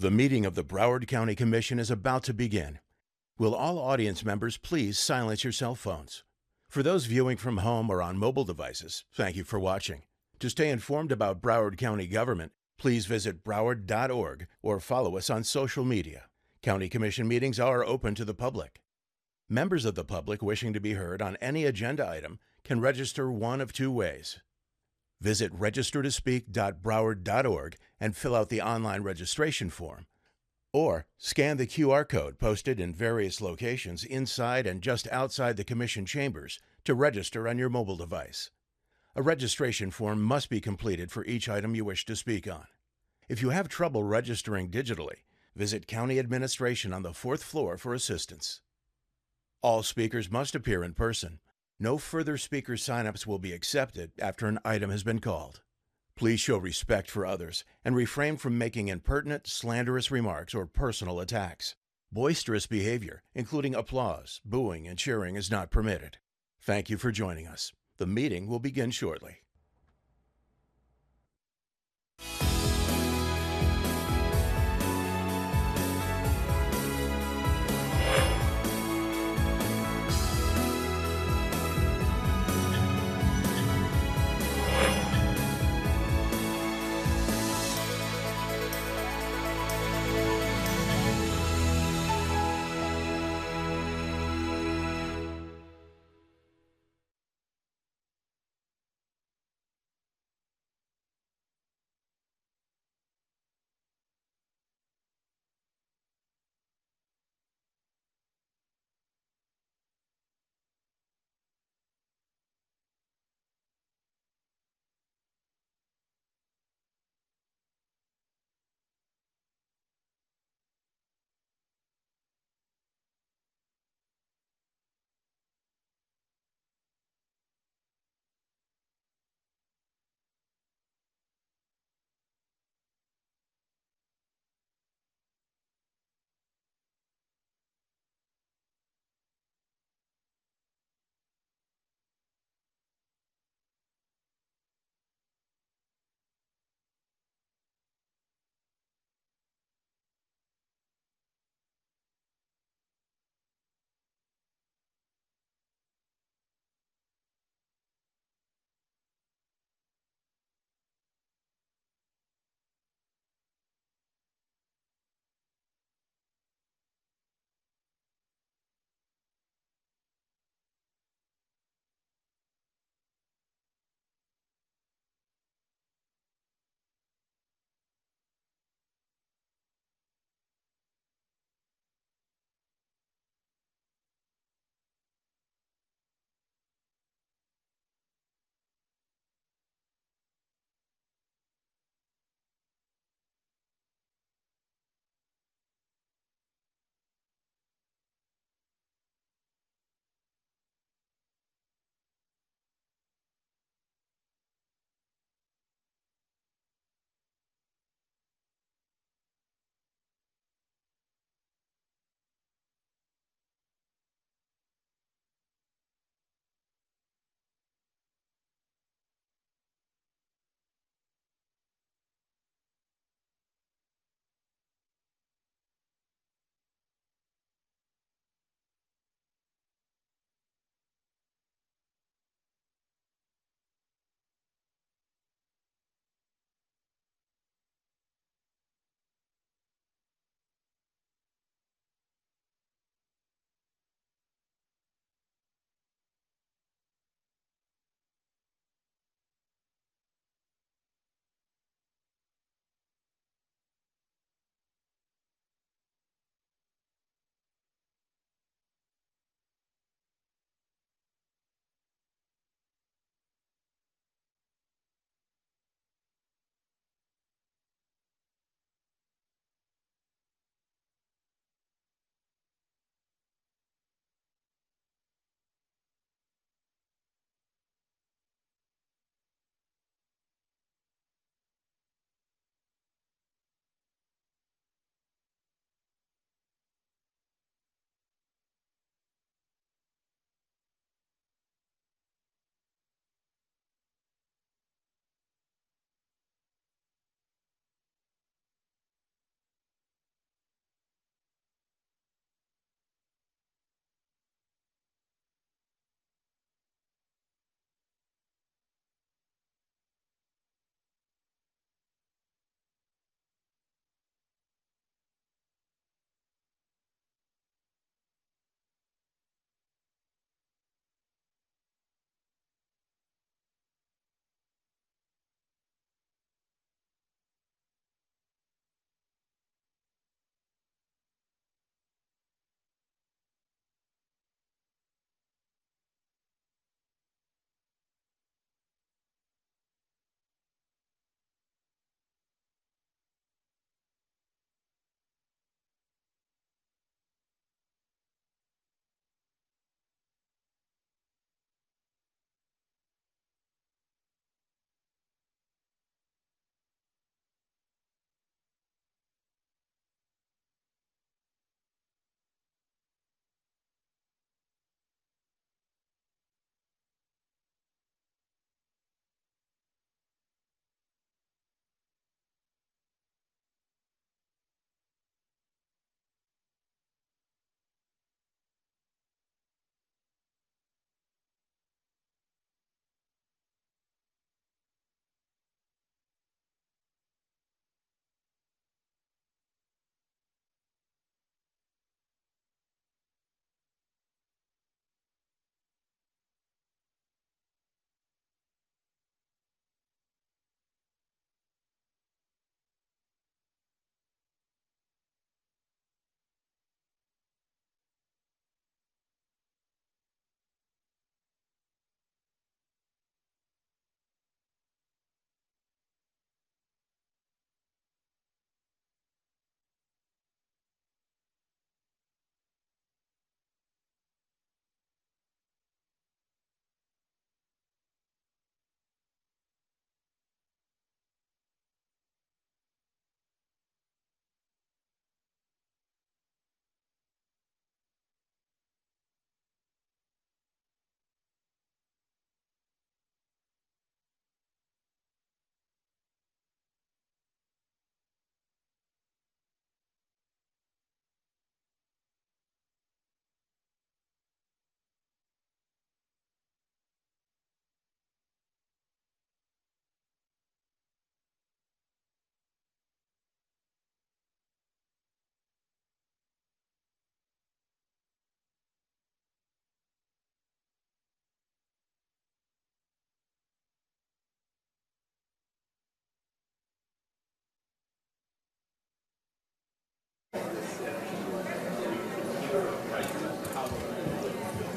The meeting of the Broward County Commission is about to begin. Will all audience members please silence your cell phones? For those viewing from home or on mobile devices, thank you for watching. To stay informed about Broward County government, please visit broward.org or follow us on social media. County Commission meetings are open to the public. Members of the public wishing to be heard on any agenda item can register one of two ways. Visit registertospeak.broward.org and fill out the online registration form. Or scan the QR code posted in various locations inside and just outside the Commission chambers to register on your mobile device. A registration form must be completed for each item you wish to speak on. If you have trouble registering digitally, visit County Administration on the fourth floor for assistance. All speakers must appear in person. No further speaker signups will be accepted after an item has been called. Please show respect for others and refrain from making impertinent, slanderous remarks or personal attacks. Boisterous behavior, including applause, booing, and cheering, is not permitted. Thank you for joining us. The meeting will begin shortly.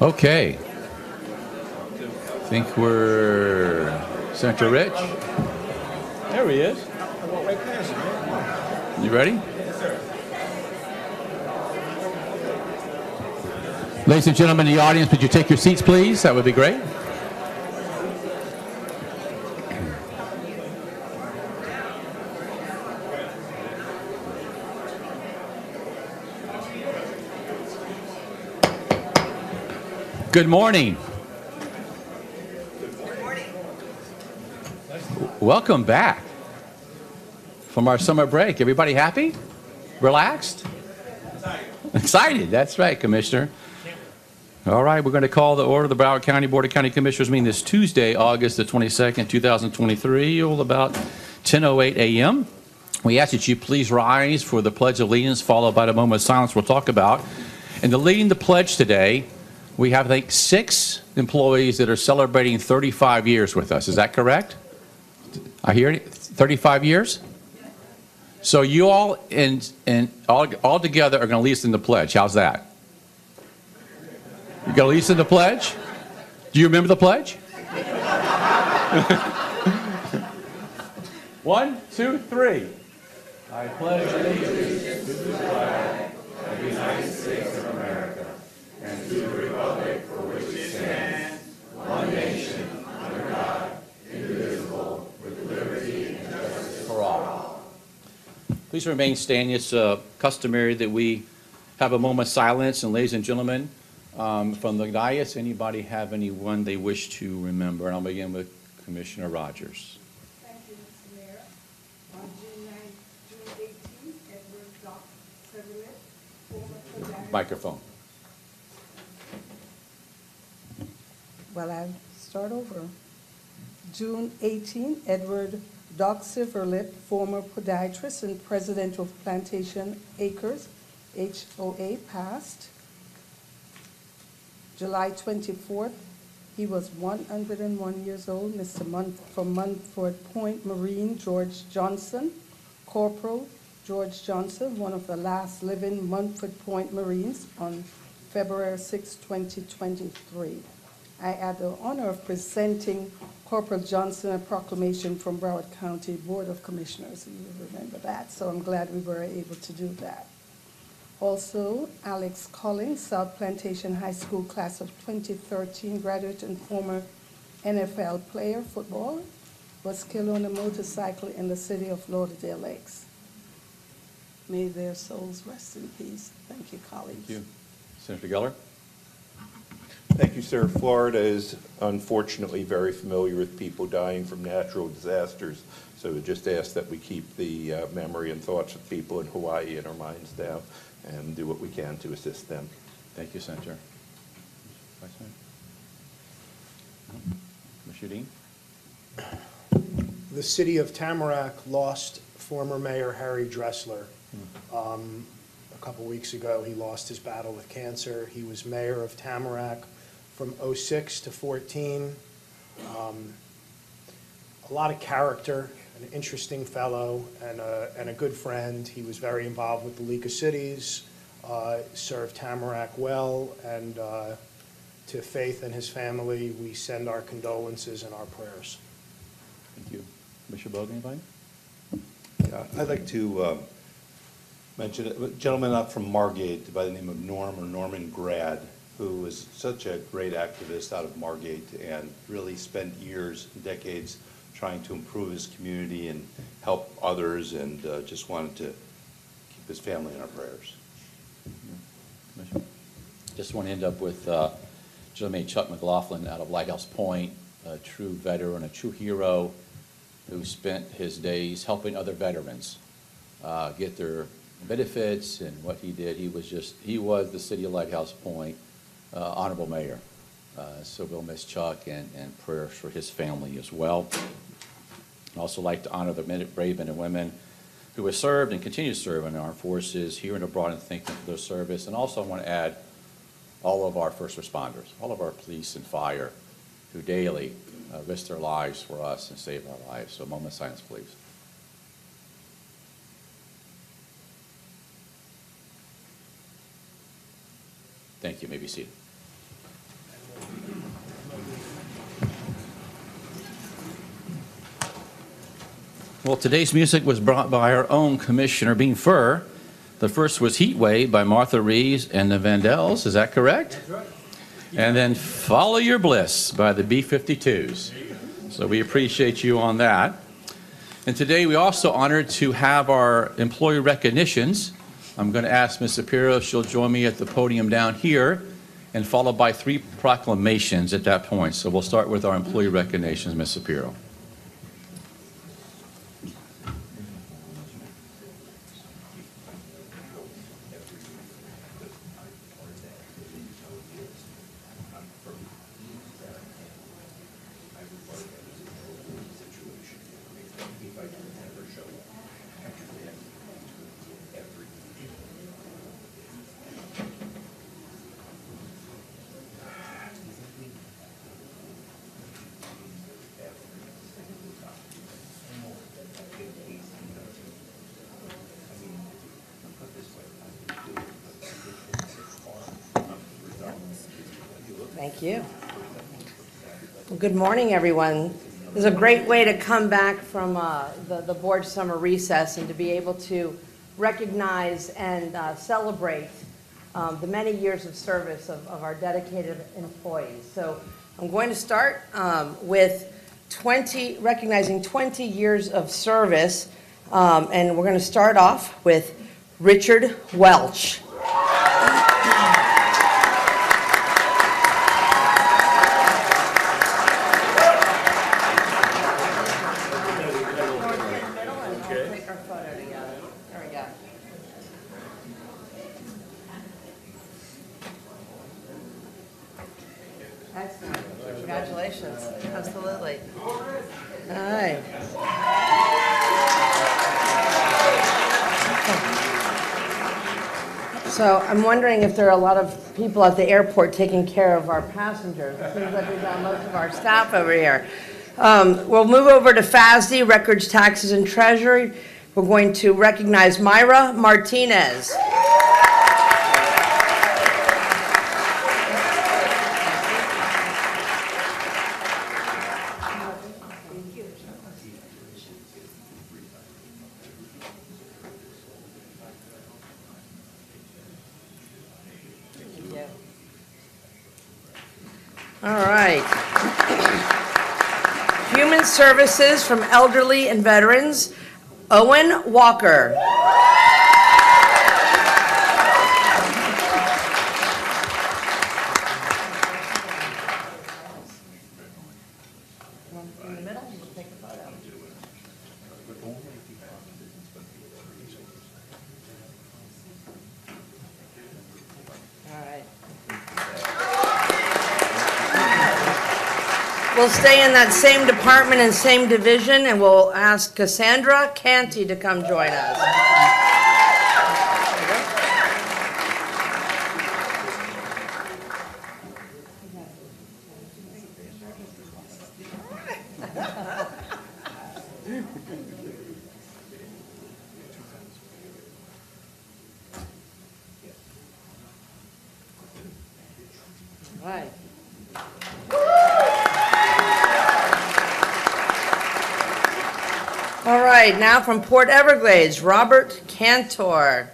Okay. I think we're Senator Rich. There he is. You ready? Ladies and gentlemen in the audience, would you take your seats, please? That would be great. Good morning. Good morning. Welcome back from our summer break. Everybody happy? Relaxed? Excited. That's right, Commissioner. All right, we're going to call the order of the Broward County Board of County Commissioners meeting this Tuesday, August the 22nd, 2023, all about 10:08 a.m. We ask that you please rise for the Pledge of Allegiance, followed by the moment of silence we'll talk about. And the leading the pledge today, we have, I think, six employees that are celebrating 35 years with us. Is that correct? I hear it. 35 years? So you all and, and all, all together are going to lead us in the pledge. How's that? You're going to lead us in the pledge? Do you remember the pledge? One, two, three. I pledge allegiance to the flag of the United States of America and to the republic for which it stands, one nation, under God, indivisible, with liberty and justice for all. Please remain standing. It's uh, customary that we have a moment of silence. And ladies and gentlemen, um, from the dais, anybody have anyone they wish to remember? And I'll begin with Commissioner Rogers. Thank you, Mr. Mayor. On June 9, June 18, Edward Doc Severett, former. Microphone. Well, I'll start over. June 18, Edward Doc Severett, former podiatrist and president of Plantation Acres, HOA, passed. July 24th, he was 101 years old. Mr. Mun- from Montford Point Marine, George Johnson, Corporal George Johnson, one of the last living Montford Point Marines, on February 6, 2023. I had the honor of presenting Corporal Johnson a proclamation from Broward County Board of Commissioners. You remember that, so I'm glad we were able to do that. Also, Alex Collins, South Plantation High School class of 2013 graduate and former NFL player, football, was killed on a motorcycle in the city of Lauderdale Lakes. May their souls rest in peace. Thank you, colleagues. Thank you. Senator Geller? Thank you, sir. Florida is unfortunately very familiar with people dying from natural disasters, so we just ask that we keep the uh, memory and thoughts of people in Hawaii in our minds now and do what we can to assist them. Thank you, Senator. Vice Mayor? No? Dean? The city of Tamarac lost former Mayor Harry Dressler. Um, A couple weeks ago, he lost his battle with cancer. He was mayor of Tamarac from '06 to '14. Um, A lot of character, an interesting fellow, and a, and a good friend. He was very involved with the League of Cities, uh, served Tamarac well, and uh, to Faith and his family, we send our condolences and our prayers. Thank you. Commissioner Bogen, anybody? Yeah, I'd like to um, mention a gentleman up from Margate by the name of Norm or Norman Grad, who was such a great activist out of Margate and really spent years, decades, trying to improve his community and help others, and uh, just wanted to keep his family in our prayers. Just want to end up with uh, gentleman Chuck McLaughlin out of Lighthouse Point, a true veteran, a true hero who spent his days helping other veterans uh, get their benefits and what he did. He was just, he was the city of Lighthouse Point uh, honorable mayor. Uh, So we'll miss Chuck and, and prayers for his family as well. I'd also like to honor the brave men and women who have served and continue to serve in our forces here and abroad and thank them for their service. And also I want to add all of our first responders, all of our police and fire who daily uh, risk their lives for us and save our lives. So a moment of silence, please. Thank you. You may be seated. Well, today's music was brought by our own Commissioner Beam Furr. The first was Heat Wave by Martha Reeves and the Vandellas. Is that correct? Right. And then Follow Your Bliss by the B-52s. So we appreciate you on that. And today we also honored to have our employee recognitions. I'm going to ask Ms. Cepero if she'll join me at the podium down here and followed by three proclamations at that point. So we'll start with our employee recognitions, Ms. Cepero. Thank you. Well, good morning, everyone. Is a great way to come back from uh, the, the board summer recess and to be able to recognize and uh, celebrate um, the many years of service of, of our dedicated employees. So I'm going to start um, with 20, recognizing 20 years of service, um, and we're going to start off with Richard Welch. Take our photo together. There we go. Excellent. Congratulations. Absolutely. All right. So I'm wondering if there are a lot of people at the airport taking care of our passengers. It seems like we've got most of our staff over here. Um, We'll move over to FASD, Records, Taxes, and Treasury. We're going to recognize Myra Martinez. All right. Human Services from Elderly and Veterans, Owen Walker. In the middle, we'll take a photo. All right. We'll stay in that same department and same division, and we'll ask Cassandra Canty to come join us. All right. All right, now from Port Everglades, Robert Cantor.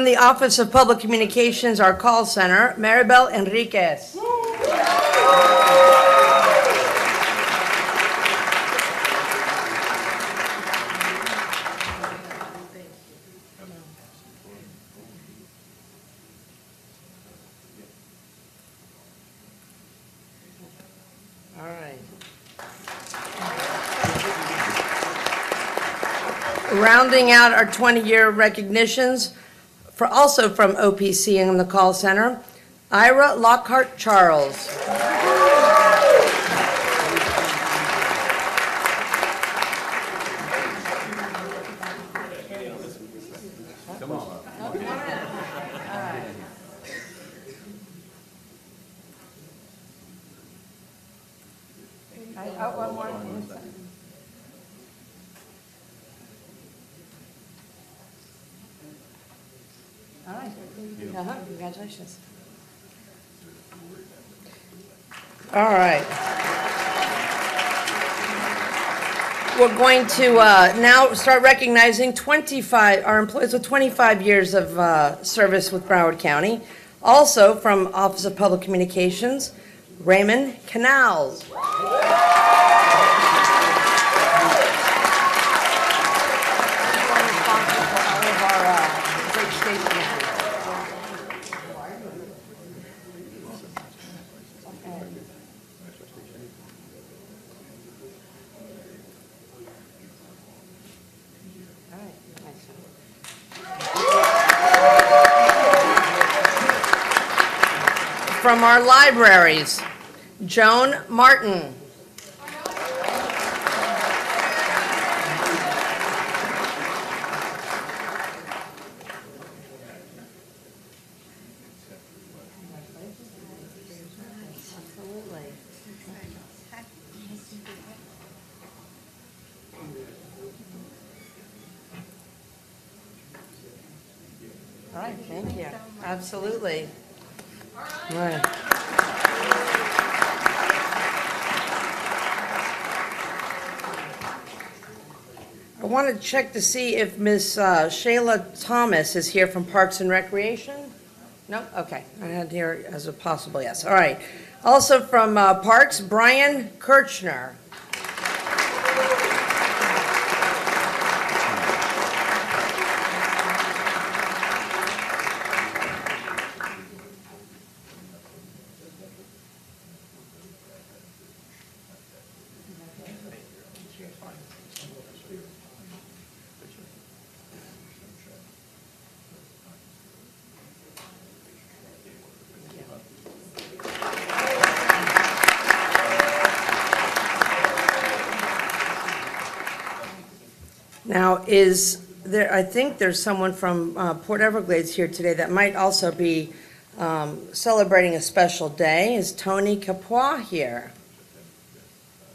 From the Office of Public Communications, our call center, Maribel Enriquez. All right. Rounding out our 20-year recognitions, for, also from OPC in the call center, Ira Lockhart Charles. All right. Uh-huh, congratulations. All right. We're going to uh, now start recognizing 25, our employees with 25 years of uh, service with Broward County. Also from Office of Public Communications, Raymond Canals. Responsible for all of our uh, great stationery. All right, nice. From our libraries, Joan Martin. Absolutely. All right, thank you. Absolutely. All right. I want to check to see if Ms. uh, Shayla Thomas is here from Parks and Recreation? No? Okay, I had here as a possible yes. All right. Also from uh, Parks, Brian Kirchner. Now, is there, I think there's someone from uh, Port Everglades here today that might also be um, celebrating a special day. Is Tony Capois here?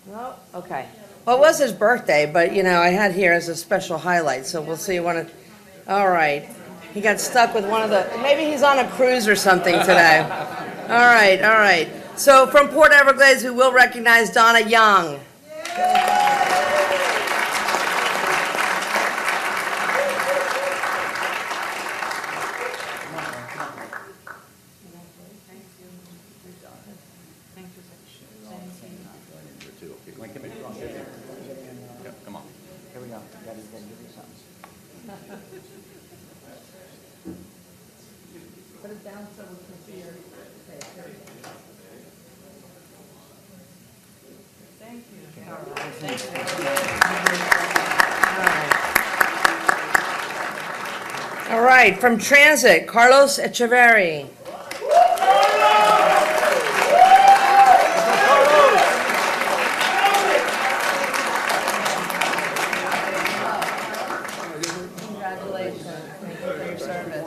No? Okay. Well, it was his birthday, but, you know, I had here as a special highlight, so we'll see one of, all right. He got stuck with one of the, maybe he's on a cruise or something today. All right, all right. So from Port Everglades, we will recognize Donna Young. Come on. Here we go. Daddy's gonna give you something. Put it down so we can see your face. There we go. Thank you. All right, from Transit, Carlos Echeverry. Congratulations. Thank you for your service.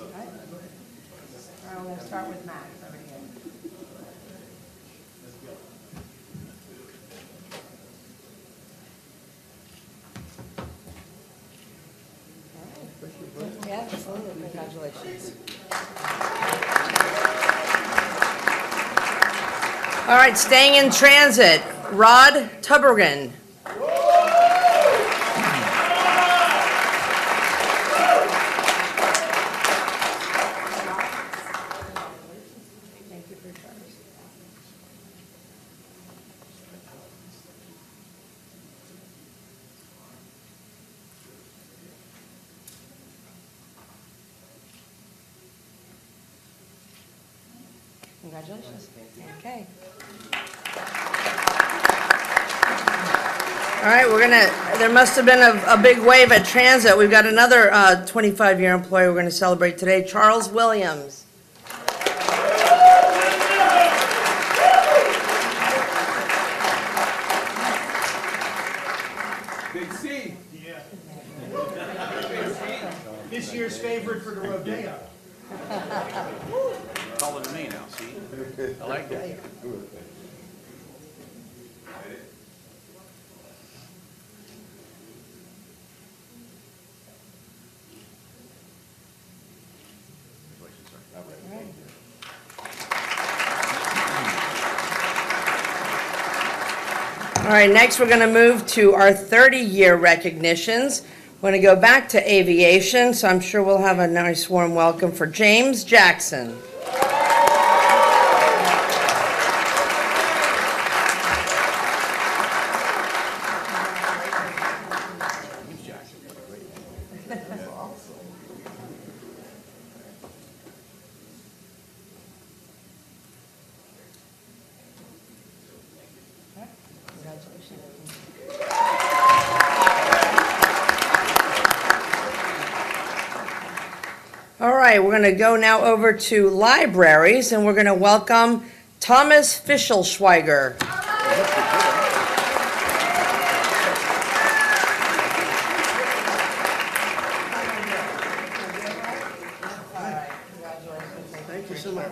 All right, I'm going to start with Max over here. Yeah, absolutely. Congratulations. All right, staying in transit, Rod Tubergen. Thank you for your service. Congratulations. Okay. All right, we're gonna, there must have been a, a big wave at Transit. We've got another uh, 25-year employee we're gonna celebrate today, Charles Williams. Big C. This year's favorite for the rodeo. Calling to me now, see? I like that. All right, next, we're going to move to our 30-year recognitions. We're going to go back to aviation, so I'm sure we'll have a nice warm welcome for James Jackson. All right, we're going to go now over to libraries, and we're going to welcome Thomas Fischelschweiger. Thank you so much.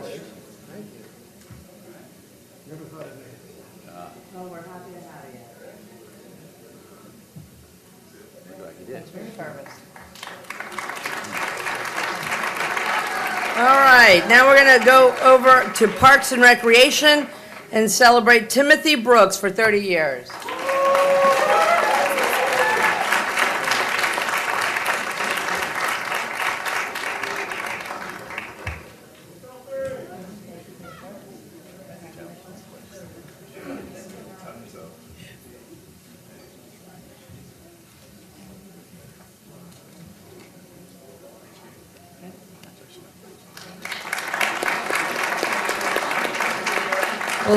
Oh, we're happy to have you. Very nervous. All right, now we're going to go over to Parks and Recreation and celebrate Timothy Brooks for 30 years.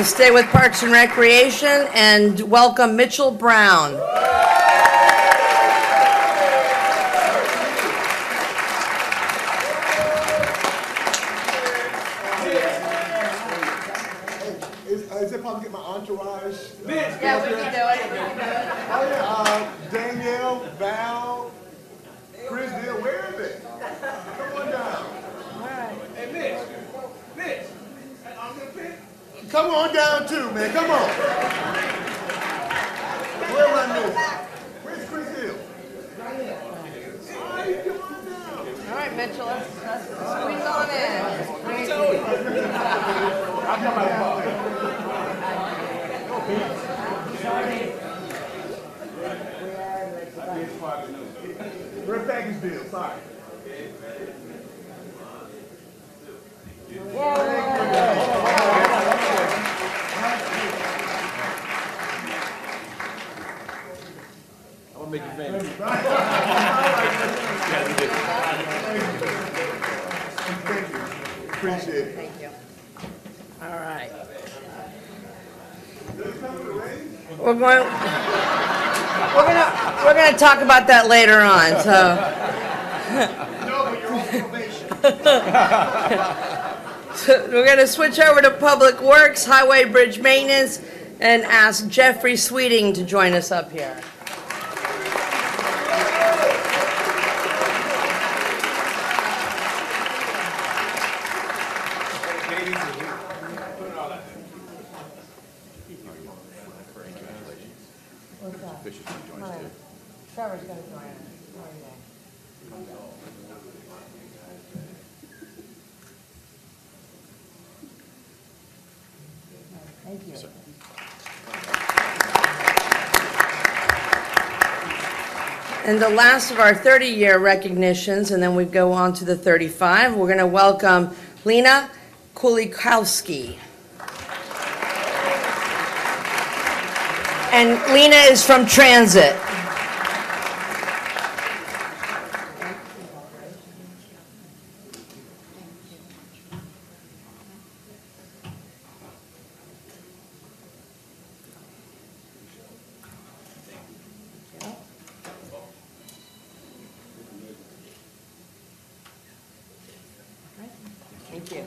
We'll stay with Parks and Recreation and welcome Mitchell Brown. Is, uh, is it possible to get my entourage? Yeah, we can do it. Oh, yeah, uh, Danielle, Val, Chris Deal, where is it? Come on down. Hey, Mitch, Mitch, I'm gonna pick. Come on down too, man, come on. Where my Mitch? Where's Chris Hill? All right, come on down. All right, Mitchell, let's, let's squeeze on in. Where's Peggy's deal? Sorry. I'm gonna make you famous. Thank you. Appreciate it. Thank you. All right. We're going, we're gonna, we're gonna talk about that later on, so. So We're gonna switch over to Public Works, Highway Bridge Maintenance, and ask Jeffrey Sweeting to join us up here. The last of our 30-year recognitions, and then we go on to the 35, we're going to welcome Lena Kulikowski. And Lena is from Transit. You.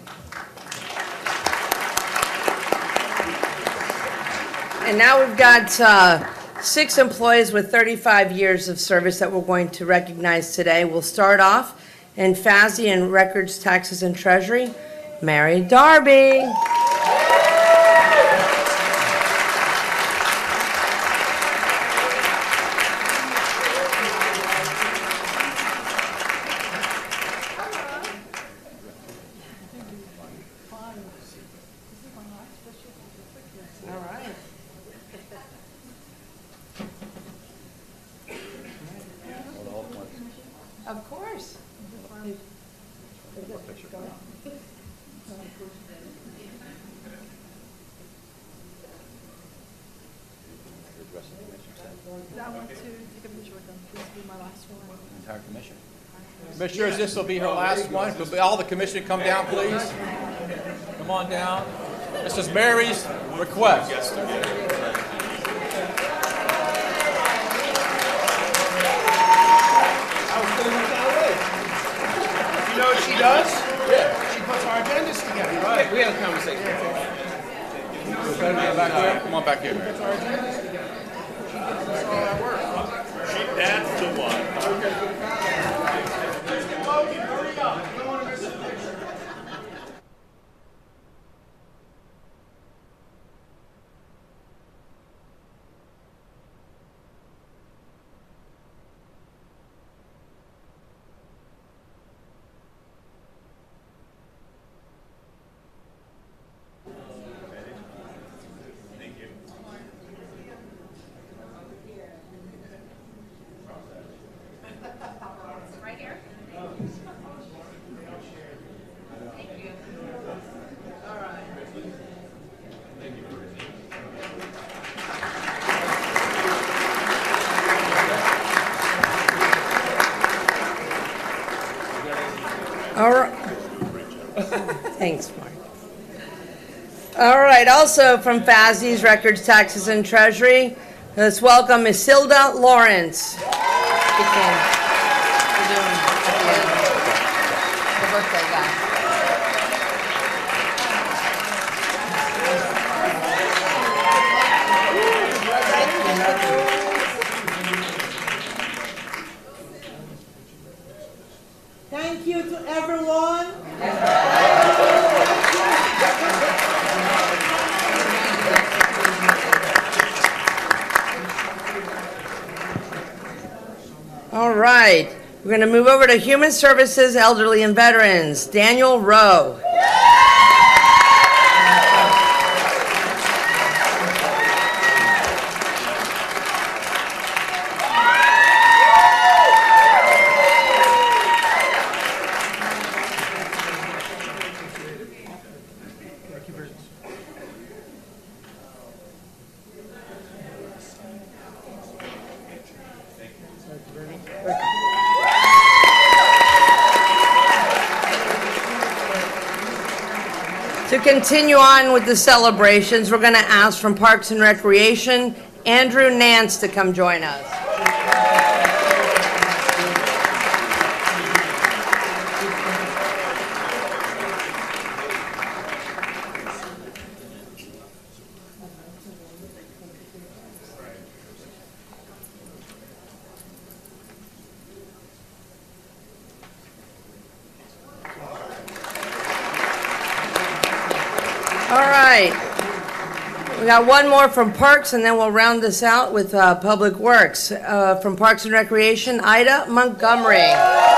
And now we've got uh, six employees with 35 years of service that we're going to recognize today. We'll start off in FASD and Records, Taxes, and Treasury, Mary Darby. All right. Of course. I want to take a picture with them. This will be my last one. Entire commission. Commissioners, this will be her last one. Could all the commission come down, please? Come on down. This is Mary's request. You know what she does? Yeah. She puts our agendas together. Right. We had a conversation. Come on back here, Mary. That's the one. All right. Thanks, Mark. All right, also from FASD's Records, Taxes, and Treasury, let's welcome Isilda Lawrence. Begin. We're doing at the end. The birthday guy. Thank you to everyone. All right, we're going to move over to Human Services, Elderly and Veterans, Daniel Rowe. Continue on with the celebrations, we're going to ask from Parks and Recreation, Andrew Nance to come join us. All right. We got one more from Parks, and then we'll round this out with uh, Public Works. Uh, From Parks and Recreation, Ida Montgomery.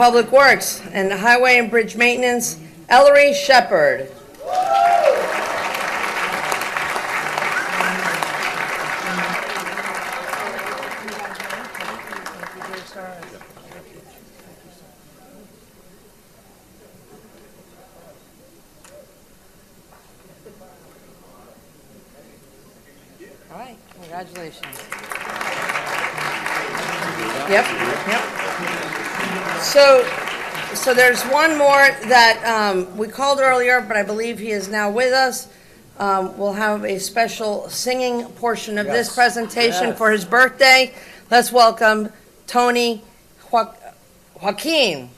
Public Works and Highway and Bridge Maintenance, Ellery Shepherd. All right, congratulations. Yep, yep. So, so there's one more that um, we called earlier, but I believe he is now with us. Um, We'll have a special singing portion of this Yes. presentation for his birthday. Let's welcome Tony Joa- Joaquin.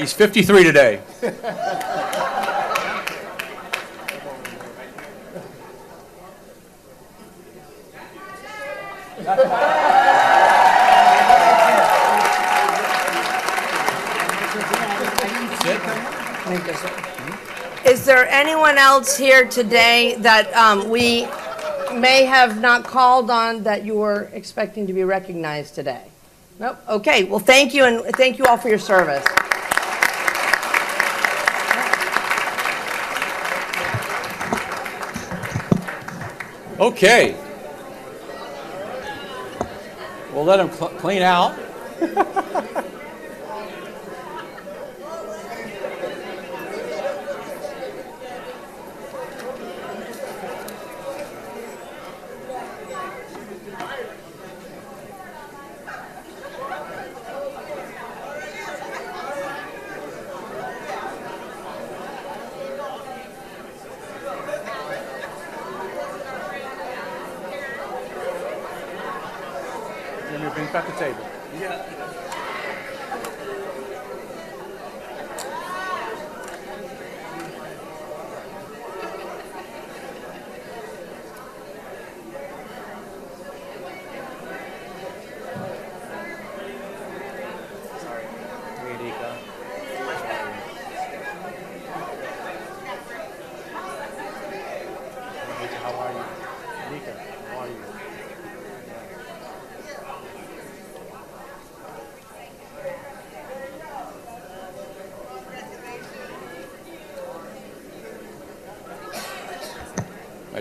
He's 53 today. Is there anyone else here today that um, we may have not called on that you were expecting to be recognized today? Nope, okay, well, thank you, and thank you all for your service. Okay. We'll let him cl- clean out.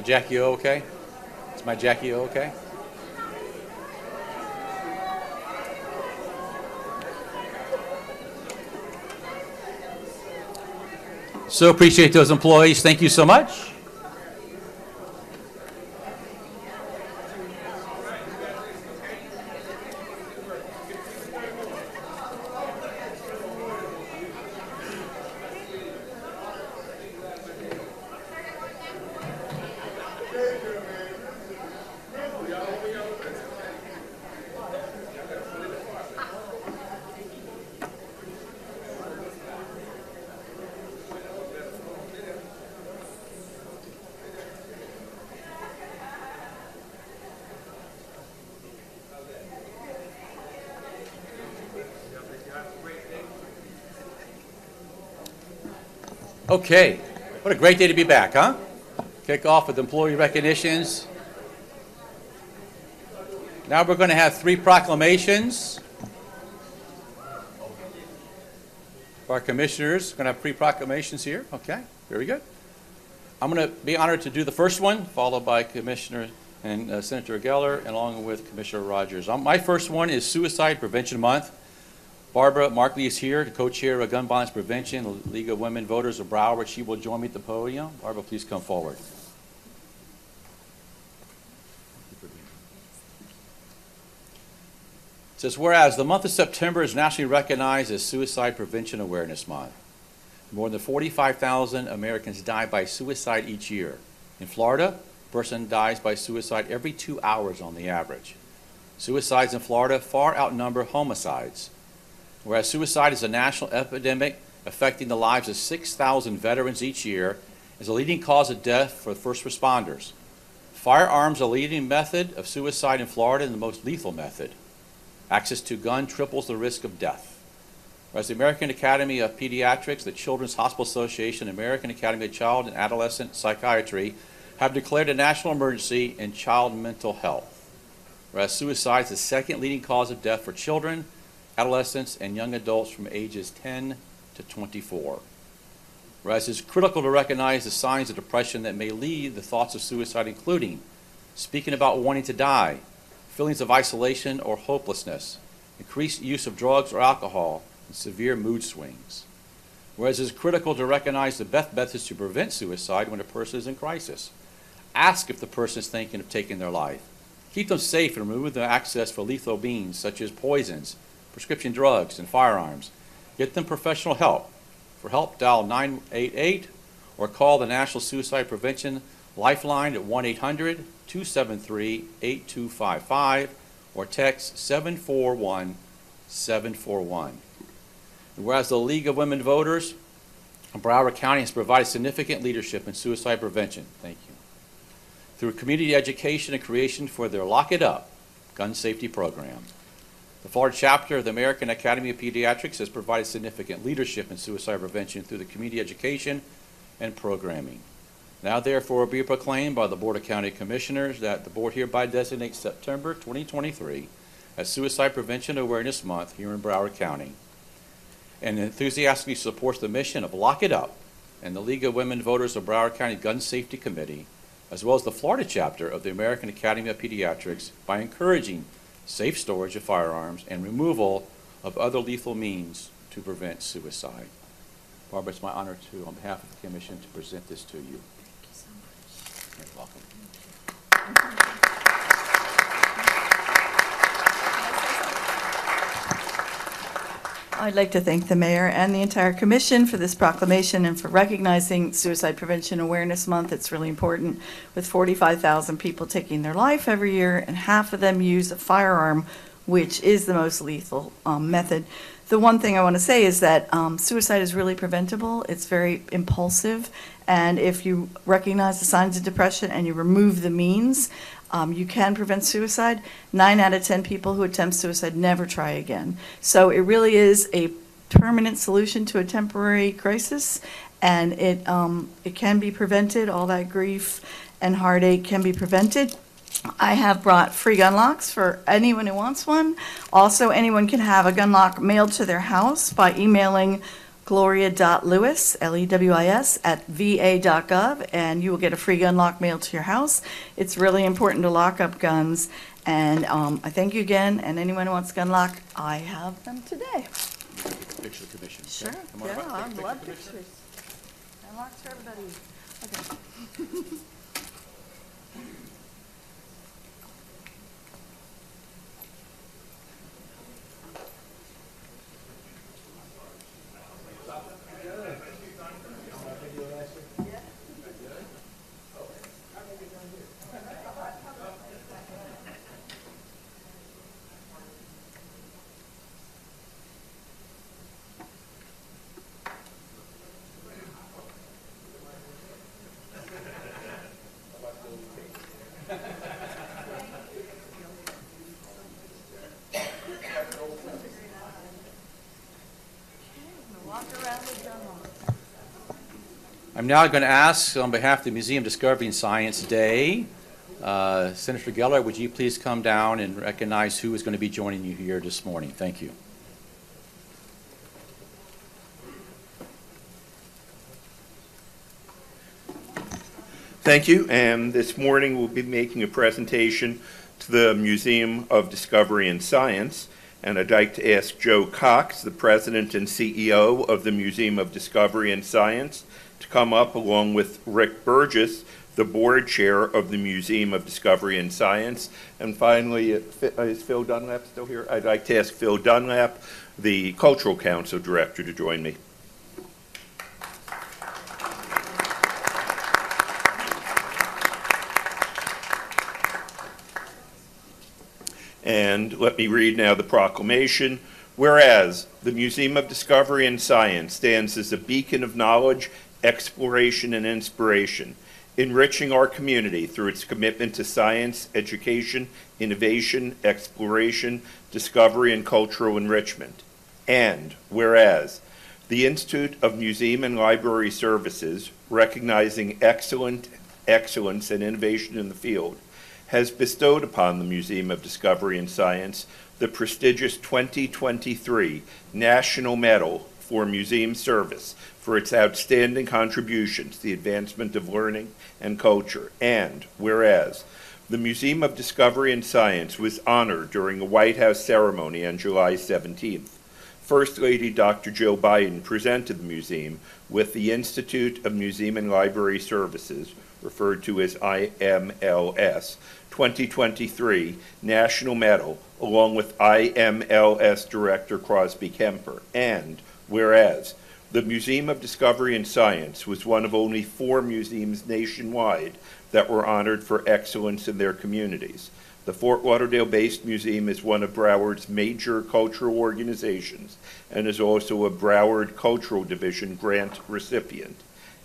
Jackie O okay? Is my Jackie O okay? So appreciate those employees. Thank you so much. Okay, what a great day to be back, huh? Kick off with employee recognitions. Now we're going to have three proclamations. Our commissioners, are going to have three proclamations here. Okay, very good. I'm going to be honored to do the first one, followed by Commissioner and uh, Senator Geller, and along with Commissioner Rogers. Um, My first one is Suicide Prevention Month. Barbara Markley is here the co-chair of Gun Violence Prevention, League of Women Voters of Broward. She will join me at the podium. Barbara, please come forward. It says, whereas the month of September is nationally recognized as Suicide Prevention Awareness Month. More than 45,000 Americans die by suicide each year. In Florida, A person dies by suicide every two hours on the average. Suicides in Florida far outnumber homicides. Whereas suicide is a national epidemic affecting the lives of 6,000 veterans each year, is a leading cause of death for first responders. Firearms are a leading method of suicide in Florida and the most lethal method. Access to gun triples the risk of death. Whereas the American Academy of Pediatrics, the Children's Hospital Association, American Academy of Child and Adolescent Psychiatry have declared a national emergency in child mental health. Whereas suicide is the second leading cause of death for children, adolescents, and young adults from ages 10 to 24. Whereas it's critical to recognize the signs of depression that may lead the thoughts of suicide, including speaking about wanting to die, feelings of isolation or hopelessness, increased use of drugs or alcohol, and severe mood swings. Whereas it's critical to recognize the best methods to prevent suicide when a person is in crisis. Ask if the person is thinking of taking their life. Keep them safe and remove their access for lethal means such as poisons, prescription drugs, and firearms. Get them professional help. For help, dial 988 or call the National Suicide Prevention Lifeline at 1 800 273 8255 or text 741 741. And whereas the League of Women Voters of Broward County has provided significant leadership in suicide prevention, thank you, through community education and creation for their Lock It Up gun safety program. The Florida chapter of the American Academy of Pediatrics has provided significant leadership in suicide prevention through the community education and programming. Now therefore be proclaimed by the Board of County Commissioners that the board hereby designates September 2023 as Suicide Prevention Awareness Month here in Broward County and enthusiastically supports the mission of Lock It Up and the League of Women Voters of Broward County Gun Safety Committee, as well as the Florida chapter of the American Academy of Pediatrics by encouraging safe storage of firearms and removal of other lethal means to prevent suicide. Barbara, it's my honor to, on behalf of the commission, to present this to you. Thank you so much. You're welcome. I'd like to thank the mayor and the entire commission for this proclamation and for recognizing Suicide Prevention Awareness Month. It's really important with 45,000 people taking their life every year and half of them use a firearm, which is the most lethal um, method. The one thing I want to say is that um, suicide is really preventable. It's very impulsive. And if you recognize the signs of depression and you remove the means, um, you can prevent suicide. Nine out of 10 people who attempt suicide never try again. So it really is a permanent solution to a temporary crisis, and it, um, it can be prevented. All that grief and heartache can be prevented. I have brought free gun locks for anyone who wants one. Also, anyone can have a gun lock mailed to their house by emailing gloria.lewis, L-E-W-I-S, at va.gov, and you will get a free gun lock mailed to your house. It's really important to lock up guns, and um, I thank you again, and anyone who wants gun lock, I have them today. Picture commission. Sure, yeah, I love picture, pictures. And locks for everybody. Okay. now I'm going to ask, on behalf of the Museum Discovery and Science Day, uh, Senator Geller, would you please come down and recognize who is going to be joining you here this morning? Thank you. Thank you, and this morning we'll be making a presentation to the Museum of Discovery and Science, and I'd like to ask Joe Cox, the President and CEO of the Museum of Discovery and Science, to come up along with Rick Burgess, the board chair of the Museum of Discovery and Science. And finally, uh, uh, is Phil Dunlap still here? I'd like to ask Phil Dunlap, the Cultural Council Director, to join me. And let me read now the proclamation. Whereas the Museum of Discovery and Science stands as a beacon of knowledge exploration, and inspiration, enriching our community through its commitment to science, education, innovation, exploration, discovery, and cultural enrichment. And whereas the Institute of Museum and Library Services, recognizing excellent excellence and innovation in the field, has bestowed upon the Museum of Discovery and Science the prestigious 2023 National Medal for Museum Service for its outstanding contribution to the advancement of learning and culture. And whereas the Museum of Discovery and Science was honored during a White House ceremony on July 17th. First Lady Dr. Jill Biden presented the museum with the Institute of Museum and Library Services, referred to as IMLS, 2023 National Medal, along with IMLS Director Crosby Kemper. And whereas the Museum of Discovery and Science was one of only four museums nationwide that were honored for excellence in their communities. The Fort Lauderdale-based museum is one of Broward's major cultural organizations and is also a Broward Cultural Division grant recipient.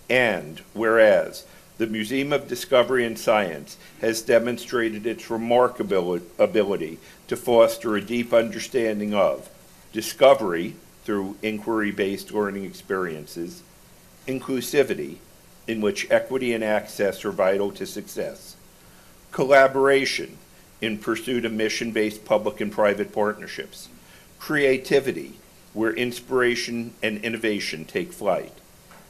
And whereas the Museum of Discovery and Science has demonstrated its remarkable ability to foster a deep understanding of discovery through inquiry-based learning experiences, inclusivity, in which equity and access are vital to success, collaboration in pursuit of mission-based public and private partnerships, creativity, where inspiration and innovation take flight,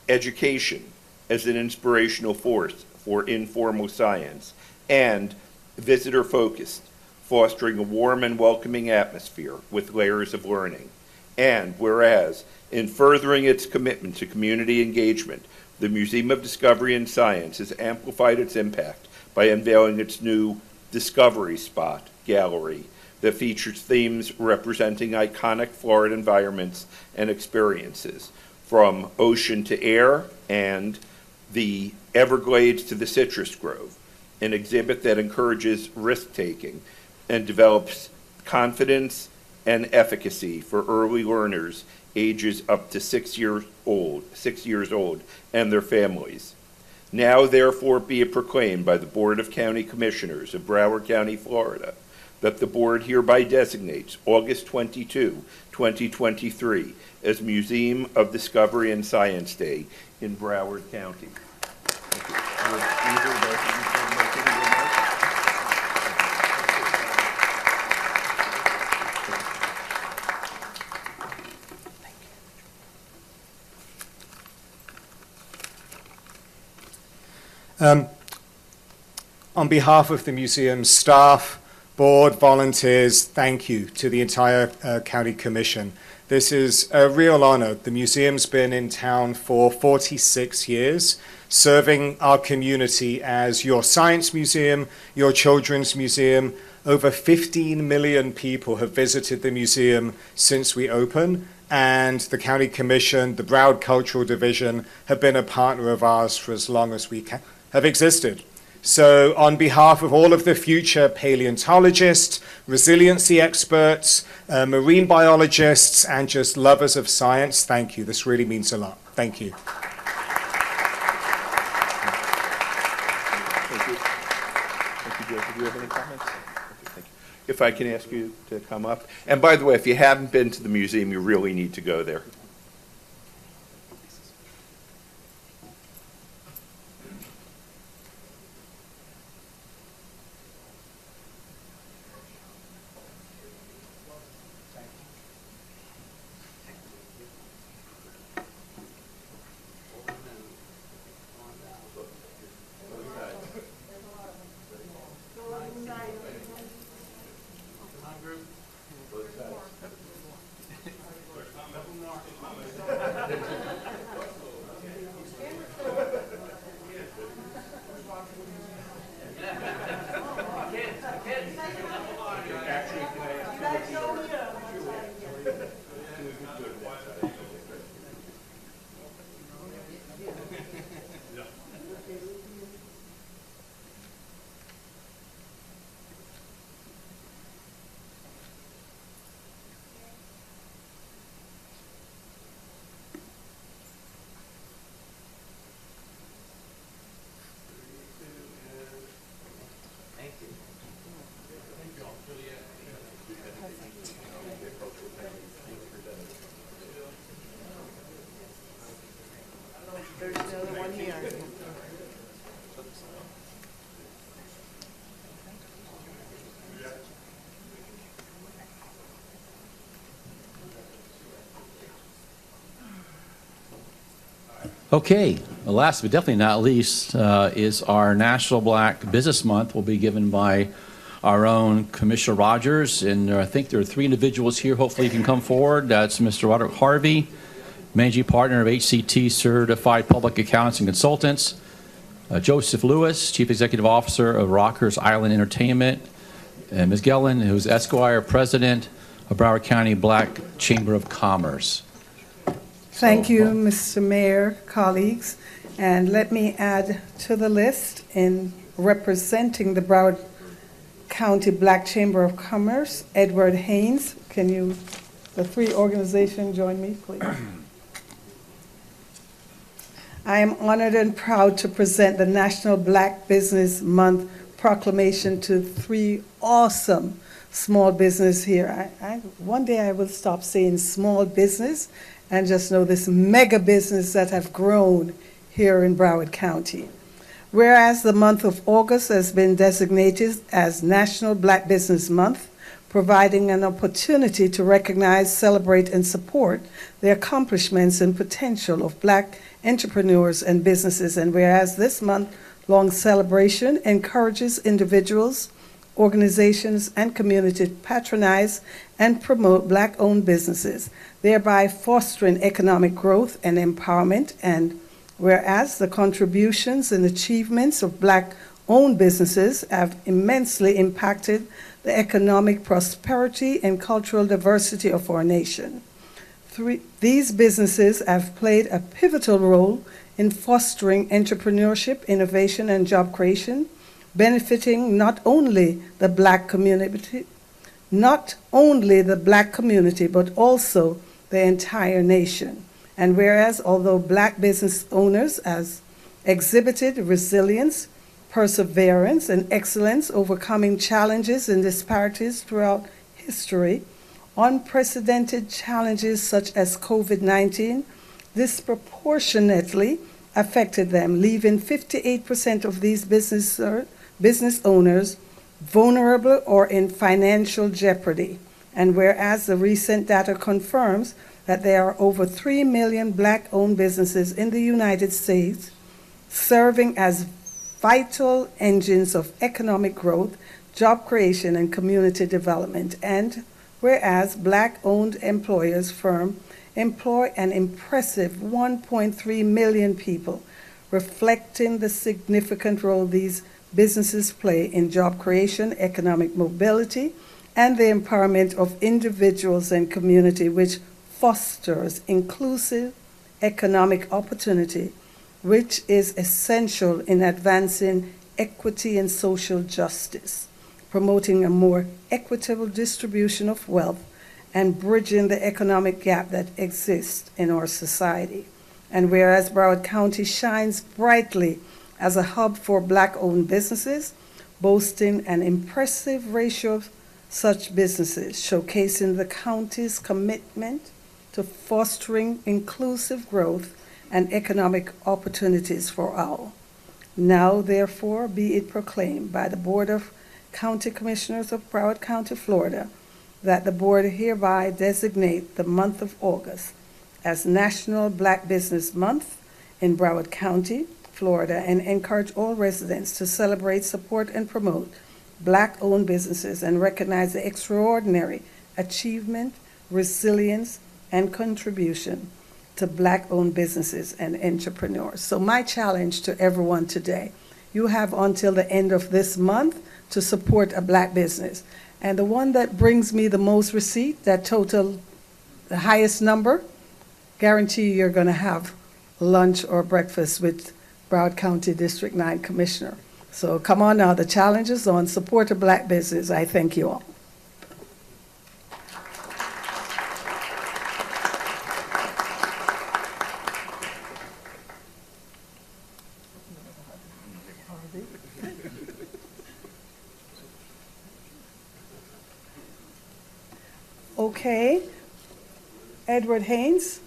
education as an inspirational force for informal science, and visitor-focused, fostering a warm and welcoming atmosphere with layers of learning. And whereas, in furthering its commitment to community engagement, the Museum of Discovery and Science has amplified its impact by unveiling its new Discovery Spot gallery that features themes representing iconic Florida environments and experiences, from ocean to air and the Everglades to the Citrus Grove, an exhibit that encourages risk-taking and develops confidence and efficacy for early learners ages up to six years old, six years old, and their families. Now therefore be it proclaimed by the Board of County Commissioners of Broward County, Florida, that the board hereby designates August 22, 2023 as Museum of Discovery and Science Day in Broward County. Thank you. Would either of those of you make any remarks? Um, On behalf of the museum's staff, board, volunteers, thank you to the entire uh, county commission. This is a real honor. The museum's been in town for 46 years, serving our community as your science museum, your children's museum. Over 15 million people have visited the museum since we opened, and the county commission, the Broward Cultural Division, have been a partner of ours for as long as we ca- have existed. So, on behalf of all of the future paleontologists, resiliency experts, uh, marine biologists, and just lovers of science, thank you. This really means a lot. Thank you. Thank you. If I can ask you to come up. And by the way, if you haven't been to the museum, you really need to go there. Okay, last but definitely not least uh, is our National Black Business Month will be given by our own Commissioner Rogers, and I think there are three individuals here, hopefully you can come forward. That's Mr. Roderick Harvey, Managing Partner of HCT Certified Public Accountants and Consultants, uh, Joseph Lewis, Chief Executive Officer of Rockers Island Entertainment, and Ms. Gellin, who's Esquire President of Broward County Black Chamber of Commerce. Thank So, you, uh, Mr. Mayor, colleagues. And let me add to the list in representing the Broward County Black Chamber of Commerce, Edward Haynes. Can you, the three organizations, join me, please? I am honored and proud to present the National Black Business Month proclamation to three awesome small business here. I, I, one day I will stop saying small business and just know this mega business that have grown here in Broward County. Whereas the month of August has been designated as National Black Business Month, providing an opportunity to recognize, celebrate, and support the accomplishments and potential of black entrepreneurs and businesses. And whereas this month long celebration encourages individuals, organizations, and communities patronize and promote black owned businesses, thereby fostering economic growth and empowerment. And whereas the contributions and achievements of black owned businesses have immensely impacted the economic prosperity and cultural diversity of our nation. Three, these businesses have played a pivotal role in fostering entrepreneurship, innovation, and job creation, benefiting not only the black community, not only the black community, but also the entire nation. And whereas, although black business owners has exhibited resilience, perseverance, and excellence overcoming challenges and disparities throughout history, unprecedented challenges such as COVID 19 disproportionately affected them, leaving 58% of these business, uh, business owners vulnerable or in financial jeopardy. And whereas the recent data confirms that there are over 3 million black owned businesses in the United States serving as vital engines of economic growth, job creation, and community development. And whereas black owned employers firm employ an impressive 1.3 million people, reflecting the significant role these businesses play in job creation, economic mobility, and the empowerment of individuals and community, which fosters inclusive economic opportunity, which is essential in advancing equity and social justice, promoting a more equitable distribution of wealth, and bridging the economic gap that exists in our society. And whereas Broward County shines brightly as a hub for black owned businesses, boasting an impressive ratio of such businesses, showcasing the county's commitment to fostering inclusive growth and economic opportunities for all. Now, therefore, be it proclaimed by the Board of County Commissioners of Broward County, Florida, that the board hereby designate the month of August as National Black Business Month in Broward County, Florida, and encourage all residents to celebrate, support, and promote black-owned businesses and recognize the extraordinary achievement, resilience, and contribution to black-owned businesses and entrepreneurs. So my challenge to everyone today, you have until the end of this month to support a black business. And the one that brings me the most receipt, that total, the highest number, guarantee you're going to have lunch or breakfast with Broward County District 9 Commissioner. So come on now, the challenge is on. Support a black business. I thank you all. Okay. Edward Haynes?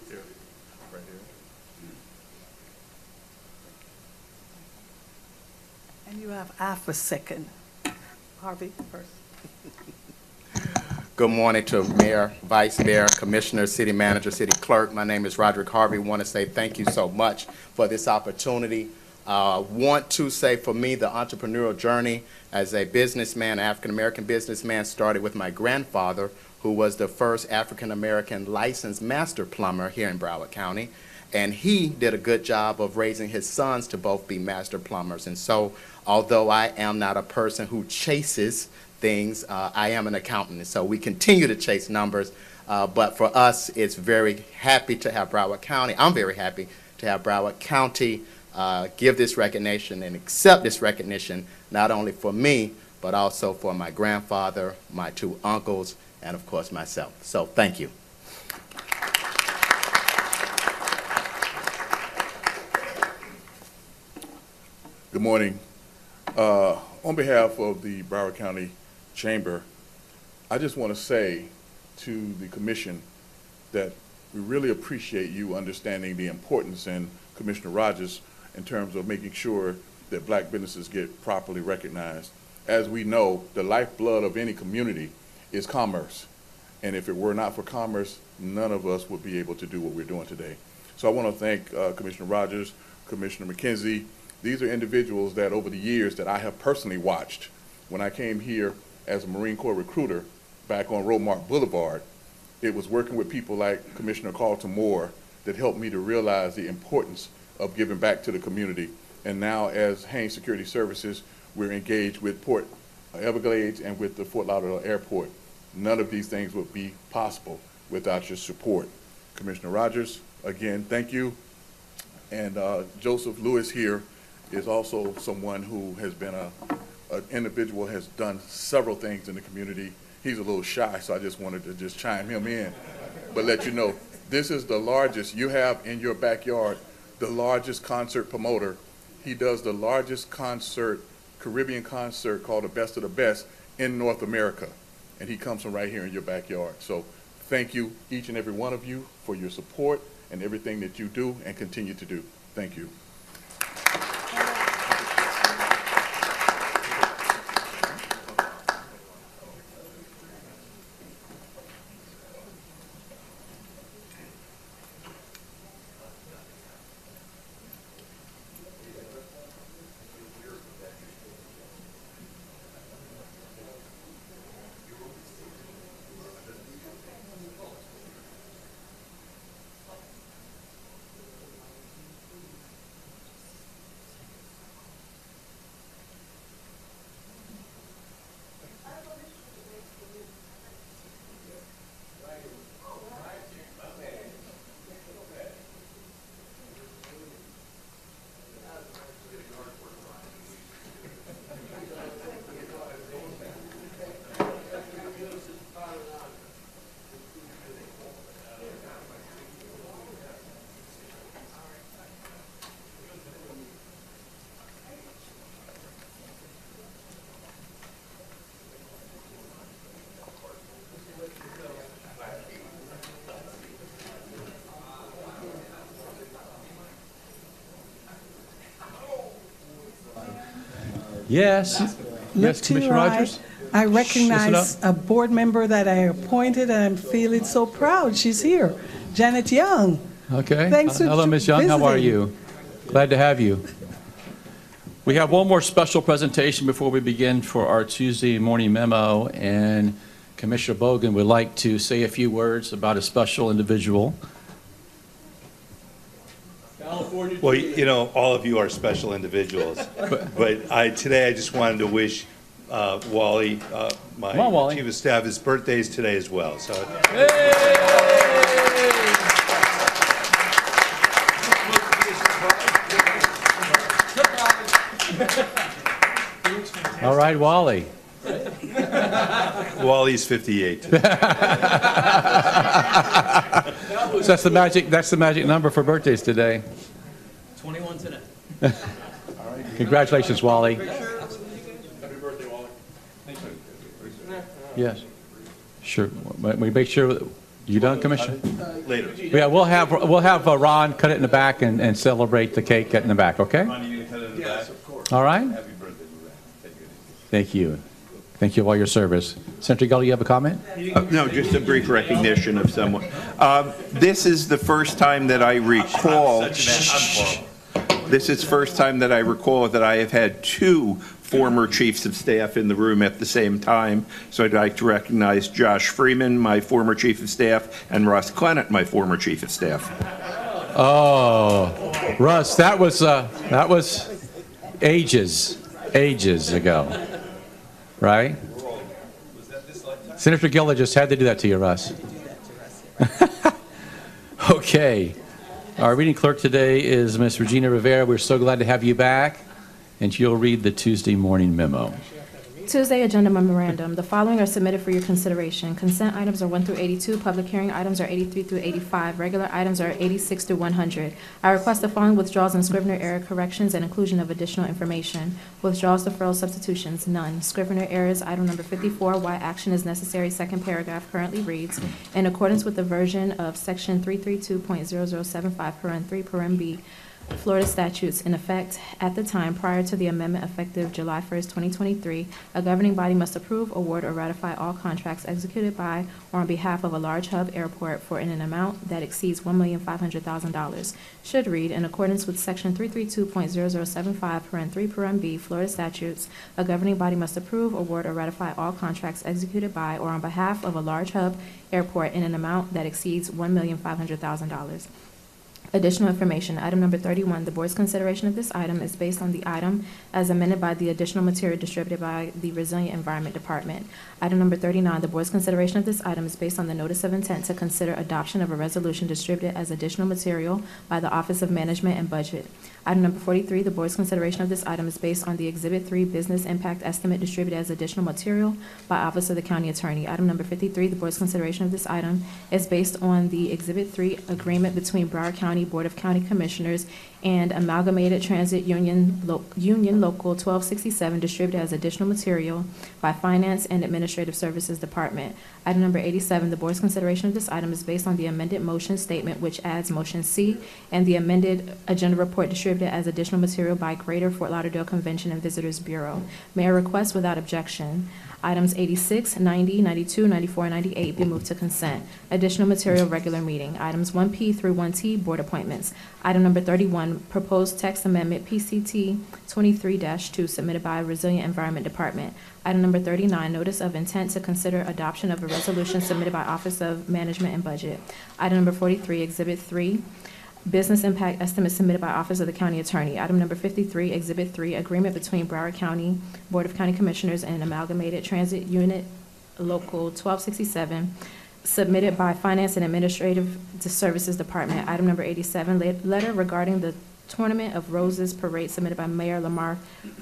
And you have half a second. Harvey first. Good morning to Mayor, Vice Mayor, Commissioner, City Manager, City Clerk. My name is Roderick Harvey. I Want to say thank you so much for this opportunity. Uh, Want to say for me, the entrepreneurial journey as a businessman, African-American businessman, started with my grandfather, who was the first African-American licensed master plumber here in Broward County. And he did a good job of raising his sons to both be master plumbers. And so, although I am not a person who chases things. Uh, I am an accountant, and so we continue to chase numbers. Uh, but for us, it's very happy to have Broward County. I'm very happy to have Broward County uh, give this recognition and accept this recognition, not only for me, but also for my grandfather, my two uncles, and of course myself. So thank you. Good morning. Uh, On behalf of the Broward County Chamber, I just want to say to the commission that we really appreciate you understanding the importance and Commissioner Rogers in terms of making sure that black businesses get properly recognized. As we know, the lifeblood of any community is commerce. And if it were not for commerce, none of us would be able to do what we're doing today. So I want to thank uh, Commissioner Rogers, Commissioner McKenzie. These are individuals that over the years that I have personally watched. When I came here as a Marine Corps recruiter back on Roadmark Boulevard, it was working with people like Commissioner Carlton Moore that helped me to realize the importance of giving back to the community. And now as Haynes Security Services, we're engaged with Port Everglades and with the Fort Lauderdale Airport. None of these things would be possible without your support. Commissioner Rogers, again, thank you. And uh, Joseph Lewis here is also someone who has been a, an individual, has done several things in the community. He's a little shy, so I just wanted to just chime him in, but let you know, this is the largest, you have in your backyard, the largest concert promoter. He does the largest concert, Caribbean concert called the Best of the Best in North America. And he comes from right here in your backyard. So thank you, each and every one of you, for your support and everything that you do and continue to do. Thank you. Yes. Uh, yes, to Commissioner your Rogers? I recognize a board member that I appointed, and I'm feeling so proud. She's here, Janet Young. Okay. Thanks for uh, Hello, Ms. Young, how are you? Glad to have you. We have one more special presentation before we begin for our Tuesday morning memo, and Commissioner Bogen would like to say a few words about a special individual. Well, you know, all of you are special individuals, but I, today I just wanted to wish uh, Wally, uh, Come on, Wally. my chief of staff, his birthday is today as well, so All right, Wally. Wally's 58. So That's the magic, that's the magic number for birthdays today. 21 today. Congratulations, Wally. Happy birthday, Wally. Yes. Sure. We make sure, you done, Commissioner? Later. Yeah, we'll have, we'll have uh, Ron cut it in the back and, and celebrate the cake in the back, okay? Ronnie, you cut it in the back? Of course. All right? Happy birthday. Ron. Thank you. Thank you for all your service. Senator Geller, you have a comment? Uh, No, just a brief recognition of someone. Um, This is the first time that I recall, this is first time that I recall that I have had two former chiefs of staff in the room at the same time. So I'd like to recognize Josh Freeman, my former chief of staff, and Russ Clennett, my former chief of staff. Oh, Russ, that was, uh, that was ages, ages ago, right? Senator Gilliland just had to do that to you, Russ. Okay. Our reading clerk today is Ms. Regina Rivera. We're so glad to have you back, and you'll read the Tuesday morning memo. Tuesday agenda memorandum. The following are submitted for your consideration. Consent items are 1 through 82, public hearing items are 83 through 85, regular items are 86 through 100. I request the following withdrawals and Scrivener error corrections and inclusion of additional information. Withdrawals, deferrals, substitutions, none. Scrivener errors, item number 54, why action is necessary, second paragraph currently reads, in accordance with the version of section 332.0075, paren 3, paren B, Florida statutes in effect at the time prior to the amendment effective July 1st, 2023, a governing body must approve, award, or ratify all contracts executed by or on behalf of a large hub airport for an amount that exceeds $1,500,000. Should read, in accordance with Section 332.0075, paren 3, paren B, Florida statutes, a governing body must approve, award, or ratify all contracts executed by or on behalf of a large hub airport in an amount that exceeds $1,500,000. Additional information, item number 31, the board's consideration of this item is based on the item as amended by the additional material distributed by the Resilient Environment Department. Item number 39, the board's consideration of this item is based on the notice of intent to consider adoption of a resolution distributed as additional material by the Office of Management and Budget. Item number 43, the board's consideration of this item is based on the Exhibit 3 Business Impact Estimate distributed as additional material by Office of the County Attorney. Item number 53, the board's consideration of this item is based on the Exhibit 3 Agreement between Broward County Board of County Commissioners and Amalgamated Transit Union, Lo- Union Local 1267 distributed as additional material by Finance and Administrative Services Department. Item number 87, the board's consideration of this item is based on the amended motion statement, which adds motion C, and the amended agenda report distributed as additional material by Greater Fort Lauderdale Convention and Visitors Bureau. Mayor requests without objection. Items 86, 90, 92, 94, and 98 be moved to consent. Additional material, regular meeting. Items 1P through 1T, board appointments. Item number 31, proposed text amendment PCT 23-2 submitted by Resilient Environment Department. Item number 39, notice of intent to consider adoption of a resolution submitted by Office of Management and Budget. Item number 43, Exhibit 3, Business impact estimate submitted by Office of the County Attorney. Item number 53, Exhibit 3, agreement between Broward County Board of County Commissioners and Amalgamated Transit Unit Local 1267, submitted by Finance and Administrative Services Department. Item number 87, letter regarding the Tournament of Roses Parade submitted by Mayor Lamar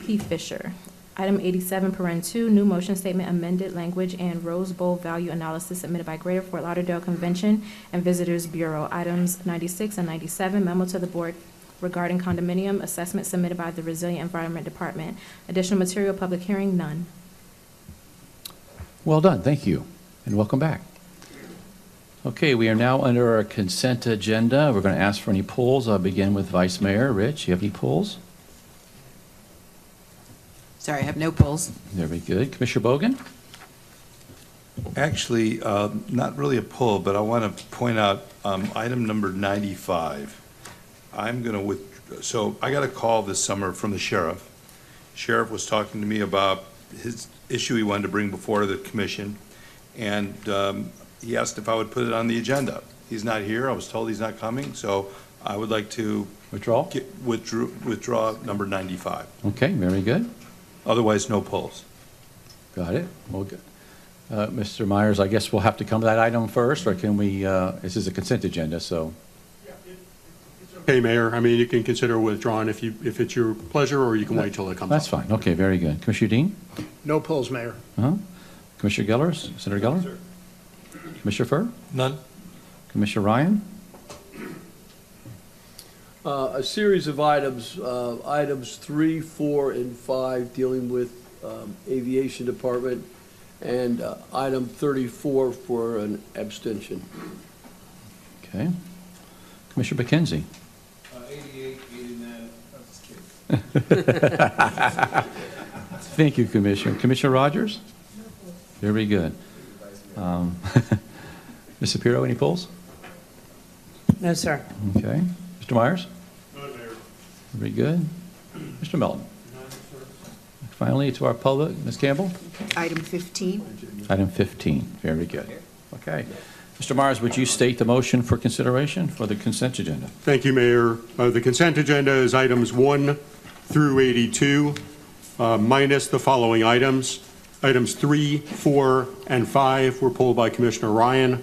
P. Fisher. Item 87, paren 2, new motion statement amended language and Rose Bowl value analysis submitted by Greater Fort Lauderdale Convention and Visitors Bureau. Items 96 and 97, memo to the board regarding condominium assessment submitted by the Resilient Environment Department. Additional material, public hearing, none. Well done, thank you, and welcome back. Okay, we are now under our consent agenda. We're going to ask for any polls. I'll begin with Vice Mayor. Rich, you have any polls? Sorry, I have no polls. Very good. Commissioner Bogen? Actually, uh, not really a poll, but I want to point out um, item number 95. I'm going to with, so I got a call this summer from the sheriff. Sheriff was talking to me about his issue he wanted to bring before the commission, and um, he asked if I would put it on the agenda. He's not here, I was told he's not coming, so I would like to. Withdraw? Withdraw, withdraw number 95. Okay, very good. Otherwise, no polls. Got it. Well, good. Uh, Mr. Myers, I guess we'll have to come to that item first, or can we, uh, this is a consent agenda, so. Okay, Mayor, I mean, you can consider withdrawing if you, if it's your pleasure, or you can wait till it comes up. That's fine. Okay, very good. Commissioner Dean? No polls, Mayor. Uh-huh. Commissioner Gellers? Senator Geller? Commissioner Furr? None. Commissioner Ryan? Uh, A series of items, uh, items three, four, and five dealing with um, Aviation Department, and uh, item 34 for an abstention. Okay. Commissioner McKenzie? Uh, 88, 89, I'm just kidding. Thank you, Commissioner. Commissioner Rogers? Very good. Um, Ms. Cepero, any polls? No, sir. Okay. Mr. Myers? Very good. Mr. Melton? Finally, to our public, Ms. Campbell? Item 15. Item 15, very good. Okay. Mr. Myers, would you state the motion for consideration for the consent agenda? Thank you, Mayor. Uh, The consent agenda is items 1 through 82, uh, minus the following items. Items 3, 4, and 5 were pulled by Commissioner Ryan.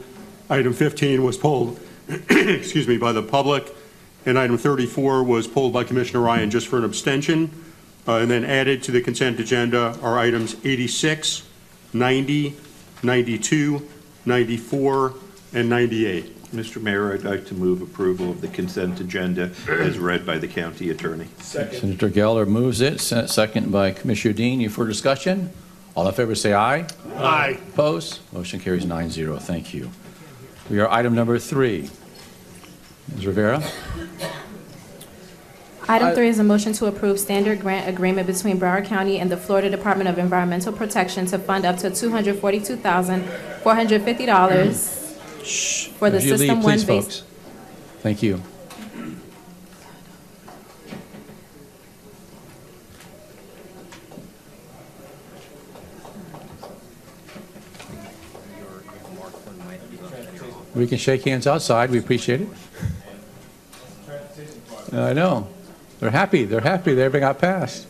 Item 15 was pulled, excuse me, by the public, and item 34 was pulled by Commissioner Ryan just for an abstention. Uh, And then added to the consent agenda are items 86, 90, 92, 94, and 98. Mr. Mayor, I'd like to move approval of the consent agenda as read by the county attorney. Second. Senator Geller moves it, second by Commissioner Dean. You for discussion? All in favor, say aye. Aye. Opposed? Motion carries 9-0. Thank you. We are item number three. Ms. Rivera? Item three is a motion to approve standard grant agreement between Broward County and the Florida Department of Environmental Protection to fund up to $242,450 for the Would you leave, System One please, base. folks? Thank you. We can shake hands outside. We appreciate it. I know. They're happy. They're happy. They ever got passed.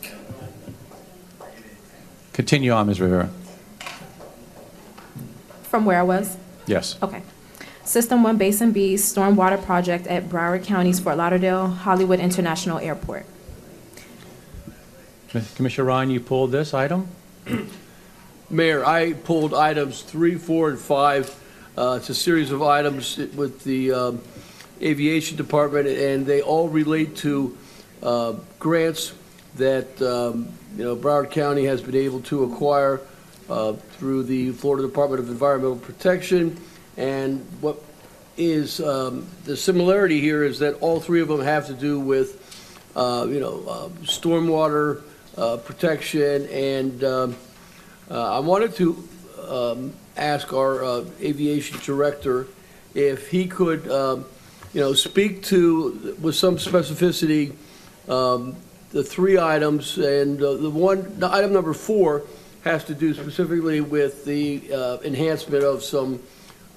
Continue on, Ms. Rivera. From where I was? Yes. Okay. System One Basin B Stormwater Project at Broward County's Fort Lauderdale Hollywood International Airport. Commissioner Ryan, you pulled this item? Mayor, I pulled items three, four, and five. Uh, It's a series of items with the um, Aviation Department, and they all relate to uh, grants that, um, you know, Broward County has been able to acquire uh, through the Florida Department of Environmental Protection. And what is, um, the similarity here is that all three of them have to do with, uh, you know, uh, stormwater uh, protection and um, uh, I wanted to um, ask our aviation director if he could, um, you know, speak to, with some specificity, um, the three items, and uh, the one, the item number four has to do specifically with the uh, enhancement of some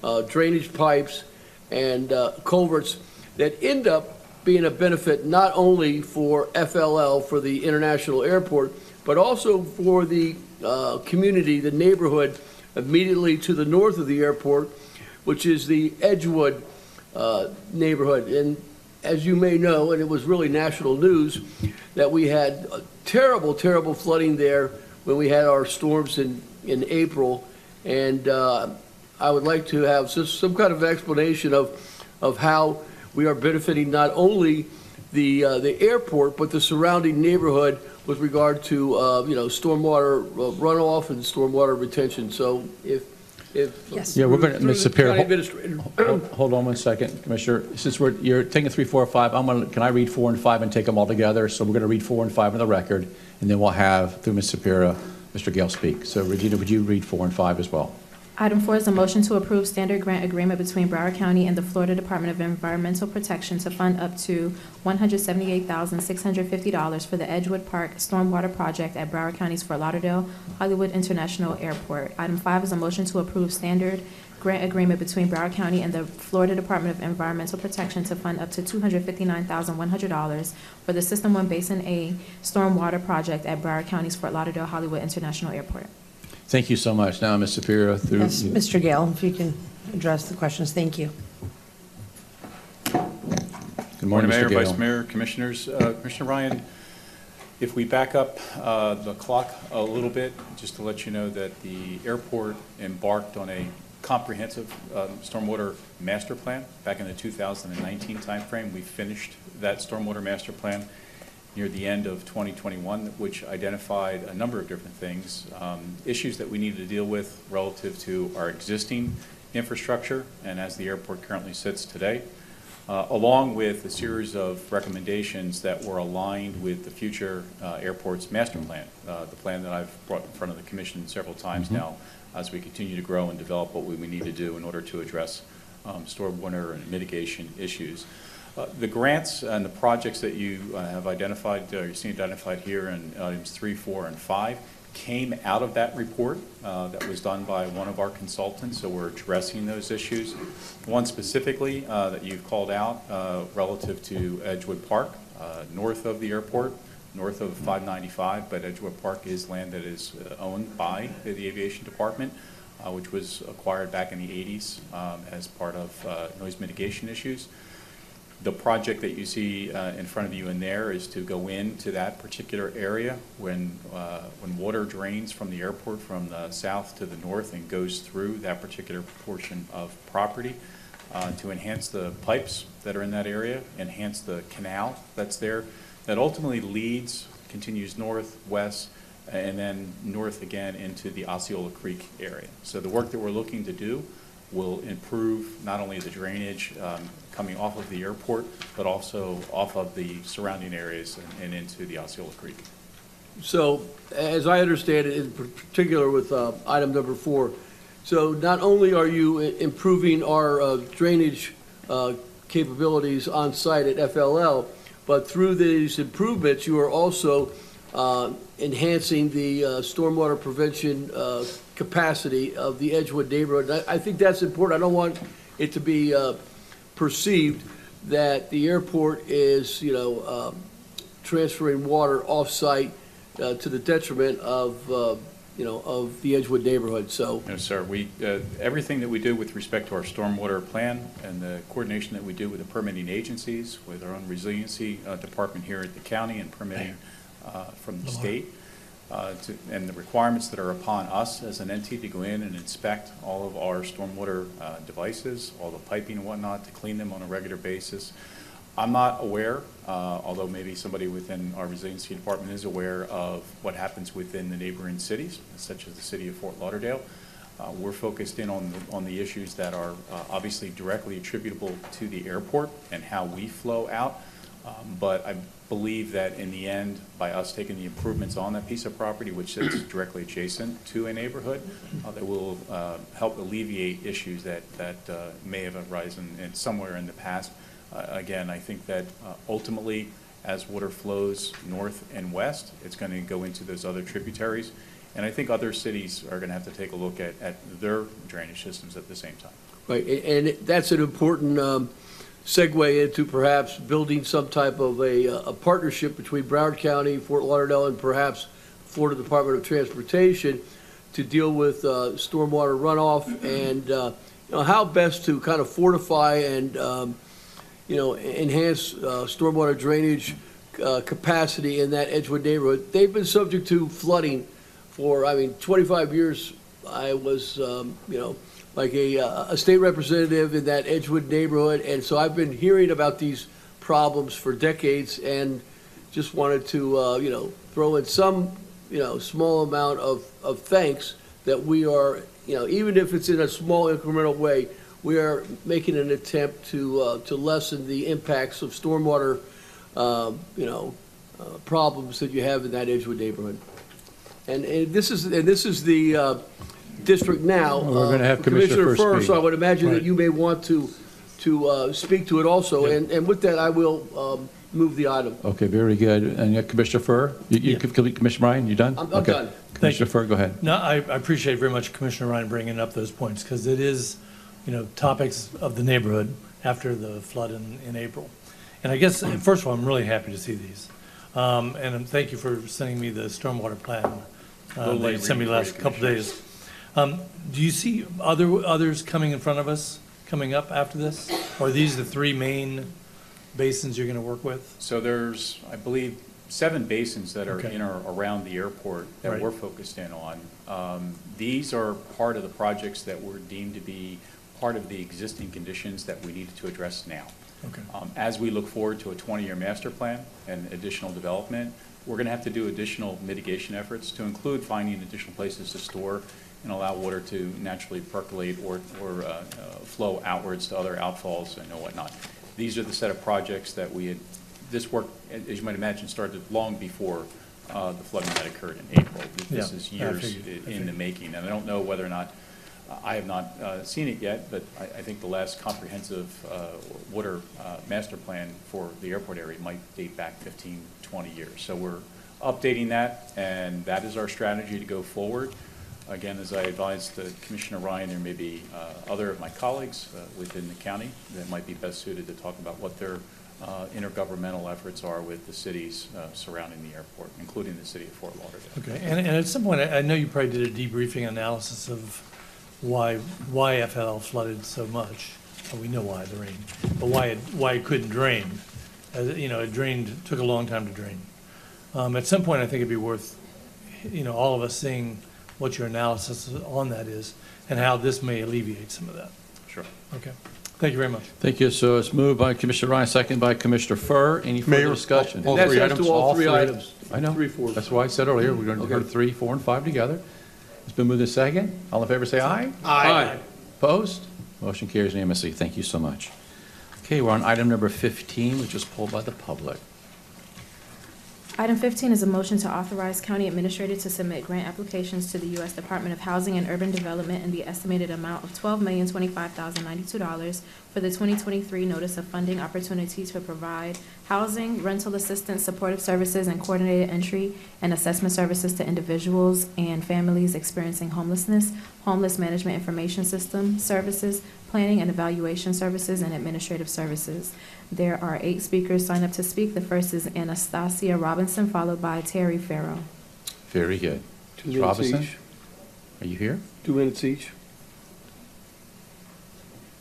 uh, drainage pipes and uh, culverts that end up being a benefit not only for FLL, for the international airport, but also for the uh, community, the neighborhood immediately to the north of the airport, which is the Edgewood uh, neighborhood. And as you may know, and it was really national news, that we had terrible, terrible flooding there when we had our storms in, in April. And uh, I would like to have some kind of explanation of, of how we are benefiting not only the, uh, the airport, but the surrounding neighborhood with regard to, uh, you know, stormwater uh, runoff and stormwater retention. So if, if. Yes. Yeah, we're going to, through Ms. the Cepero, county hol- administrator- hold hold on one second, Commissioner. Since we're, you're taking three, four, five, I'm going to, can I read four and five and take them all together? So we're going to read four and five on the record, and then we'll have, through Ms. Cepero, uh, Mr. Gale speak. So Regina, would you read four and five as well? Item four is a motion to approve standard grant agreement between Broward County and the Florida Department of Environmental Protection to fund up to $178,650 for the Edgewood Park Stormwater Project at Broward County's Fort Lauderdale Hollywood International Airport. Item five is a motion to approve standard grant agreement between Broward County and the Florida Department of Environmental Protection to fund up to $259,100 for the System One Basin A Stormwater Project at Broward County's Fort Lauderdale Hollywood International Airport. Thank you so much. Now, Ms. Cepero, through. Yes, Mr. Gale, if you can address the questions, thank you. Good morning, Mr. Mayor, Gale. Vice Mayor, Commissioners. Uh, Commissioner Ryan, if we back up uh, the clock a little bit, just to let you know that the airport embarked on a comprehensive um, stormwater master plan back in the 2019 timeframe. We finished that stormwater master plan near the end of 2021, which identified a number of different things, um, issues that we needed to deal with relative to our existing infrastructure and as the airport currently sits today, uh, along with a series of recommendations that were aligned with the future uh, airport's master plan, uh, the plan that I've brought in front of the commission several times Mhm. now, as we continue to grow and develop what we we need to do in order to address um, stormwater and mitigation issues. Uh, The grants and the projects that you uh, have identified, uh, you've seen identified here in items three, four, and five, came out of that report uh, that was done by one of our consultants, so we're addressing those issues. One specifically uh, that you've called out relative to Edgewood Park, north of the airport, north of 595, but Edgewood Park is land that is owned by the Aviation Department, which was acquired back in the 80s um, as part of noise mitigation issues. The project that you see uh, in front of you in there is to go into that particular area when, uh, when water drains from the airport from the south to the north and goes through that particular portion of property uh, to enhance the pipes that are in that area, enhance the canal that's there, that ultimately leads, continues north, west, and then north again into the Osceola Creek area. So the work that we're looking to do will improve not only the drainage um, coming off of the airport, but also off of the surrounding areas and- and into the Osceola Creek. So, as I understand it, in particular with uh, item number four, so not only are you improving our uh, drainage uh, capabilities on site at FLL, but through these improvements, you are also uh, enhancing the uh, stormwater prevention uh, capacity of the Edgewood neighborhood. I I think that's important. I don't want it to be uh, perceived that the airport is, you know, um, transferring water off-site uh, to the detriment of, uh, you know, of the Edgewood neighborhood, so. No, sir, we, uh, everything that we do with respect to our stormwater plan and the coordination that we do with the permitting agencies, with our own resiliency uh, department here at the county and permitting uh, from the state, uh, to- and the requirements that are upon us as an entity to go in and inspect all of our stormwater uh, devices, all the piping and whatnot, to clean them on a regular basis. I'm not aware, uh, although maybe somebody within our resiliency department is aware of what happens within the neighboring cities, such as the city of Fort Lauderdale. Uh, We're focused in on, the- on the issues that are uh, obviously directly attributable to the airport and how we flow out. Um, But I believe that in the end, by us taking the improvements on that piece of property, which sits directly adjacent to a neighborhood, uh, that will uh, help alleviate issues that, that uh, may have arisen in somewhere in the past. Uh, Again, I think that uh, ultimately, as water flows north and west, it's going to go into those other tributaries. And I think other cities are going to have to take a look at, at their drainage systems at the same time. Right, and that's an important um, segue into perhaps building some type of a, uh, a partnership between Broward County, Fort Lauderdale, and perhaps Florida Department of Transportation to deal with uh, stormwater runoff and, uh, you know, how best to kind of fortify and, um, you know, enhance uh, stormwater drainage uh, capacity in that Edgewood neighborhood. They've been subject to flooding for, I mean, 25 years. I was, um, you know, like a, uh, a state representative in that Edgewood neighborhood, and so I've been hearing about these problems for decades, and just wanted to, uh, you know, throw in some, you know, small amount of, of thanks that we are, you know, even if it's in a small incremental way, we are making an attempt to, uh, to lessen the impacts of stormwater, um, you know, uh, problems that you have in that Edgewood neighborhood. And, and this is, and this is the, uh, district now. Well, we're gonna uh, have Commissioner Furr Furr, So I would imagine that Right. you may want to, to, uh, speak to it also. And, and with that, I will, um, move the item. Okay, very good. And uh, Commissioner Furr? You- You, Commissioner Ryan, you done? I'm- I'm Okay. done. Commissioner Furr, go ahead. No, I, I appreciate very much Commissioner Ryan bringing up those points, because it is, you know, topics of the neighborhood after the flood in, in April. And I guess, first of all, I'm really happy to see these. Um, and um, thank you for sending me the stormwater plan. Uh, that you sent me reading last you, couple days. Um, do you see other, others coming in front of us, coming up after this? Or are these the three main basins you're gonna work with? So there's, I believe, seven basins that are Okay. in or around the airport that Right. we're focused in on. Um, These are part of the projects that were deemed to be part of the existing conditions that we needed to address now. Okay. Um, As we look forward to a 20-year master plan and additional development, we're going to have to do additional mitigation efforts to include finding additional places to store and allow water to naturally percolate or, or uh, uh, flow outwards to other outfalls and whatnot. these are the set of projects that we had, this work, as you might imagine, started long before uh, the flooding that occurred in April. This Yeah, is years figured, I i- in the making, and I don't know whether or not, I have not uh, seen it yet, but I, I think the last comprehensive uh, water uh, master plan for the airport area might date back 15, 20 years. So we're updating that, and that is our strategy to go forward. Again, as I advised Commissioner Ryan, there may be uh, other of my colleagues uh, within the county that might be best suited to talk about what their uh, intergovernmental efforts are with the cities uh, surrounding the airport, including the city of Fort Lauderdale. Okay, and, and at some point, I I know you probably did a debriefing analysis of why, why FL flooded so much. Well, We know why, the rain, but why it, why it couldn't drain. You know, it drained, took a long time to drain. Um, At some point, I think it'd be worth, you know, all of us seeing what your analysis on that is and how this may alleviate some of that. Sure. Okay, thank you very much. Thank you. So it's moved by Commissioner Ryan, second by Commissioner Furr. Any further Mayor, discussion? all- all three items? to all All three three. items. I know. Three, four. That's why I said earlier, we're going to Okay. do three, four, and five together. It's been moved to second. All in favor, say aye. Aye. Opposed? Motion carries unanimously. Thank you so much. Okay, we're on item number 15, which is pulled by the public. Item 15 is a motion to authorize county administrator to submit grant applications to the U.S. Department of Housing and Urban Development in the estimated amount of $12,025,092 for the 2023 Notice of Funding Opportunities to provide housing, rental assistance, supportive services, and coordinated entry and assessment services to individuals and families experiencing homelessness, homeless management information system services, planning and evaluation services, and administrative services. There are eight speakers signed up to speak. The first is Anastasia Robinson, followed by Terry Farrow. Very good. Two Ms. minutes Robinson, each. are you here? Two minutes each.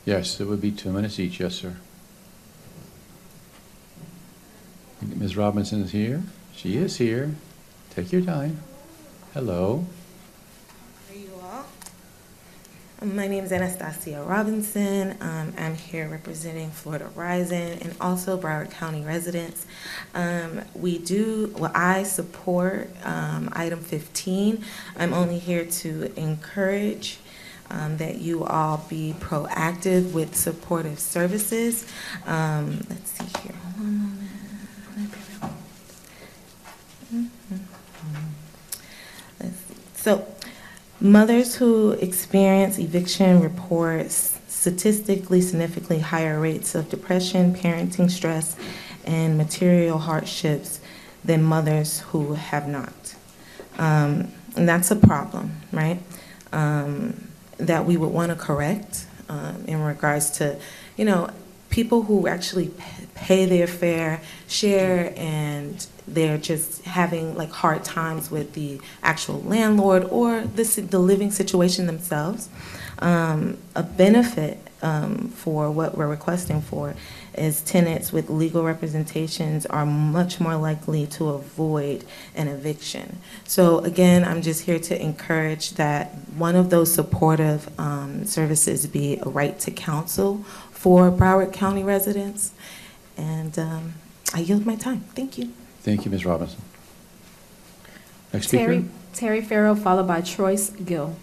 Yes, it would be two minutes each, yes, sir. Ms. Robinson is here. She is here. Take your time. Hello. How are you all? Um, My name is Anastasia Robinson. Um, I'm here representing Florida Rising and also Broward County residents. Um, we do, well, I support um, item 15. I'm only here to encourage um, that you all be proactive with supportive services. Um, let's see here. One moment. Let's see. So, mothers who experience eviction report statistically significantly higher rates of depression, parenting stress, and material hardships than mothers who have not. Um, and that's a problem, right? Um, that we would want to correct um, in regards to, you know, people who actually pay their fair share and they're just having like hard times with the actual landlord or the, the living situation themselves. Um, a benefit um, for what we're requesting for is tenants with legal representations are much more likely to avoid an eviction. So again, I'm just here to encourage that one of those supportive um, services be a right to counsel for Broward County residents. And um, I yield my time. Thank you. Thank you, Ms. Robinson. Next speaker, Terry, Terry Farrow, followed by Troyce Gill.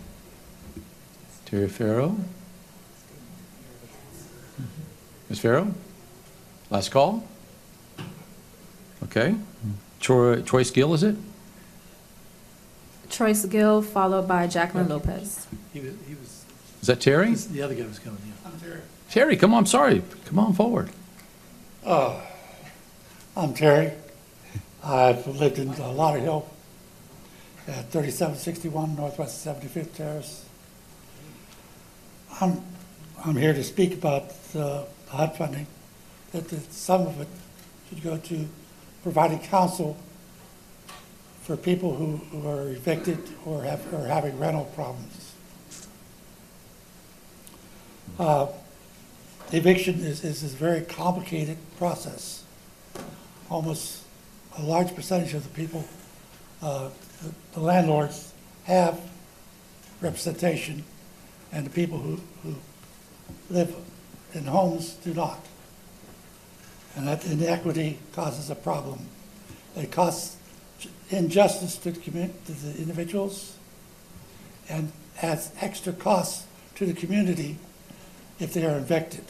Terry Farrow. Ms. Farrow? Last call? Okay. Troy, Troy Skill, is it? Troyce Gill, followed by Jacqueline Lopez. He was, he was, Is that Terry? the other guy was coming, yeah. I'm Terry. Terry, come on, I'm sorry. Come on forward. Uh, I'm Terry. I've lived in uh, Lauderhill at 3761 Northwest 75th Terrace. I'm, I'm here to speak about the HUD funding, that the- some of it should go to providing counsel for people who who are evicted or have, are having rental problems. Uh, Eviction is, is a very complicated process. Almost a large percentage of the people, uh, the- landlords have representation, and the people who, who live in homes do not. And that inequity causes a problem. It causes injustice to the to the individuals, and adds extra costs to the community if they are evicted.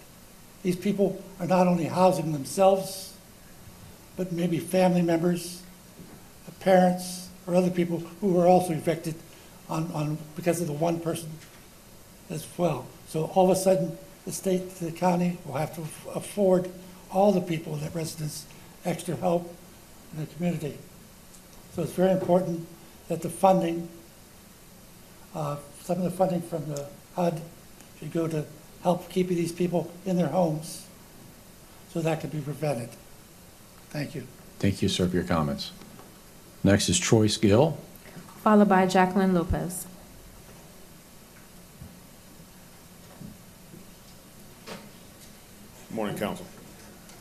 these people are not only housing themselves, but maybe family members, parents, or other people who are also evicted on, on, because of the one person as well. So all of a sudden, the state, the county will have to afford all the people, that residents, extra help in the community. So it's very important that the funding, uh, some of the funding from the HUD should go to help keeping these people in their homes so that can be prevented. Thank you. Thank you, sir, for your comments. Next is Troy Gill. Followed by Jacqueline Lopez. Good Morning, Council.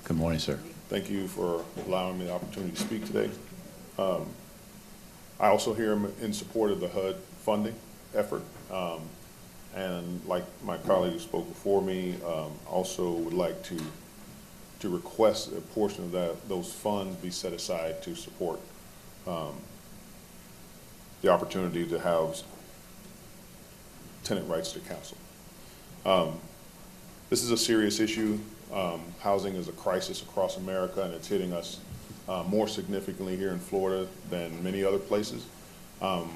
Good morning, sir. Thank you for allowing me the opportunity to speak today. Um, I also here am in support of the HUD funding effort. Um, And like my colleague who spoke before me, um, also would like to, to request a portion of that, those funds be set aside to support um, the opportunity to house tenant rights to council. Um, This is a serious issue. Um, Housing is a crisis across America, and it's hitting us uh, more significantly here in Florida than many other places. Um,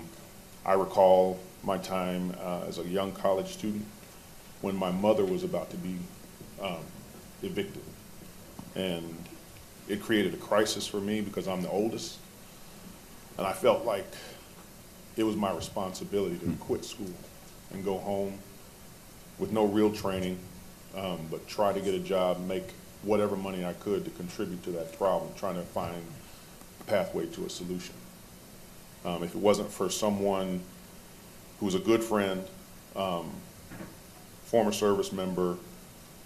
I recall my time uh, as a young college student when my mother was about to be um, evicted. And it created a crisis for me because I'm the oldest. And I felt like it was my responsibility to quit school and go home with no real training, um, but try to get a job, make whatever money I could to contribute to that problem, trying to find a pathway to a solution. Um, if it wasn't for someone who was a good friend, um, former service member,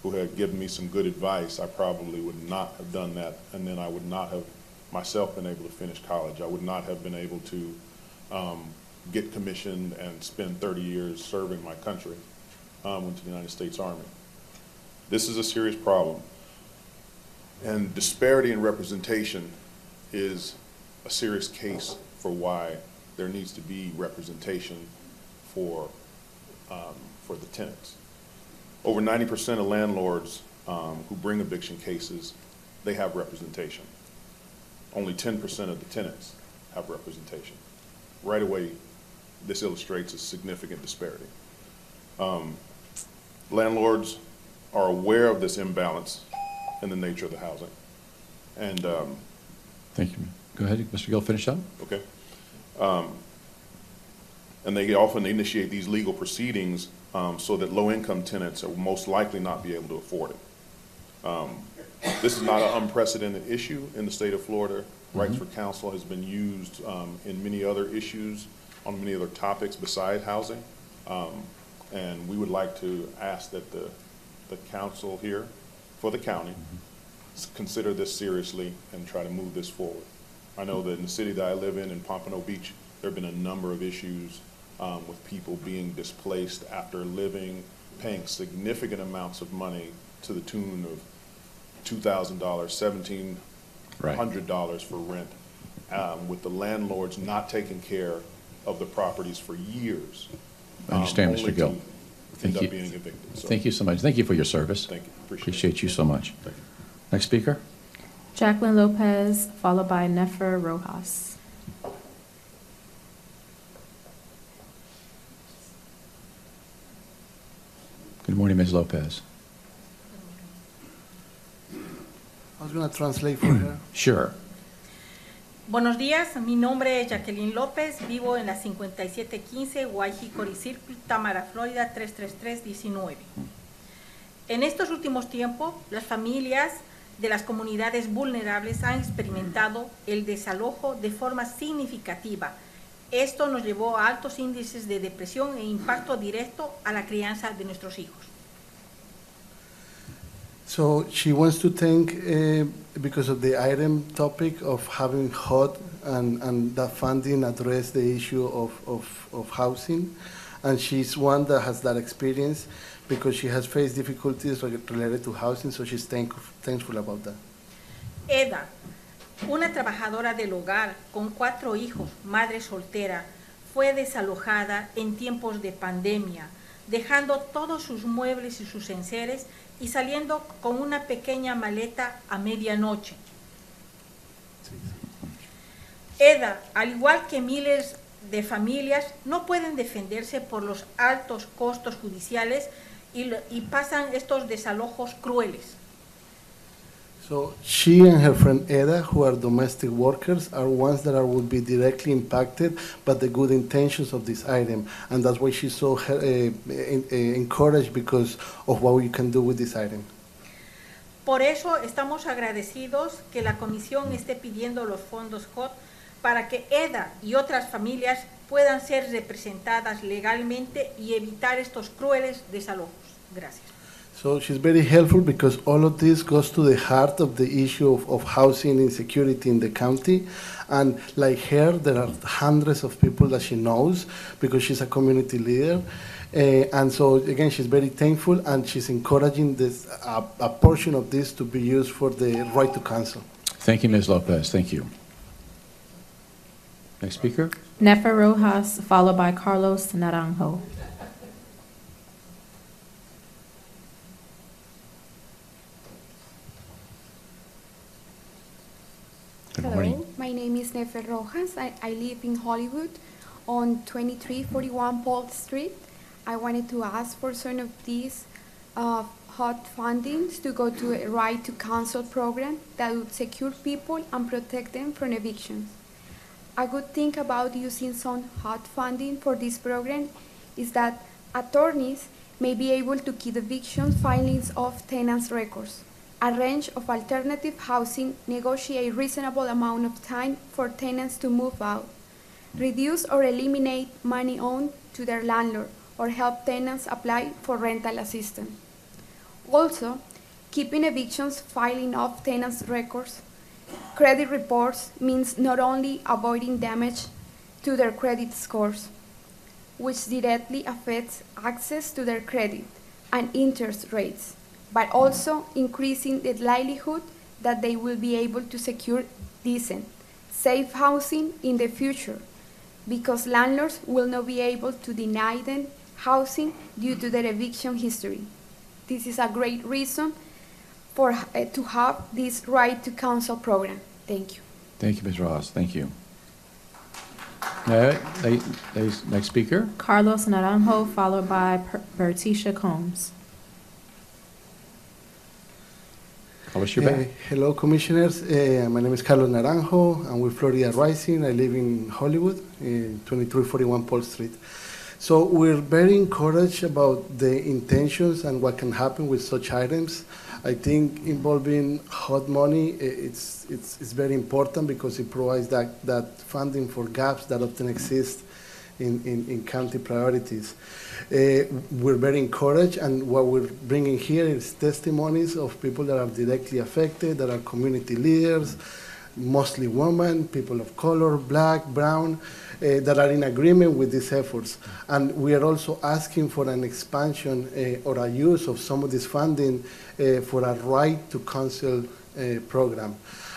who had given me some good advice, I probably would not have done that, and then I would not have myself been able to finish college. I would not have been able to um, get commissioned and spend 30 years serving my country, um, went to the United States Army. This is a serious problem. And disparity in representation is a serious case for why there needs to be representation for, um, for the tenants. Over 90% of landlords um, who bring eviction cases, they have representation. Only 10% of the tenants have representation. Right away, this illustrates a significant disparity. Um, landlords are aware of this imbalance in the nature of the housing. And, um, Thank you. Go ahead, Mr. Gill, finish up. okay? Um, And they often initiate these legal proceedings um, so that low-income tenants will most likely not be able to afford it. Um, This is not an unprecedented issue in the state of Florida. Rights for counsel has been used um, in many other issues, on many other topics beside housing. Um, And we would like to ask that the, the council here, for the county, s- consider this seriously and try to move this forward. I know that in the city that I live in, in Pompano Beach, there have been a number of issues um, with people being displaced after living, paying significant amounts of money to the tune of two thousand dollars, seventeen hundred dollars for rent, um, with the landlords not taking care of the properties for years. I understand, um, Mr. Gill. Thank End up you. being evicted. So, Thank you so much. Thank you for your service. Thank you. Appreciate it. Appreciate you so much. Thank you. Next speaker. Jacqueline Lopez, followed by Nefer Rojas. Good morning, Ms. Lopez. I was going to translate for her. Sure. Buenos días, mi nombre es Jacqueline López, vivo en la 5715 Waihikori Circle, Tamara, Florida 33319. En estos últimos tiempos, las familias de las comunidades vulnerables han experimentado el desalojo de forma significativa. Esto nos llevó a altos índices de depresión e impacto directo a la crianza de nuestros hijos. So she wants to thank, uh, because of the item topic of having HUD and, and that funding address the issue of, of, of housing. And she's one that has that experience because she has faced difficulties related to housing, so she's thank, thankful about that. Eda, una trabajadora del hogar con cuatro hijos, madre soltera, fue desalojada en tiempos de pandemia, dejando todos sus muebles y sus enseres y saliendo con una pequeña maleta a medianoche. Eda, al igual que miles de familias, no pueden defenderse por los altos costos judiciales y, y pasan estos desalojos crueles. So she and her friend Eda, who are domestic workers, are ones that are, will be directly impacted by the good intentions of this item. And that's why she's so uh, uh, encouraged because of what we can do with this item. Por eso estamos agradecidos que la comisión esté pidiendo los fondos HOT para que EDA y otras familias puedan ser representadas legalmente y evitar estos crueles desalojos. Gracias. So she's very helpful because all of this goes to the heart of the issue of, of housing insecurity in the county. And like her, there are hundreds of people that she knows because she's a community leader. Uh, and so again, she's very thankful and she's encouraging this, a, a portion of this to be used for the right to counsel. Thank you, Ms. Lopez. Thank you. Next speaker? Nefer Rojas, followed by Carlos Naranjo. Hello, morning. my name is Nefer Rojas. I, I live in Hollywood on 2341 Paul Street. I wanted to ask for some of these uh, HUD fundings to go to a right to counsel program that would secure people and protect them from evictions. A good thing about using some HUD funding for this program is that attorneys may be able to keep eviction filings of tenants' records arrange of alternative housing, negotiate a reasonable amount of time for tenants to move out, reduce or eliminate money owed to their landlord, or help tenants apply for rental assistance. Also, keeping evictions filing off tenants' records, credit reports means not only avoiding damage to their credit scores, which directly affects access to their credit and interest rates, but also increasing the likelihood that they will be able to secure decent, safe housing in the future, because landlords will not be able to deny them housing due to their eviction history. This is a great reason for uh, to have this right to counsel program. Thank you. Thank you, Ms. Ross. Thank you. Uh, they- they- Next speaker? Carlos Naranjo, followed by Per- Berticia Combs. Uh, hello, commissioners. Uh, my name is Carlos Naranjo. I'm with Florida Rising. I live in Hollywood, in 2341 Paul Street. So we're very encouraged about the intentions and what can happen with such items. I think involving hot money, it's, it's, it's very important because it provides that, that funding for gaps that often exist in, in, in county priorities. Uh, we're very encouraged, and what we're bringing here is testimonies of people that are directly affected, that are community leaders, mostly women, people of color, black, brown, uh, that are in agreement with these efforts. And we are also asking for an expansion uh, or a use of some of this funding uh, for a right to counsel uh, program.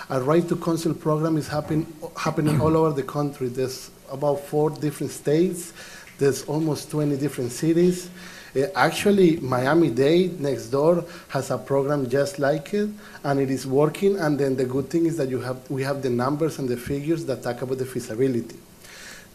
A right to counsel program is happen, happening all over the country. There's about four different states. There's almost 20 different cities. Uh, actually, Miami-Dade next door has a program just like it, and it is working. And then the good thing is that you have, we have the numbers and the figures that talk about the feasibility.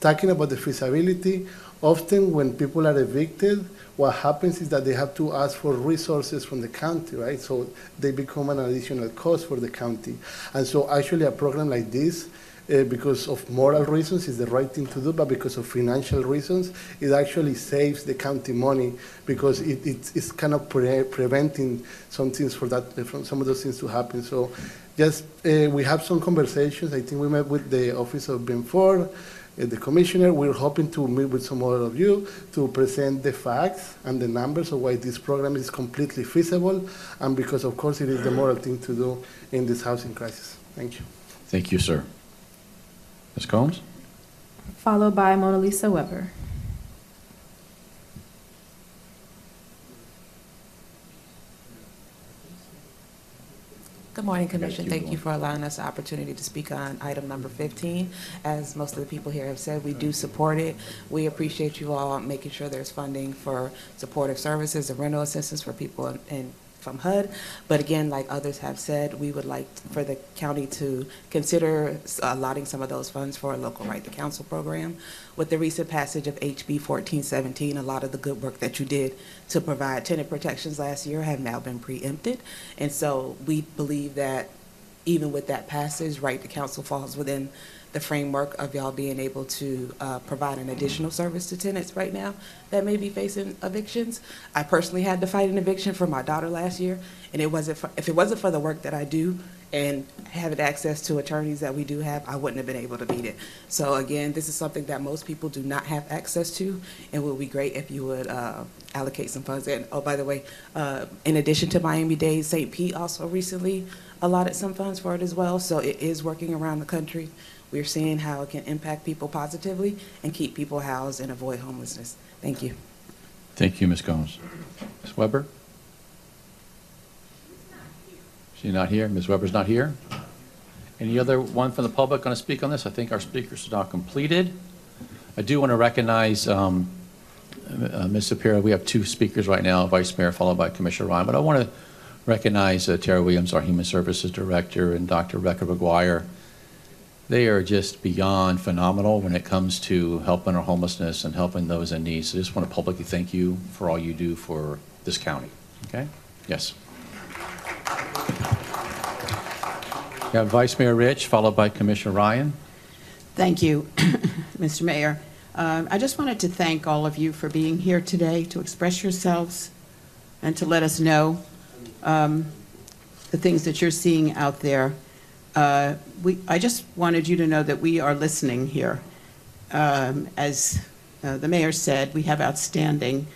Talking about the feasibility, often when people are evicted, what happens is that they have to ask for resources from the county, right? So they become an additional cost for the county. And so actually a program like this, uh, because of moral reasons, is the right thing to do, but because of financial reasons, it actually saves the county money because it, it, it's kind of pre- preventing some things for that, from some of those things to happen. So just, uh, we have some conversations. I think we met with the Office of Ben uh, the commissioner. We're hoping to meet with some other of you to present the facts and the numbers of why this program is completely feasible, and because, of course, it is the moral thing to do in this housing crisis. Thank you. Thank you, sir. Ms. Combs? Followed by Mona Lisa Weber. Good morning, Commission. Thank you for allowing us the opportunity to speak on item number 15. As most of the people here have said, we do support it. We appreciate you all making sure there's funding for supportive services and rental assistance for people in- in, from HUD. But again, like others have said, we would like for the county to consider allotting some of those funds for a local right to counsel program. With the recent passage of HB 1417, a lot of the good work that you did to provide tenant protections last year have now been preempted. And so we believe that even with that passage, right to counsel falls within the framework of y'all being able to uh, provide an additional service to tenants right now that may be facing evictions. I personally had to fight an eviction for my daughter last year, and it wasn't, for- if it wasn't for the work that I do and having access to attorneys that we do have, I wouldn't have been able to beat it. So again, this is something that most people do not have access to, and would be great if you would uh, allocate some funds. And, oh, by the way, uh, in addition to Miami-Dade, St. Pete also recently allotted some funds for it as well, so it is working around the country. We're seeing how it can impact people positively and keep people housed and avoid homelessness. Thank you. Thank you, Ms. Gomes. Ms. Weber? She's not here? Ms. Weber's not here? Any other one from the public going to speak on this? I think our speakers are now completed. I do want to recognize um, uh, Ms. Shapiro. We have two speakers right now, Vice Mayor followed by Commissioner Ryan. But I want to recognize uh, Tara Williams, our Human Services Director, and Dr. Rebecca McGuire. They are just beyond phenomenal when it comes to helping our homelessness and helping those in need. So I just want to publicly thank you for all you do for this county. Okay? Yes. We have Vice Mayor Rich, followed by Commissioner Ryan. Thank you, Mr. Mayor. Um, I just wanted to thank all of you for being here today to express yourselves and to let us know um, the things that you're seeing out there. Uh, we, I just wanted you to know that we are listening here. Um, As uh, the mayor said, we have outstanding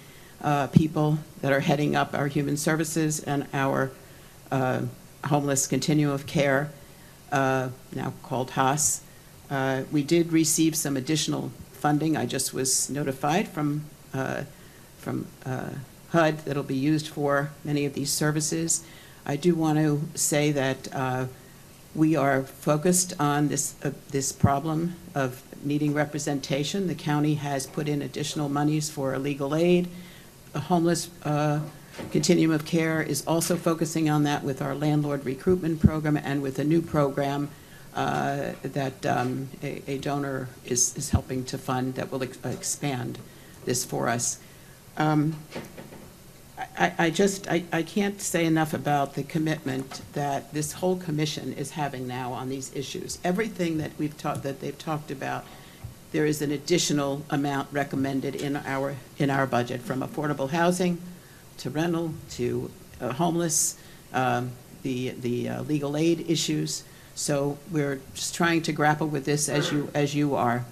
uh, people that are heading up our human services and our uh, homeless continuum of care, uh, now called HOSS. Uh, We did receive some additional funding. I just was notified from, from HUD that'll be used for many of these services. I do want to say that we are focused on this, uh, this problem of needing representation. The county has put in additional monies for legal aid. The homeless uh, continuum of care is also focusing on that with our landlord recruitment program and with a new program uh, that um, a a donor is, is helping to fund that will ex- expand this for us. Um, I, I just, I, I can't say enough about the commitment that this whole commission is having now on these issues. Everything that we've talked, that they've talked about, there is an additional amount recommended in our, in our budget, from affordable housing to rental to uh, homeless, um, the, the uh, legal aid issues. So we're just trying to grapple with this as you, as you are.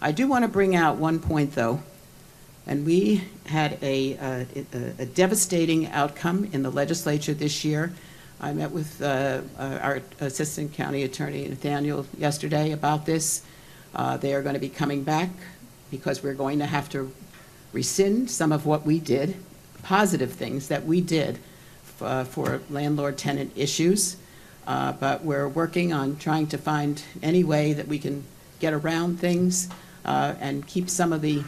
I do want to bring out one point, though. And we had a, uh, a- a devastating outcome in the legislature this year. I met with uh, uh, our Assistant County Attorney Nathaniel yesterday about this. Uh, They are going to be coming back because we're going to have to rescind some of what we did, positive things that we did uh, for landlord-tenant issues. Uh, But we're working on trying to find any way that we can get around things uh, and keep some of the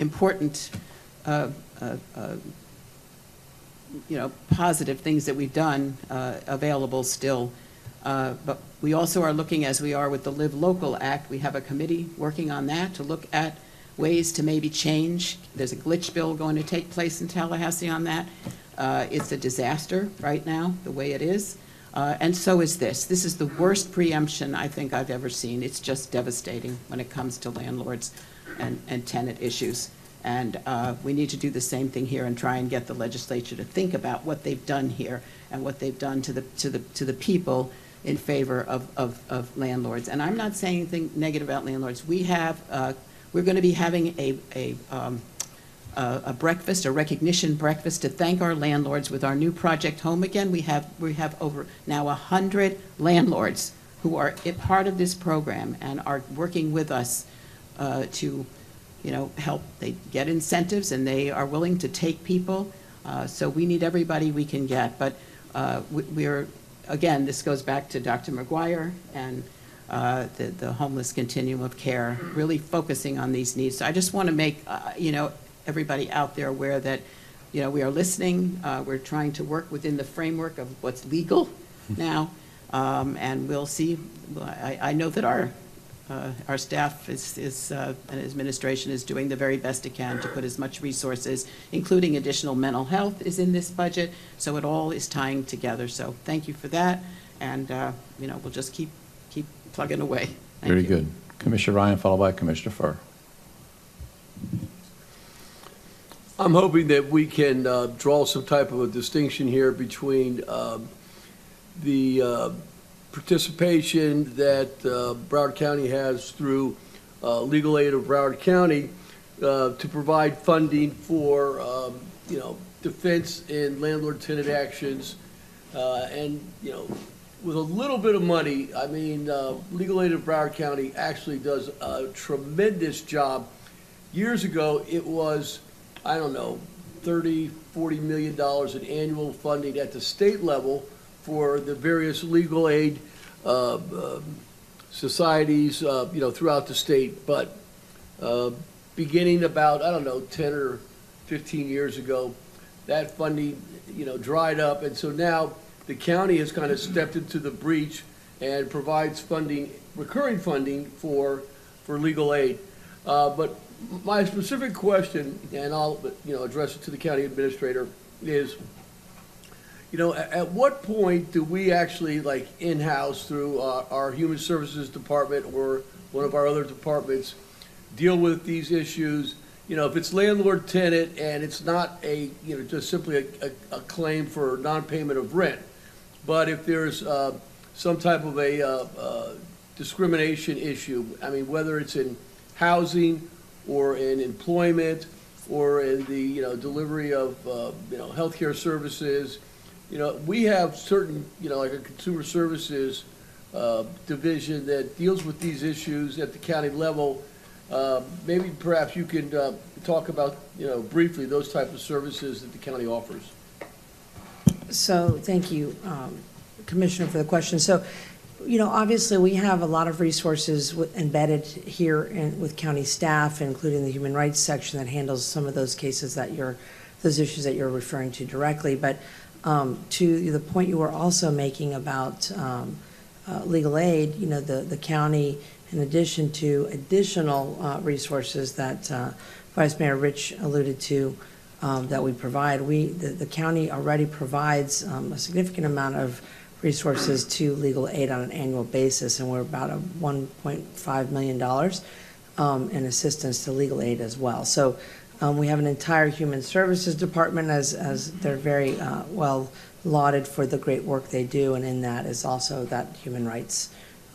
important, uh, uh, uh, you know, positive things that we've done uh, available still. Uh, But we also are looking, as we are with the Live Local Act, we have a committee working on that to look at ways to maybe change. There's a glitch bill going to take place in Tallahassee on that. Uh, It's a disaster right now, the way it is. Uh, And so is this. This is the worst preemption I think I've ever seen. It's just devastating when it comes to landlords and, and tenant issues. And uh, we need to do the same thing here and try and get the legislature to think about what they've done here and what they've done to the, to the, to the people in favor of, of, of landlords. And I'm not saying anything negative about landlords. We have, uh, we're going to be having a, a, um, a a breakfast, a recognition breakfast to thank our landlords with our new Project Home Again. We have, we have over now 100 landlords who are part of this program and are working with us uh, to, you know, help. They get incentives and they are willing to take people. Uh, So we need everybody we can get. But uh, we- we're, again, this goes back to Dr. McGuire and uh, the the homeless continuum of care, really focusing on these needs. So I just want to make, uh, you know, everybody out there aware that, you know, we are listening, uh, we're trying to work within the framework of what's legal now, um, and we'll see. I I know that our uh, Our staff is, is, uh, and administration is doing the very best it can to put as much resources, including additional mental health is in this budget, so it all is tying together. So thank you for that, and, uh, you know, we'll just keep, keep plugging away. Thank Very you. good. Commissioner Ryan, followed by Commissioner Furr. I'm hoping that we can uh, draw some type of a distinction here between um, the uh, participation that uh, Broward County has through uh, Legal Aid of Broward County uh, to provide funding for, um, you know, defense and landlord-tenant actions. Uh, And, you know, with a little bit of money, I mean, uh, Legal Aid of Broward County actually does a tremendous job. Years ago, it was, I don't know, 30, 40 million dollars in annual funding at the state level for the various legal aid uh, um, societies, uh, you know, throughout the state. But uh, beginning about, I don't know, 10 or 15 years ago, that funding, you know, dried up. And so now the county has kind of stepped into the breach and provides funding, recurring funding for, for legal aid. Uh, But my specific question, and I'll, you know, address it to the county administrator, is, you know, at, at what point do we actually, like, in-house through our, our Human Services Department or one of our other departments, deal with these issues? You know, if it's landlord-tenant and it's not a, you know, just simply a, a, a claim for non-payment of rent, but if there's, uh, some type of a, uh, uh, discrimination issue, I mean, whether it's in housing or in employment or in the, you know, delivery of, uh, you know, healthcare services, you know, we have certain, you know, like a consumer services uh, division that deals with these issues at the county level. Uh, Maybe perhaps you could uh, talk about, you know, briefly, those type of services that the county offers. So, thank you, um, Commissioner, for the question. So, you know, obviously, we have a lot of resources embedded here in, with county staff, including the Human Rights section that handles some of those cases that you're, those issues that you're referring to directly. But um, to the point you were also making about um, uh, legal aid, you know, the, the county, in addition to additional uh, resources that uh, Vice Mayor Rich alluded to, um, that we provide. We, the, the county already provides um, a significant amount of resources to legal aid on an annual basis, and we're about a $1.5 million um, in assistance to legal aid as well. So um, we have an entire human services department as, as they're very uh, well lauded for the great work they do, and in that is also that human rights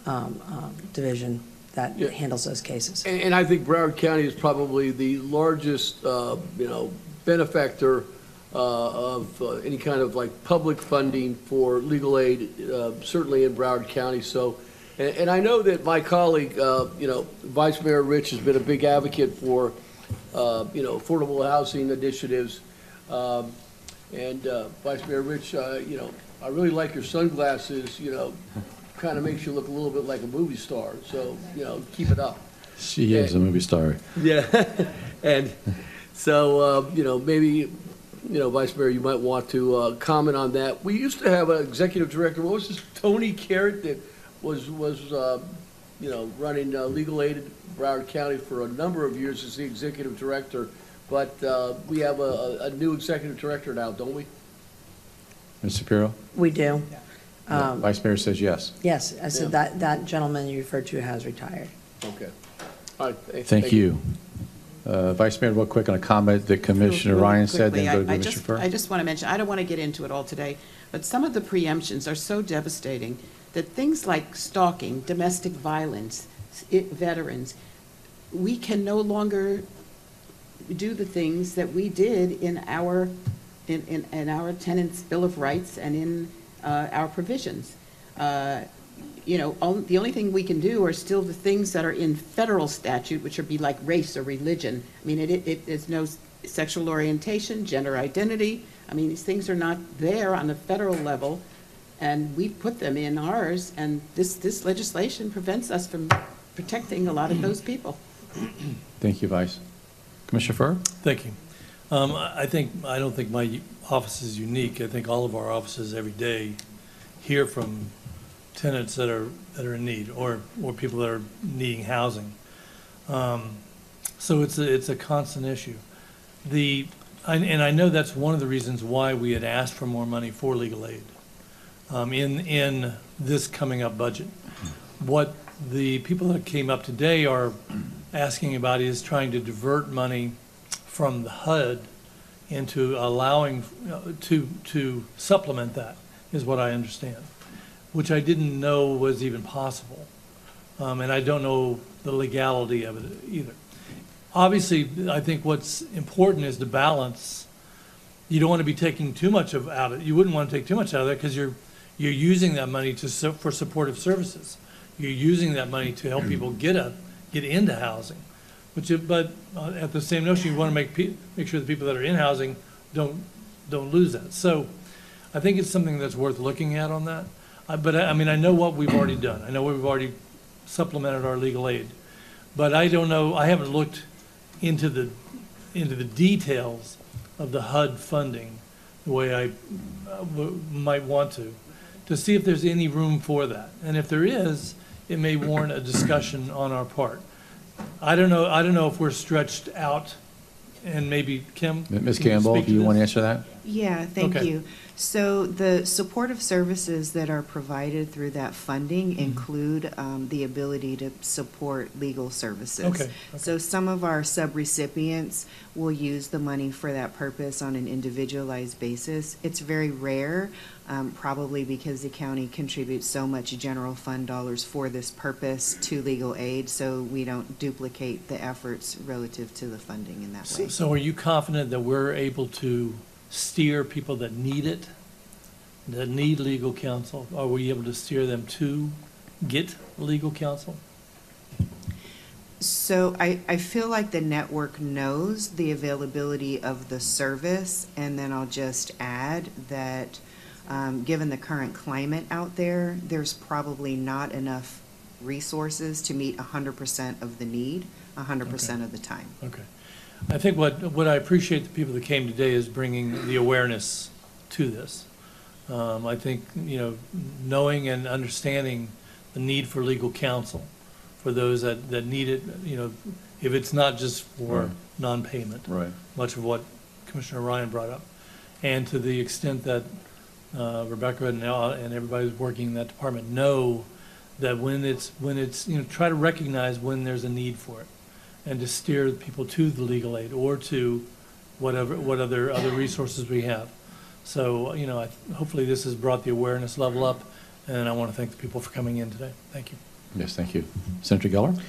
um, um, division that Yeah. handles those cases. And, and I think Broward County is probably the largest, uh, you know, benefactor uh, of uh, any kind of like public funding for legal aid, uh, certainly in Broward County. So, and, and I know that my colleague, uh, you know, Vice Mayor Rich has been a big advocate for, uh, you know, affordable housing initiatives. Um, And uh, Vice Mayor Rich, uh, you know, I really like your sunglasses, you know, kind of makes you look a little bit like a movie star. So, you know, keep it up. She is a movie star. Yeah, and so, uh, you know, maybe, you know, Vice Mayor, you might want to uh, comment on that. We used to have an executive director, what was this, Tony Karrat, that was, was, uh, you know, running uh, legal aid in Broward County for a number of years as the executive director, but uh, we have a, a new executive director now, don't we? Ms. Shapiro? We do. Um, Vice Mayor says yes. Yes, I Yeah. said that, that gentleman you referred to has retired. Okay. All right. th- Thank you. Uh, Vice Mayor, real quick on a comment that Commissioner Really Ryan said, then go I- to I Commissioner just- Furr. I just want to mention, I don't want to get into it all today, but some of the preemptions are so devastating that things like stalking, domestic violence, it- veterans, we can no longer do the things that we did in our, in, in, in our tenants' Bill of Rights and in uh, our provisions. Uh, You know, the only thing we can do are still the things that are in federal statute, which would be like race or religion. I mean, it, it, it- no sexual orientation, gender identity. I mean, these things are not there on the federal level. And we've put them in ours, and this, this legislation prevents us from protecting a lot of those people. Thank you, Vice. Commissioner Furr? Thank you. Um, I I think, I don't think my office is unique. I think all of our offices every day hear from tenants that are, that are in need, or, or people that are needing housing. Um, So it's, a it's a constant issue. The, and and I know that's one of the reasons why we had asked for more money for legal aid um, in, in this coming up budget. What the people that came up today are asking about is trying to divert money from the HUD into allowing, uh, to, to supplement that, is what I understand, which I didn't know was even possible. Um, And I don't know the legality of it either. Obviously, I think what's important is to balance, you don't want to be taking too much of, out of, you wouldn't want to take too much out of there because you're, you're using that money to, for supportive services. You're using that money to help people get up, get into housing. But uh, at the same notion, you want to make, pe- make sure the people that are in housing don't, don't lose that. So I think it's something that's worth looking at on that. I- But I, I mean, I know what we've already done. I know we've already supplemented our legal aid. But I don't know, I haven't looked into the, into the details of the HUD funding the way I uh, w- might want to, to see if there's any room for that. And if there is, it may warrant a discussion on our part. I don't know, I don't know if we're stretched out, and maybe Kim? Ms. can Campbell, speak do you want to answer that? Yeah, thank Okay. you. So the supportive services that are provided through that funding Mm-hmm. include um, the ability to support legal services. Okay, So some of our subrecipients will use the money for that purpose on an individualized basis. It's very rare, um, probably because the county contributes so much general fund dollars for this purpose to legal aid, so we don't duplicate the efforts relative to the funding in that way. So so are you confident that we're able to steer people that need it, that need legal counsel? Are we able to steer them to get legal counsel? So I, I feel like the network knows the availability of the service, and then I'll just add that, um, given the current climate out there, there's probably not enough resources to meet hundred percent of the need, hundred percent of the time. Okay. I think what, what I appreciate the people that came today is bringing the awareness to this. Um, I think, you know, knowing and understanding the need for legal counsel for those that, that need it, you know, if it's not just for Right. non-payment. Right. Much of what Commissioner Ryan brought up. And to the extent that uh, Rebecca and, and everybody who's working in that department know that when it's, when it's, you know, try to recognize when there's a need for it and to steer people to the legal aid or to whatever, what other, other resources we have. So, you know, I- hopefully this has brought the awareness level up, and I want to thank the people for coming in today. Thank you. Yes, thank you. Senator Geller?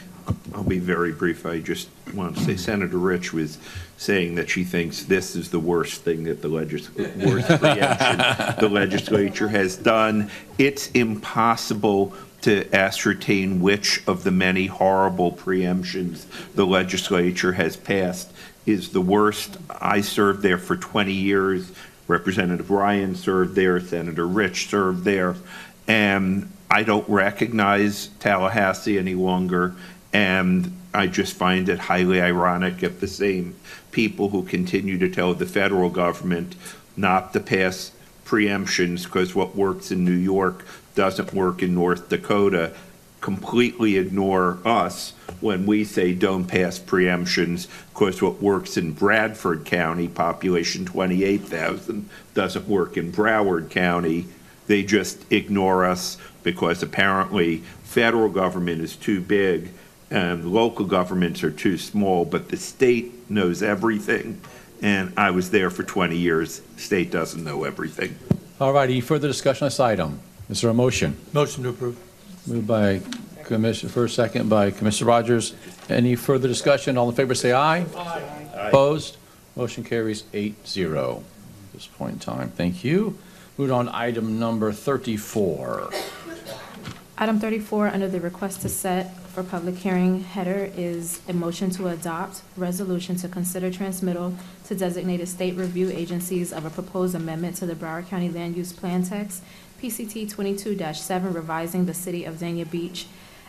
I'll be very brief. I just want to say Senator Rich was saying that she thinks this is the worst thing that the legis, worst the legislature has done. It's impossible to ascertain which of the many horrible preemptions the legislature has passed is the worst. I served there for 20 years. Representative Ryan served there, Senator Rich served there. And I don't recognize Tallahassee any longer. And I just find it highly ironic if the same people who continue to tell the federal government not to pass preemptions because what works in New York doesn't work in North Dakota completely ignore us when we say don't pass preemptions because what works in Bradford County, population 28,000, doesn't work in Broward County. They just ignore us because apparently federal government is too big and local governments are too small, but the state knows everything. And I was there for 20 years. State doesn't know everything. All right, any further discussion on this item? Is there a motion? Motion to approve. Moved by Commissioner, first, second by Commissioner Rogers. Any further discussion? All in favor, say aye. Aye. Opposed? Motion carries eight zero at this point in time. Thank you. Moving on, to item number 34. Item 34, under the request to set for public hearing header is a motion to adopt resolution to consider transmittal to designated state review agencies of a proposed amendment to the Broward County Land Use Plan text PCT 22-7, revising the City of Dania Beach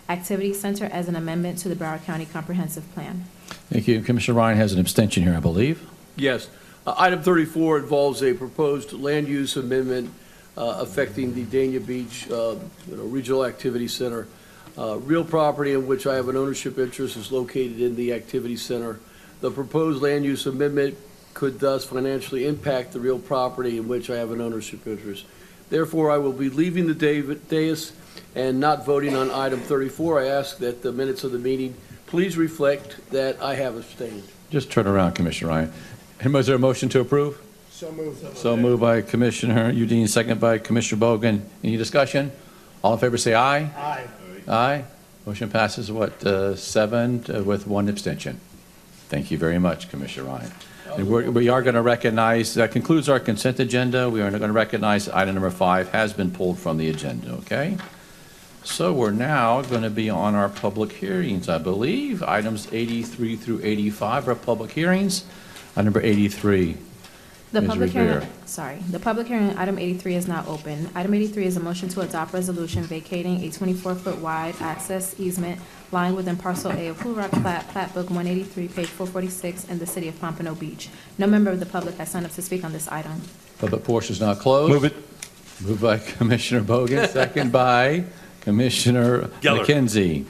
Activity Center as an amendment to the Broward County Comprehensive Plan. Thank you. Commissioner Ryan has an abstention here, I believe. Yes. Uh, Item 34 involves a proposed land use amendment uh, affecting the Dania Beach uh, you know, Regional Activity Center. Uh, Real property in which I have an ownership interest is located in the activity center. The proposed land use amendment could thus financially impact the real property in which I have an ownership interest. Therefore, I will be leaving the dav- dais and not voting on item 34. I ask that the minutes of the meeting please reflect that I have abstained. Just turn around, Commissioner Ryan. And was there a motion to approve? So moved. So moved by Commissioner Udine, second by Commissioner Bogen. Any discussion? All in favor, say aye. Aye. Aye. Motion passes, what, uh, seven uh, with one abstention. Thank you very much, Commissioner Ryan. And we're- we are going to recognize, that concludes our consent agenda. We are going to recognize item number five has been pulled from the agenda, okay? So we're now going to be on our public hearings, I believe. Items 83 through 85 are public hearings. Item number 83. The Ms. public Rivera. hearing, sorry, the public hearing, on item 83 is now open. Item 83 is a motion to adopt resolution vacating a 24-foot wide access easement lying within parcel A of Blue Rock Plat, Plat Book 183, page 446, in the city of Pompano Beach. No member of the public has signed up to speak on this item. Public portion is now closed. Move it. Moved by Commissioner Bogen, second by Commissioner Geller. McKenzie.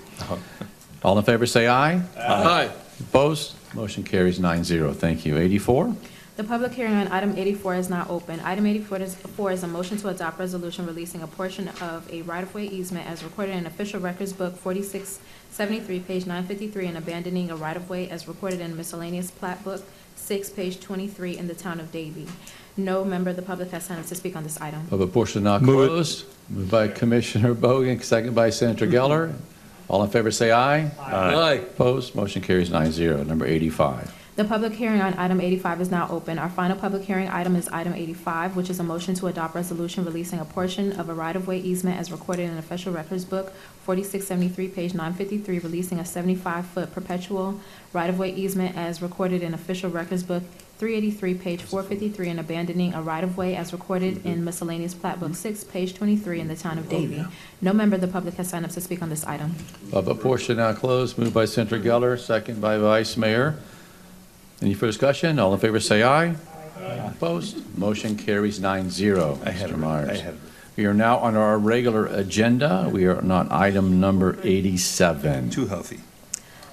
All in favor, say aye. Aye. Opposed? Motion carries 9-0. Thank you. 84? The public hearing on item 84 is now open. Item 84 is four is a motion to adopt resolution releasing a portion of a right-of-way easement as recorded in Official Records Book 4673, page 953, and abandoning a right-of-way as recorded in miscellaneous plat book 6, page 23, in the town of Davie. No member of the public has signed up to speak on this item. Public portion now closed. Moved by Commissioner Bogen, second by Senator Geller. All in favor, say aye. Aye. Opposed? Motion carries 9-0. Number 85. The public hearing on item 85 is now open. Our final public hearing item is item 85, which is a motion to adopt resolution releasing a portion of a right-of-way easement as recorded in Official Records Book 4673, page 953, releasing a 75-foot perpetual right-of-way easement as recorded in Official Records Book 383, page 453, and abandoning a right-of-way as recorded mm-hmm. in miscellaneous plat book mm-hmm. 6, page 23, in the town of oh, Davie. No member of the public has signed up to speak on this item. Public portion now closed. Moved by Senator Geller, second by Vice Mayor. Any further discussion? All in favor, say aye. Opposed? Motion carries 9-0. Mr. Myers. We are now on our regular agenda. We are on item number 87. Too healthy.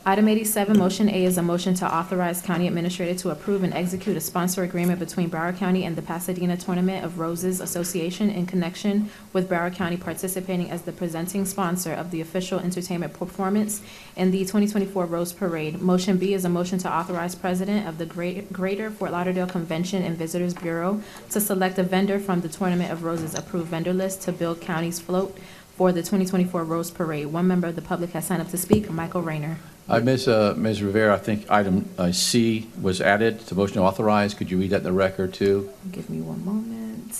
Item 87, motion A is a motion to authorize county administrator to approve and execute a sponsor agreement between Broward County and the Pasadena Tournament of Roses Association in connection with Broward County participating as the presenting sponsor of the official entertainment performance in the 2024 Rose Parade. Motion B is a motion to authorize President of the Great- Greater Fort Lauderdale Convention and Visitors Bureau to select a vendor from the Tournament of Roses approved vendor list to build county's float for the 2024 Rose Parade. One member of the public has signed up to speak, Michael Rajner. Uh, Ms. uh, Ms. Rivera, I think item uh, C was added to motion to authorize. Could you read that in the record, too? Give me one moment.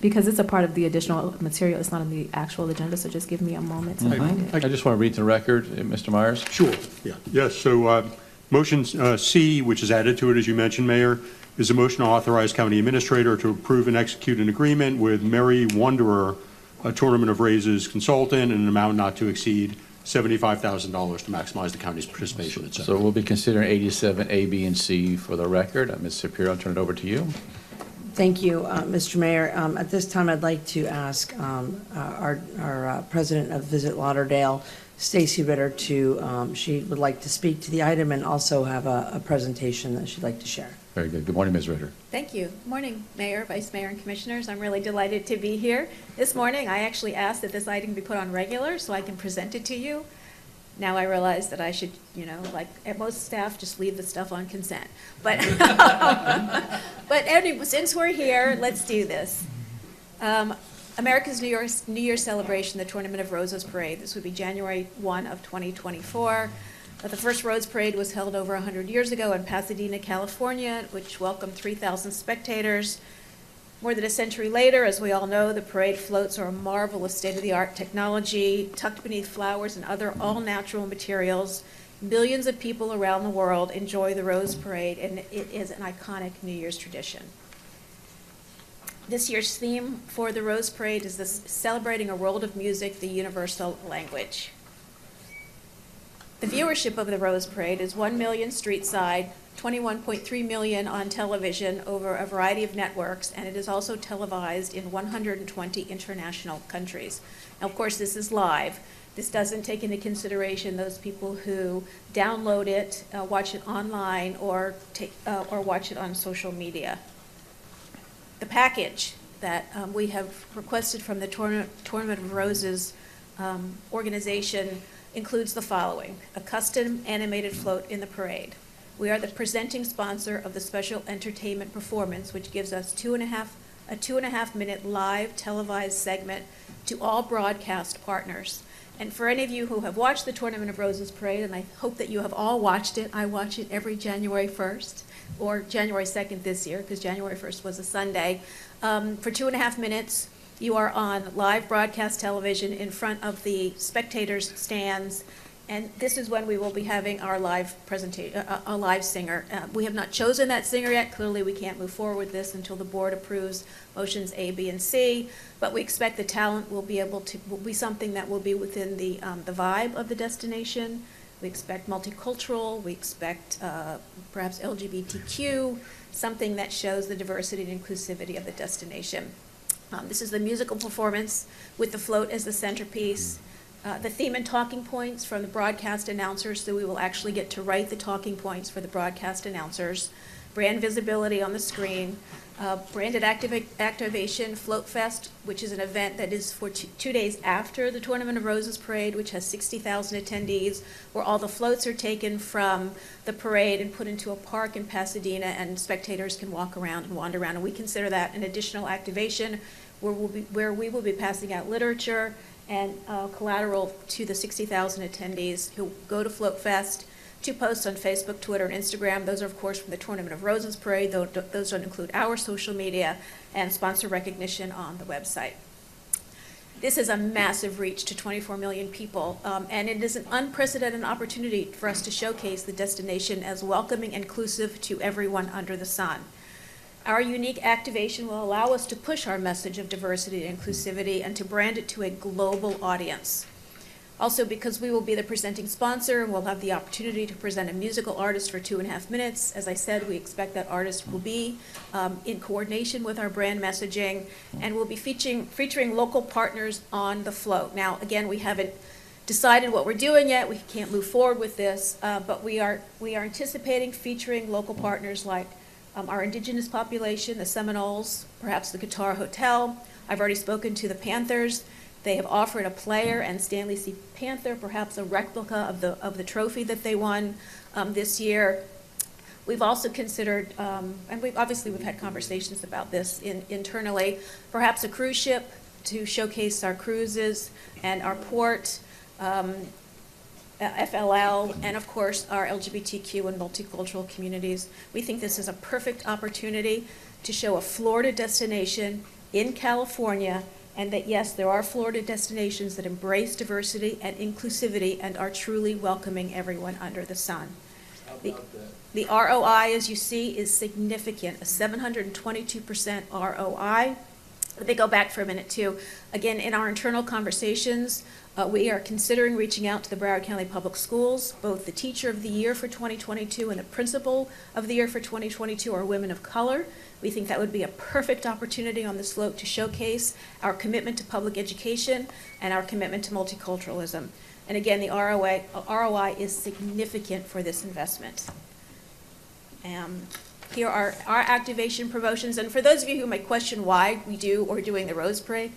Because it's a part of the additional material, it's not on the actual agenda, so just give me a moment to find it. I just want to read to the record, uh, Mr. Myers. Sure, yeah. Yes, so uh, motion uh, C, which is added to it, as you mentioned, Mayor, is a motion to authorize county administrator to approve and execute an agreement with Mary Wanderer, a Tournament of Roses consultant, in an amount not to exceed $75,000 to maximize the county's participation, et So we'll be considering 87, A, B, and C for the record. Uh, Ms. Shapiro, I'll turn it over to you. Thank you, uh, Mr. Mayor. Um, At this time, I'd like to ask um, uh, our our uh, President of Visit Lauderdale, Stacy Ritter, to, um, she would like to speak to the item and also have a a presentation that she'd like to share. Very good. Good morning, Ms. Ritter. Thank you. Good Morning, Mayor, Vice Mayor, and Commissioners. I'm really delighted to be here. This morning, I actually asked that this item be put on regular so I can present it to you. Now I realize that I should, you know, like, most staff, just leave the stuff on consent. But, but anyway, since we're here, let's do this. Um, America's New Year's, New Year's celebration, the Tournament of Roses Parade. This would be January 1 of 2024. The first Rose Parade was held over 100 years ago in Pasadena, California, which welcomed 3,000 spectators. More than a century later, as we all know, the parade floats are a marvel of state-of-the-art technology, tucked beneath flowers and other all-natural materials. Millions of people around the world enjoy the Rose Parade, and it is an iconic New Year's tradition. This year's theme for the Rose Parade is this celebrating a world of music, the universal language. The viewership of the Rose Parade is 1 million street side, 21.3 million on television over a variety of networks, and it is also televised in 120 international countries. Now, of course, this is live. This doesn't take into consideration those people who download it, uh, watch it online, or take, uh, or watch it on social media. The package that um, we have requested from the Tourna- Tournament of Roses um, organization includes the following: a custom animated float in the parade. We are the presenting sponsor of the special entertainment performance, which gives us two and a half, a two and a half minute live televised segment to all broadcast partners. And for any of you who have watched the Tournament of Roses parade, and I hope that you have all watched it, I watch it every January 1st or January 2nd this year, because January 1st was a Sunday. Um, for two and a half minutes, you are on live broadcast television in front of the spectators' stands. And this is when we will be having our live presentation, uh, a live singer. Uh, we have not chosen that singer yet. Clearly, we can't move forward with this until the board approves motions A, B, and C. But we expect the talent will be able to will be something that will be within the um, the vibe of the destination. We expect multicultural. We expect uh, perhaps LGBTQ, something that shows the diversity and inclusivity of the destination. Um, this is the musical performance with the float as the centerpiece. Uh, the theme and talking points from the broadcast announcers, so we will actually get to write the talking points for the broadcast announcers. Brand visibility on the screen. Uh, branded activa- activation, Float Fest, which is an event that is for two days after the Tournament of Roses parade, which has 60,000 attendees, where all the floats are taken from the parade and put into a park in Pasadena, and spectators can walk around and wander around. And we consider that an additional activation where, we'll be, where we will be passing out literature and uh, collateral to the 60,000 attendees who go to Float Fest to posts on Facebook, Twitter, and Instagram. Those are, of course, from the Tournament of Roses Parade. Tho- Those don't include our social media and sponsor recognition on the website. This is a massive reach to 24 million people, um, and it is an unprecedented opportunity for us to showcase the destination as welcoming and inclusive to everyone under the sun. Our unique activation will allow us to push our message of diversity and inclusivity and to brand it to a global audience. Also, because we will be the presenting sponsor and we'll have the opportunity to present a musical artist for two and a half minutes, as I said, we expect that artist will be um, in coordination with our brand messaging and we'll be featuring, featuring local partners on the float. Now, again, we haven't decided what we're doing yet. We can't move forward with this, uh, but we are, we are anticipating featuring local partners like um, our indigenous population, the Seminoles, perhaps the Guitar Hotel. I've already spoken to the Panthers. They have offered a player and Stanley C. Panther, perhaps a replica of the, of the trophy that they won um, this year. We've also considered, um, and we've, obviously we've had conversations about this in, internally, perhaps a cruise ship to showcase our cruises and our port. Um, FLL, and of course, our LGBTQ and multicultural communities. We think this is a perfect opportunity to show a Florida destination in California, and that yes, there are Florida destinations that embrace diversity and inclusivity and are truly welcoming everyone under the sun. The- The ROI, as you see, is significant, a 722% ROI. Let me go back for a minute, too. Again, in our internal conversations, uh, we are considering reaching out to the Broward County Public Schools. Both the Teacher of the Year for 2022 and the Principal of the Year for 2022 are women of color. We think that would be a perfect opportunity on this slope to showcase our commitment to public education and our commitment to multiculturalism. And again, the ROI, ROI is significant for this investment. Um, Here are our activation promotions, and for those of you who might question why we do or doing the Rose Parade,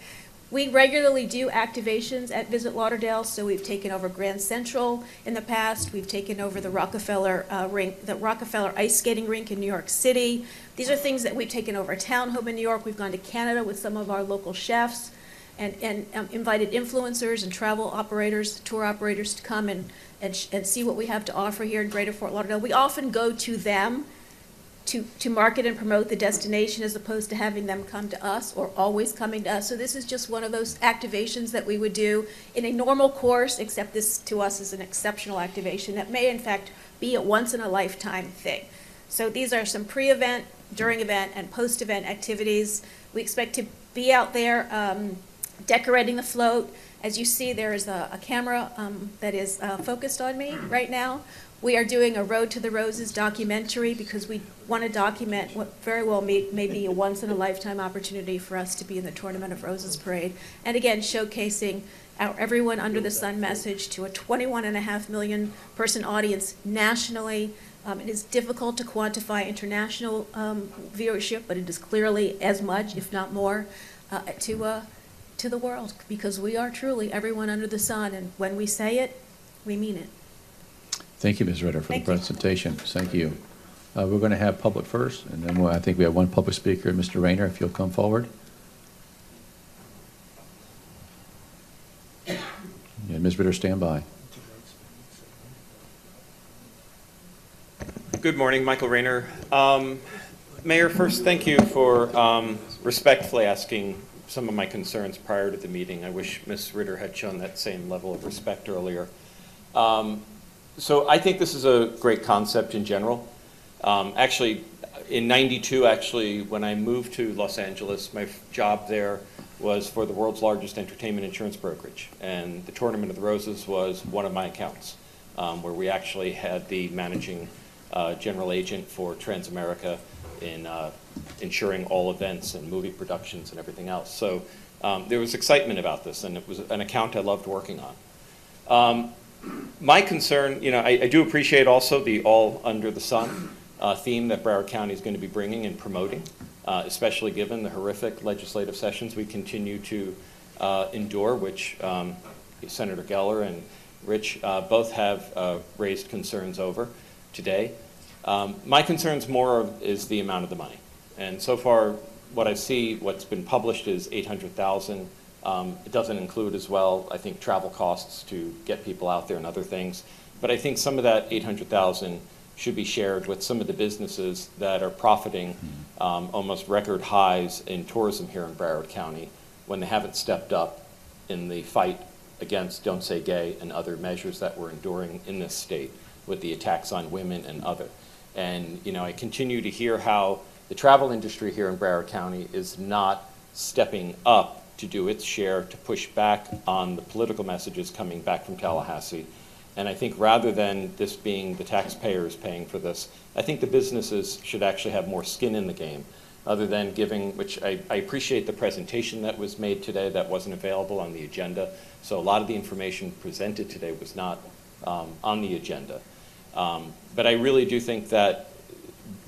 we regularly do activations at Visit Lauderdale, so we've taken over Grand Central in the past, we've taken over the Rockefeller uh, rink, the Rockefeller ice skating rink in New York City. These are things that we've taken over Townhome in New York, we've gone to Canada with some of our local chefs, and, and um, invited influencers and travel operators, tour operators to come and, and, and see what we have to offer here in Greater Fort Lauderdale. We often go to them to, to market and promote the destination as opposed to having them come to us or always coming to us. So this is just one of those activations that we would do in a normal course, except this to us is an exceptional activation that may in fact be a once in a lifetime thing. So these are some pre-event during event and post-event activities. We expect to be out there um, decorating the float. As you see, there is a, a camera um, that is uh, focused on me right now. We are doing a Road to the Roses documentary because we want to document what very well may, may be a once-in-a-lifetime opportunity for us to be in the Tournament of Roses parade. And again, showcasing our Everyone Under the Sun message to a 21 and a half million person audience nationally. Um, it is difficult to quantify international um, viewership, but it is clearly as much, if not more, uh, to, uh, to the world because we are truly everyone under the sun. And when we say it, we mean it. Thank you, Ms. Ritter, for the Thank you. presentation. Thank you. Uh, We're going to have public first, and then we'll- I think we have one public speaker, Mr. Rajner, if you'll come forward. Yeah, Ms. Ritter, stand by. Good morning, Michael Rajner. Um, Mayor, first, thank you for um, respectfully asking some of my concerns prior to the meeting. I wish Ms. Ritter had shown that same level of respect earlier. Um, So I think this is a great concept in general. Um, Actually, in 92, actually, when I moved to Los Angeles, my job there was for the world's largest entertainment insurance brokerage. And the Tournament of the Roses was one of my accounts, um, where we actually had the managing uh, general agent for Transamerica in uh, insuring all events and movie productions and everything else. So um, there was excitement about this, and it was an account I loved working on. Um, My concern, you know, I I do appreciate also the all under the sun uh, theme that Broward County is going to be bringing and promoting, uh, especially given the horrific legislative sessions we continue to uh, endure, which um, Senator Geller and Rich uh, both have uh, raised concerns over today. Um, My concerns more of- is the amount of the money. And so far, what I see, what's been published is 800,000. Um, It doesn't include as well, I think, travel costs to get people out there and other things. But I think some of that 800,000 should be shared with some of the businesses that are profiting um, almost record highs in tourism here in Broward County when they haven't stepped up in the fight against Don't Say Gay and other measures that we're enduring in this state with the attacks on women and other. And, you know, I continue to hear how the travel industry here in Broward County is not stepping up to do its share to push back on the political messages coming back from Tallahassee. And I think rather than this being the taxpayers paying for this, I think the businesses should actually have more skin in the game, other than giving, which I, I appreciate the presentation that was made today that wasn't available on the agenda. So a lot of the information presented today was not um, on the agenda. Um, But I really do think that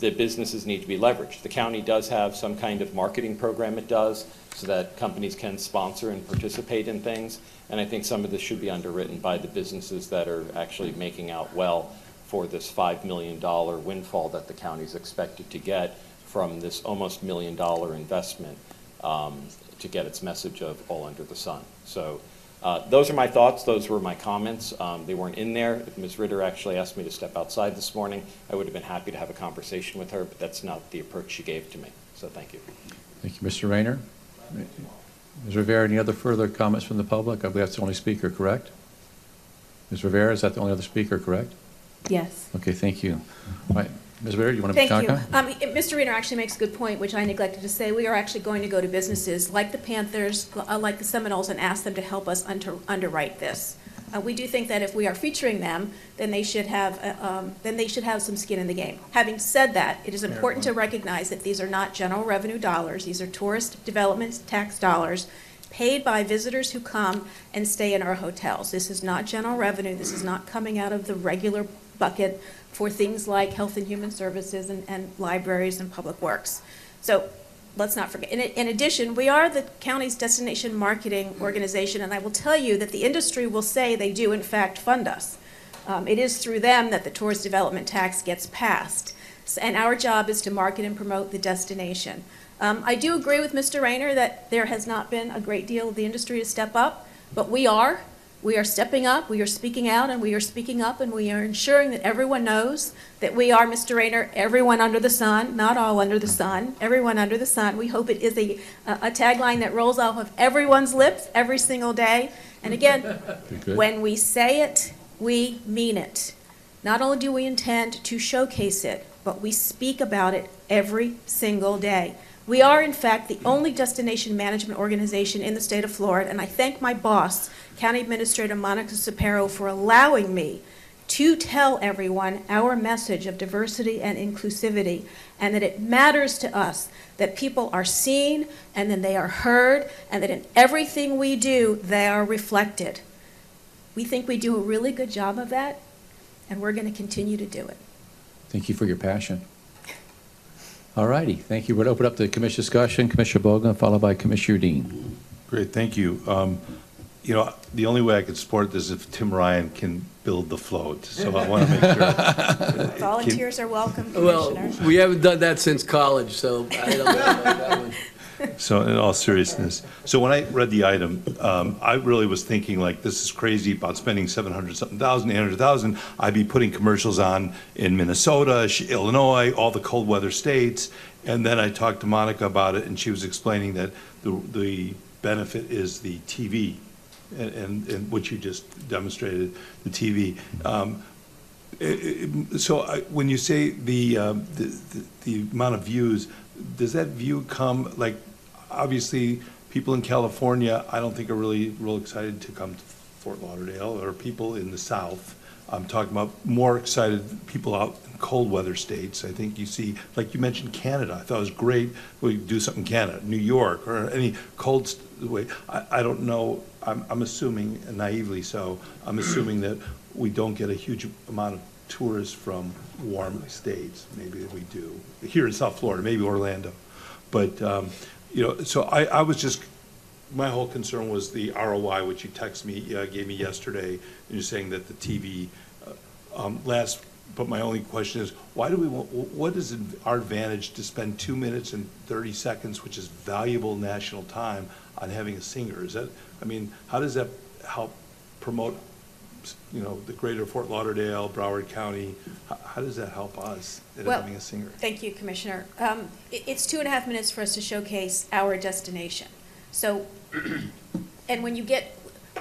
the businesses need to be leveraged. The county does have some kind of marketing program it does, so that companies can sponsor and participate in things. And I think some of this should be underwritten by the businesses that are actually making out well for this $5 million windfall that the county is expected to get from this almost million-dollar investment um, to get its message of all under the sun. So uh, those are my thoughts, those were my comments. Um, They weren't in there. If Ms. Ritter actually asked me to step outside this morning, I would have been happy to have a conversation with her, but that's not the approach she gave to me. So thank you. Thank you, Mr. Rajner. Ms. Rivera, any other further comments from the public? I believe that's the only speaker, correct? Ms. Rivera, is that the only other speaker, correct? Yes. Okay, thank you. All right, Ms. Rivera, you want to Thank you. Um, Mr. Reader actually makes a good point, which I neglected to say. We are actually going to go to businesses like the Panthers, uh, like the Seminoles, and ask them to help us under- underwrite this. Uh, We do think that if we are featuring them, then they should have, uh, um, then they should have some skin in the game. Having said that, it is important to recognize that these are not general revenue dollars. These are tourist development tax dollars paid by visitors who come and stay in our hotels. This is not general revenue. This is not coming out of the regular bucket for things like health and human services and, and libraries and public works. So let's not forget. In, in addition, we are the county's destination marketing organization, and I will tell you that the industry will say they do in fact fund us. Um, it is through them that the tourist development tax gets passed. And our job is to market and promote the destination. Um, I do agree with Mr. Rajner that there has not been a great deal of the industry to step up, but we are. We are stepping up, we are speaking out, and we are speaking up, and we are ensuring that everyone knows that we are, Mr. Rajner, everyone under the sun, not all under the sun, everyone under the sun. We hope it is a, a tagline that rolls off of everyone's lips every single day. And again, when we say it, we mean it. Not only do we intend to showcase it, but we speak about it every single day. We are, in fact, the only destination management organization in the state of Florida, and I thank my boss, County Administrator Monica Cepero, for allowing me to tell everyone our message of diversity and inclusivity, and that it matters to us that people are seen and then they are heard, and that in everything we do, they are reflected. We think we do a really good job of that, and we're going to continue to do it. Thank you for your passion. All righty, thank you. We'll open up the commission discussion. Commissioner Bogen, followed by Commissioner Udine. Great, thank you. Um, You know, the only way I could support this is if Tim Ryan can build the float, so I want to make sure. Volunteers are welcome, Well, Commissioner. we haven't done that since college, so I don't know about that one. So in all seriousness, so when I read the item, um, I really was thinking like, this is crazy about spending seven hundred something thousand, eight hundred thousand. I'd be putting commercials on in Minnesota, Ch- Illinois, all the cold weather states. And then I talked to Monica about it and she was explaining that the, the benefit is the TV and, and, and what you just demonstrated, the TV. Um, i- i- So I- when you say the, um, the, the- the amount of views, does that view come, like, obviously, people in California, I don't think are really real excited to come to Fort Lauderdale, or people in the South. I'm talking about more excited people out cold weather states. I think you see, like you mentioned Canada, I thought it was great, we do something in Canada, New York, or any cold way. I, I don't know, I'm, I'm assuming naively so, I'm assuming that we don't get a huge amount of tourists from warm states. Maybe we do, here in South Florida, maybe Orlando. But, um, you know, so I, I was just, my whole concern was the ROI, which you texted me, uh, gave me yesterday, and you're saying that the TV, uh, um, last, but my only question is, why do we, want? what is our advantage to spend two minutes and 30 seconds, which is valuable national time, on having a singer? Is that, I mean, how does that help promote, you know, the greater Fort Lauderdale, Broward County? How, how does that help us in Well, having a singer? Thank you, Commissioner. Um, i- It's two and a half minutes for us to showcase our destination. So, and when you get,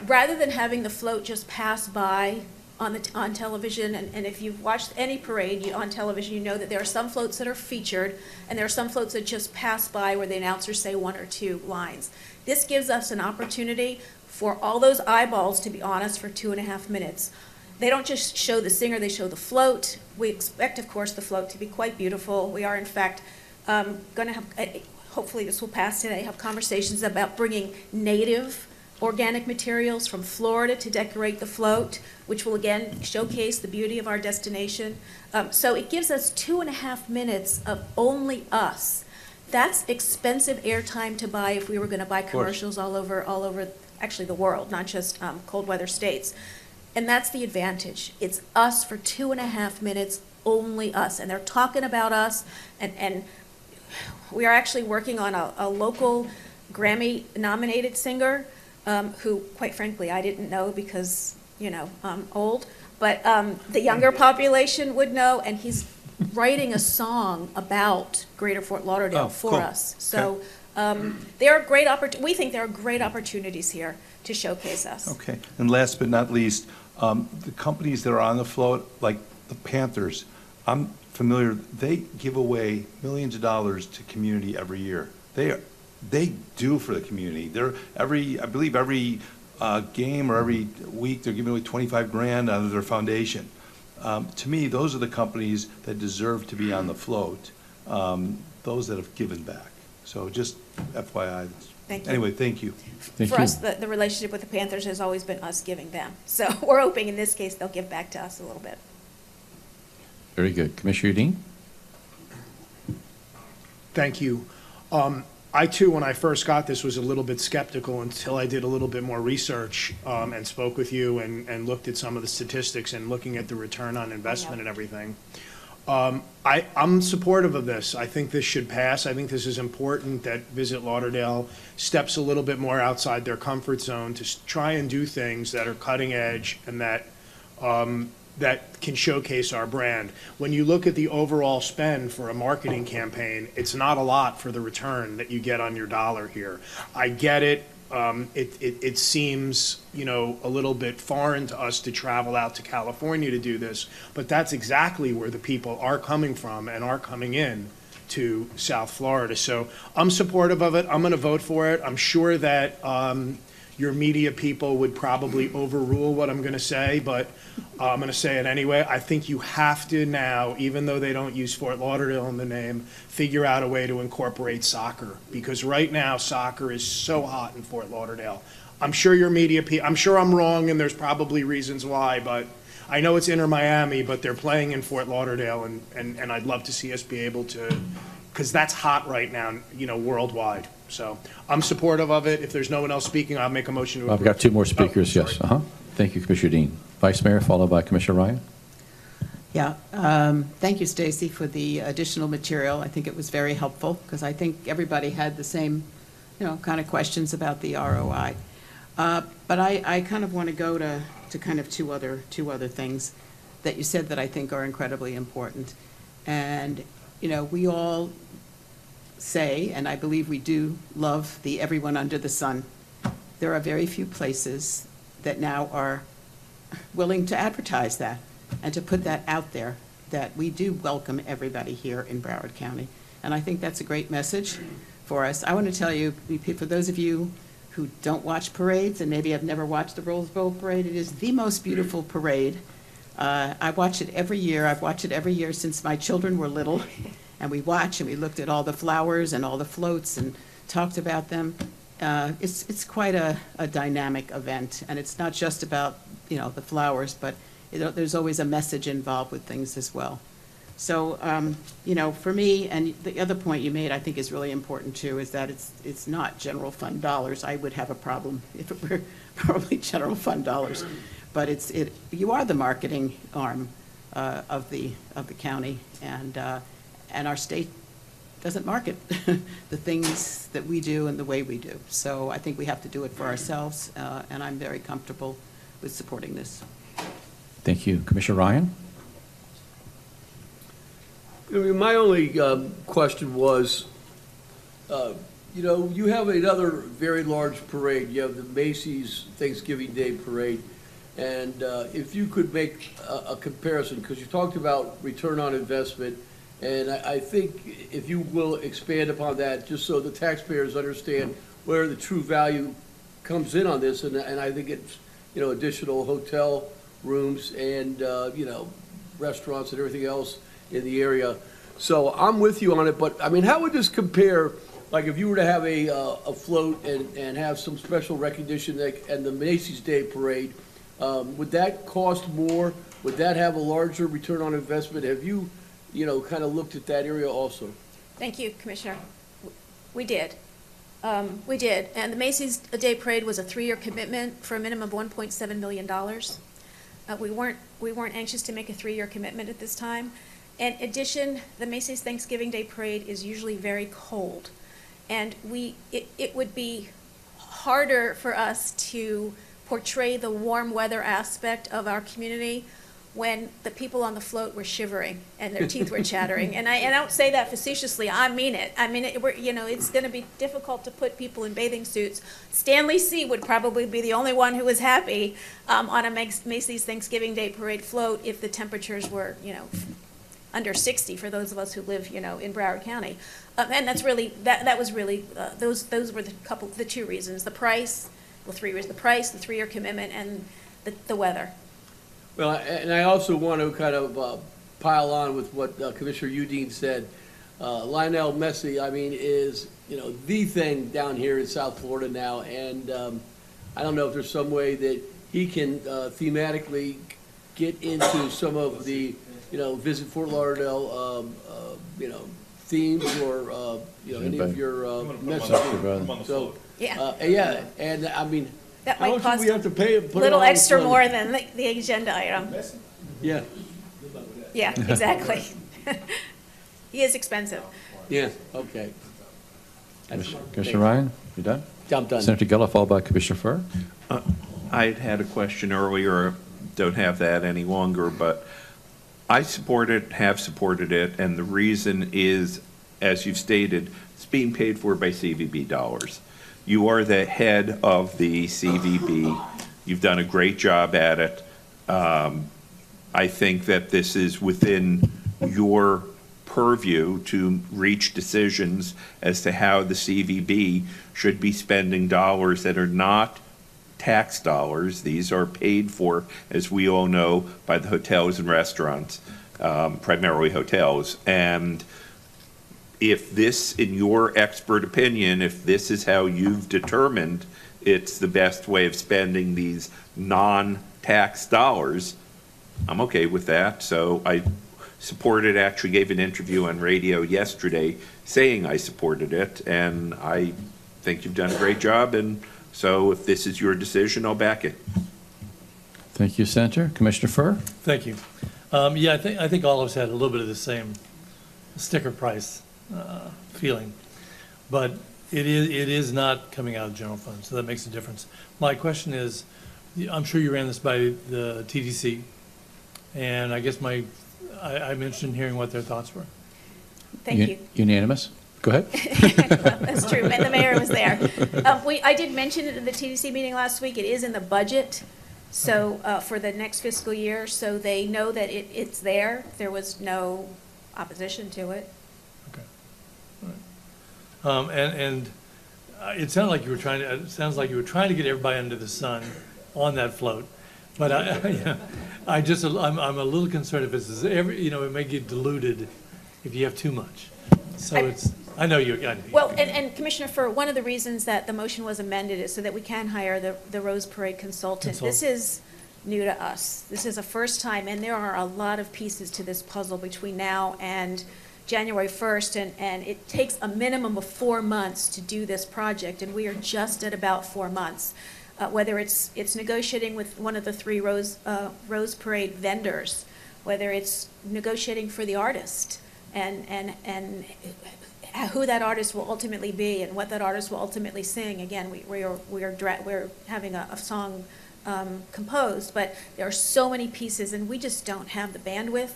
rather than having the float just pass by on the, on television, and, and if you've watched any parade you- on television, you know that there are some floats that are featured, and there are some floats that just pass by where the announcers say one or two lines. This gives us an opportunity for all those eyeballs to be on us for two and a half minutes. They don't just show the singer, they show the float. We expect, of course, the float to be quite beautiful. We are, in fact, going to have, eh, hopefully this will pass today, have conversations about bringing native organic materials from Florida to decorate the float, which will again showcase the beauty of our destination. Um, So it gives us two and a half minutes of only us. That's expensive airtime to buy if we were going to buy commercials all over, all over, actually the world, not just um, cold weather states. And that's the advantage. It's us for two and a half minutes, only us. And they're talking about us, and, and we are actually working on a, a local Grammy-nominated singer, um, who, quite frankly, I didn't know because, you know, I'm old, but um, the younger population would know, and he's writing a song about Greater Fort Lauderdale Oh, for cool. us. So um, there are great opport, we think there are great opportunities here to showcase us. Okay, and last but not least, um, the companies that are on the float, like the Panthers, I'm familiar, they give away millions of dollars to community every year. They, are they do for the community. They're, every, I believe every uh, game or every week, they're giving away 25 grand out of their foundation. Um, To me, those are the companies that deserve to be on the float, um, those that have given back. So just FYI. Thank you. Anyway, thank you. For us, the, the relationship with the Panthers has always been us giving them. So we're hoping in this case they'll give back to us a little bit. Very good. Commissioner Udine? Thank you. Um, I too, when I first got this, was a little bit skeptical until I did a little bit more research um, and spoke with you and, and looked at some of the statistics and looking at the return on investment and everything. Um, I, I'm supportive of this. I think this should pass. I think this is important that Visit Lauderdale steps a little bit more outside their comfort zone to s- try and do things that are cutting edge and that um, that can showcase our brand. When you look at the overall spend for a marketing campaign, it's not a lot for the return that you get on your dollar here. I get it. Um, it, it, it seems, you know, a little bit foreign to us to travel out to California to do this, but that's exactly where the people are coming from and are coming in to South Florida. So I'm supportive of it. I'm going to vote for it. I'm sure that um, your media people would probably overrule what I'm going to say, but uh, I'm going to say it anyway. I think you have to now, even though they don't use Fort Lauderdale in the name, figure out a way to incorporate soccer, because right now, soccer is so hot in Fort Lauderdale. I'm sure your media, pe- I'm sure I'm wrong, and there's probably reasons why, but I know it's Inter Miami, but they're playing in Fort Lauderdale, and, and, and I'd love to see us be able to, because that's hot right now, you know, worldwide. So I'm supportive of it. If there's no one else speaking, I'll make a motion to approve. I've got two more speakers, yes. Uh-huh. Thank you, Commissioner Udine. Vice Mayor, followed by Commissioner Ryan. Yeah, um, thank you, Stacy, for the additional material. I think it was very helpful, because I think everybody had the same, you know, kind of questions about the ROI. Uh, But I, I kind of want to go to, to kind of two other, two other things that you said that I think are incredibly important. And, you know, we all say, and I believe we do, love the everyone under the sun. There are very few places that now are willing to advertise that and to put that out there, that we do welcome everybody here in Broward County. And I think that's a great message for us. I want to tell you, for those of you who don't watch parades and maybe have never watched the Rose Bowl Parade, it is the most beautiful parade. Uh, I watch it every year. I've watched it every year since my children were little. And we watch and we looked at all the flowers and all the floats and talked about them. Uh, It's, it's quite a, a dynamic event. And it's not just about, you know, the flowers, but know, there's always a message involved with things as well. So, um, you know, for me, and the other point you made, I think is really important too, is that it's, it's not general fund dollars. I would have a problem if it were probably general fund dollars. But it's, it, you are the marketing arm uh, of the, of the county, and, uh, and our state doesn't market the things that we do and the way we do. So I think we have to do it for ourselves, uh, and I'm very comfortable with supporting this. Thank you. Commissioner Ryan? I mean, my only um, question was, uh, you know, you have another very large parade. You have the Macy's Thanksgiving Day Parade. And uh, if you could make a a comparison, because you talked about return on investment, and I I think if you will expand upon that, just so the taxpayers understand where the true value comes in on this, and and I think it's, you know, additional hotel rooms and, uh, you know, restaurants and everything else in the area. So I'm with you on it, but, I mean, how would this compare, like, if you were to have a, uh, a float and, and have some special recognition, like, and the Macy's Day Parade, um, would that cost more? Would that have a larger return on investment? Have you, you know, kind of looked at that area also? Thank you, Commissioner. We did. Um, We did. And the Macy's Day Parade was a three-year commitment for a minimum of $1.7 million. Uh, We weren't, we weren't anxious to make a three-year commitment at this time. In addition, the Macy's Thanksgiving Day Parade is usually very cold. And we, it, it would be harder for us to portray the warm weather aspect of our community when the people on the float were shivering and their teeth were chattering. And I, and I don't say that facetiously, I mean it. I mean, it, we're, you know, it's gonna be difficult to put people in bathing suits. Stanley C. would probably be the only one who was happy, um, on a Macy's Thanksgiving Day Parade float if the temperatures were, you know, under 60 for those of us who live, you know, in Broward County. Um, and that's really, that, that was really, uh, those, those were the couple, the two reasons, the price, well, three reasons, the price, the three-year commitment, and the, the weather. Well, and I also want to kind of uh, pile on with what uh, Commissioner Udine said. Uh, Lionel Messi, I mean, is, you know, the thing down here in South Florida now, and um, I don't know if there's some way that he can uh, thematically get into some of the, you know, visit Fort Lauderdale, um, uh, you know, themes or, uh, you know, any of your uh, messages. So, Yeah. uh, yeah, and I mean, That how might much do cost we have to pay? put a it little on the extra front? more than the, the agenda item. Yeah, Yeah, exactly. He is expensive. yeah, okay. Commissioner Ryan, you done? I'm done. Senator Geller, followed by Commissioner Furr. Uh, I had had a question earlier, don't have that any longer, but I support it, have supported it, and the reason is, as you've stated, it's being paid for by CVB dollars. You are the head of the CVB. You've done a great job at it. Um, I think that this is within your purview to reach decisions as to how the CVB should be spending dollars that are not tax dollars. These are paid for, as we all know, by the hotels and restaurants, um, primarily hotels. And if this, in your expert opinion, if this is how you've determined it's the best way of spending these non-tax dollars, I'm okay with that. So I supported, actually gave an interview on radio yesterday saying I supported it, and I think you've done a great job, and so if this is your decision, I'll back it. Thank you, Senator. Commissioner Furr? Thank you. Um, Yeah, I think, I think all of us had a little bit of the same sticker price uh, feeling. But it is, it is not coming out of general fund, so that makes a difference. My question is, I'm sure you ran this by the TDC, and I guess my, I, I'm interested in hearing what their thoughts were. Thank Un- you. Unanimous? Go ahead. That's true, and the mayor was there. Um, We, I did mention it in the TDC meeting last week, it is in the budget, so, uh, for the next fiscal year, so they know that it, it's there. There was no opposition to it. Um, and, and uh, it sounded like you were trying to, it sounds like you were trying to get everybody under the sun on that float. But I, yeah, I just, I'm, I'm a little concerned if it's, every, you know, it may get diluted if you have too much. So I- it's, I know you, I, Well, and, and Commissioner Furr, one of the reasons that the motion was amended is so that we can hire the, the Rose Parade consultant. This Consultant. is new to us. This is a first time, and there are a lot of pieces to this puzzle between now and January 1st, and, and it takes a minimum of four months to do this project, and we are just at about four months. Uh, whether it's, it's negotiating with one of the three Rose, uh, Rose Parade vendors, whether it's negotiating for the artist, and, and, and who that artist will ultimately be and what that artist will ultimately sing. Again, we, we are, we are, we're having a, a song, um, composed, but there are so many pieces and we just don't have the bandwidth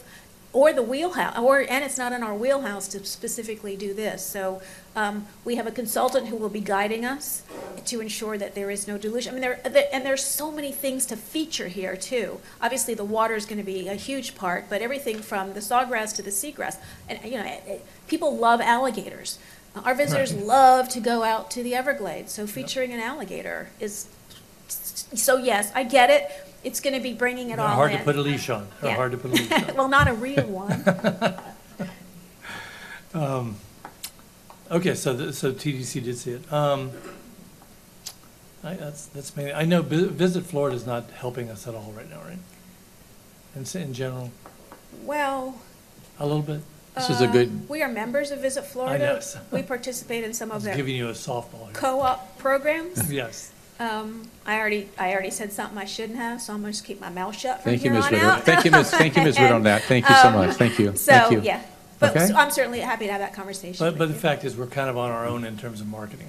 or the wheelhouse, or, and it's not in our wheelhouse to specifically do this. So, um, we have a consultant who will be guiding us to ensure that there is no dilution. I mean, there, there- and there's so many things to feature here too. Obviously, the water is gonna be a huge part, but everything from the sawgrass to the seagrass. And, you know, it- it- people love alligators. Our visitors Right. love to go out to the Everglades, so featuring an alligator is, so yes, I get it. It's gonna be bringing it they're all hard to put a leash on, they're Yeah. hard to put a leash on. Well, not a real one. Um, Okay, so, the- so TDC did see it. Um, I, that's, that's mainly, I know Vi- Visit Florida is not helping us at all right now, right? In, s- in general, Well, a little bit? This is a uh, good, We are members of Visit Florida. know. We participate in some I of was their giving you a softball here. co-op programs. Yes. Um, I already, I already said something I shouldn't have, so I'm going to just keep my mouth shut from thank you, here Ms. on Ritter. out. Thank you, Ms., thank you, Ms. Ritter, on that. Thank you so Um, much. Thank you. Thank So, you. yeah, but Okay. I'm certainly happy to have that conversation But, with but the you. fact is, we're kind of on our own in terms of marketing.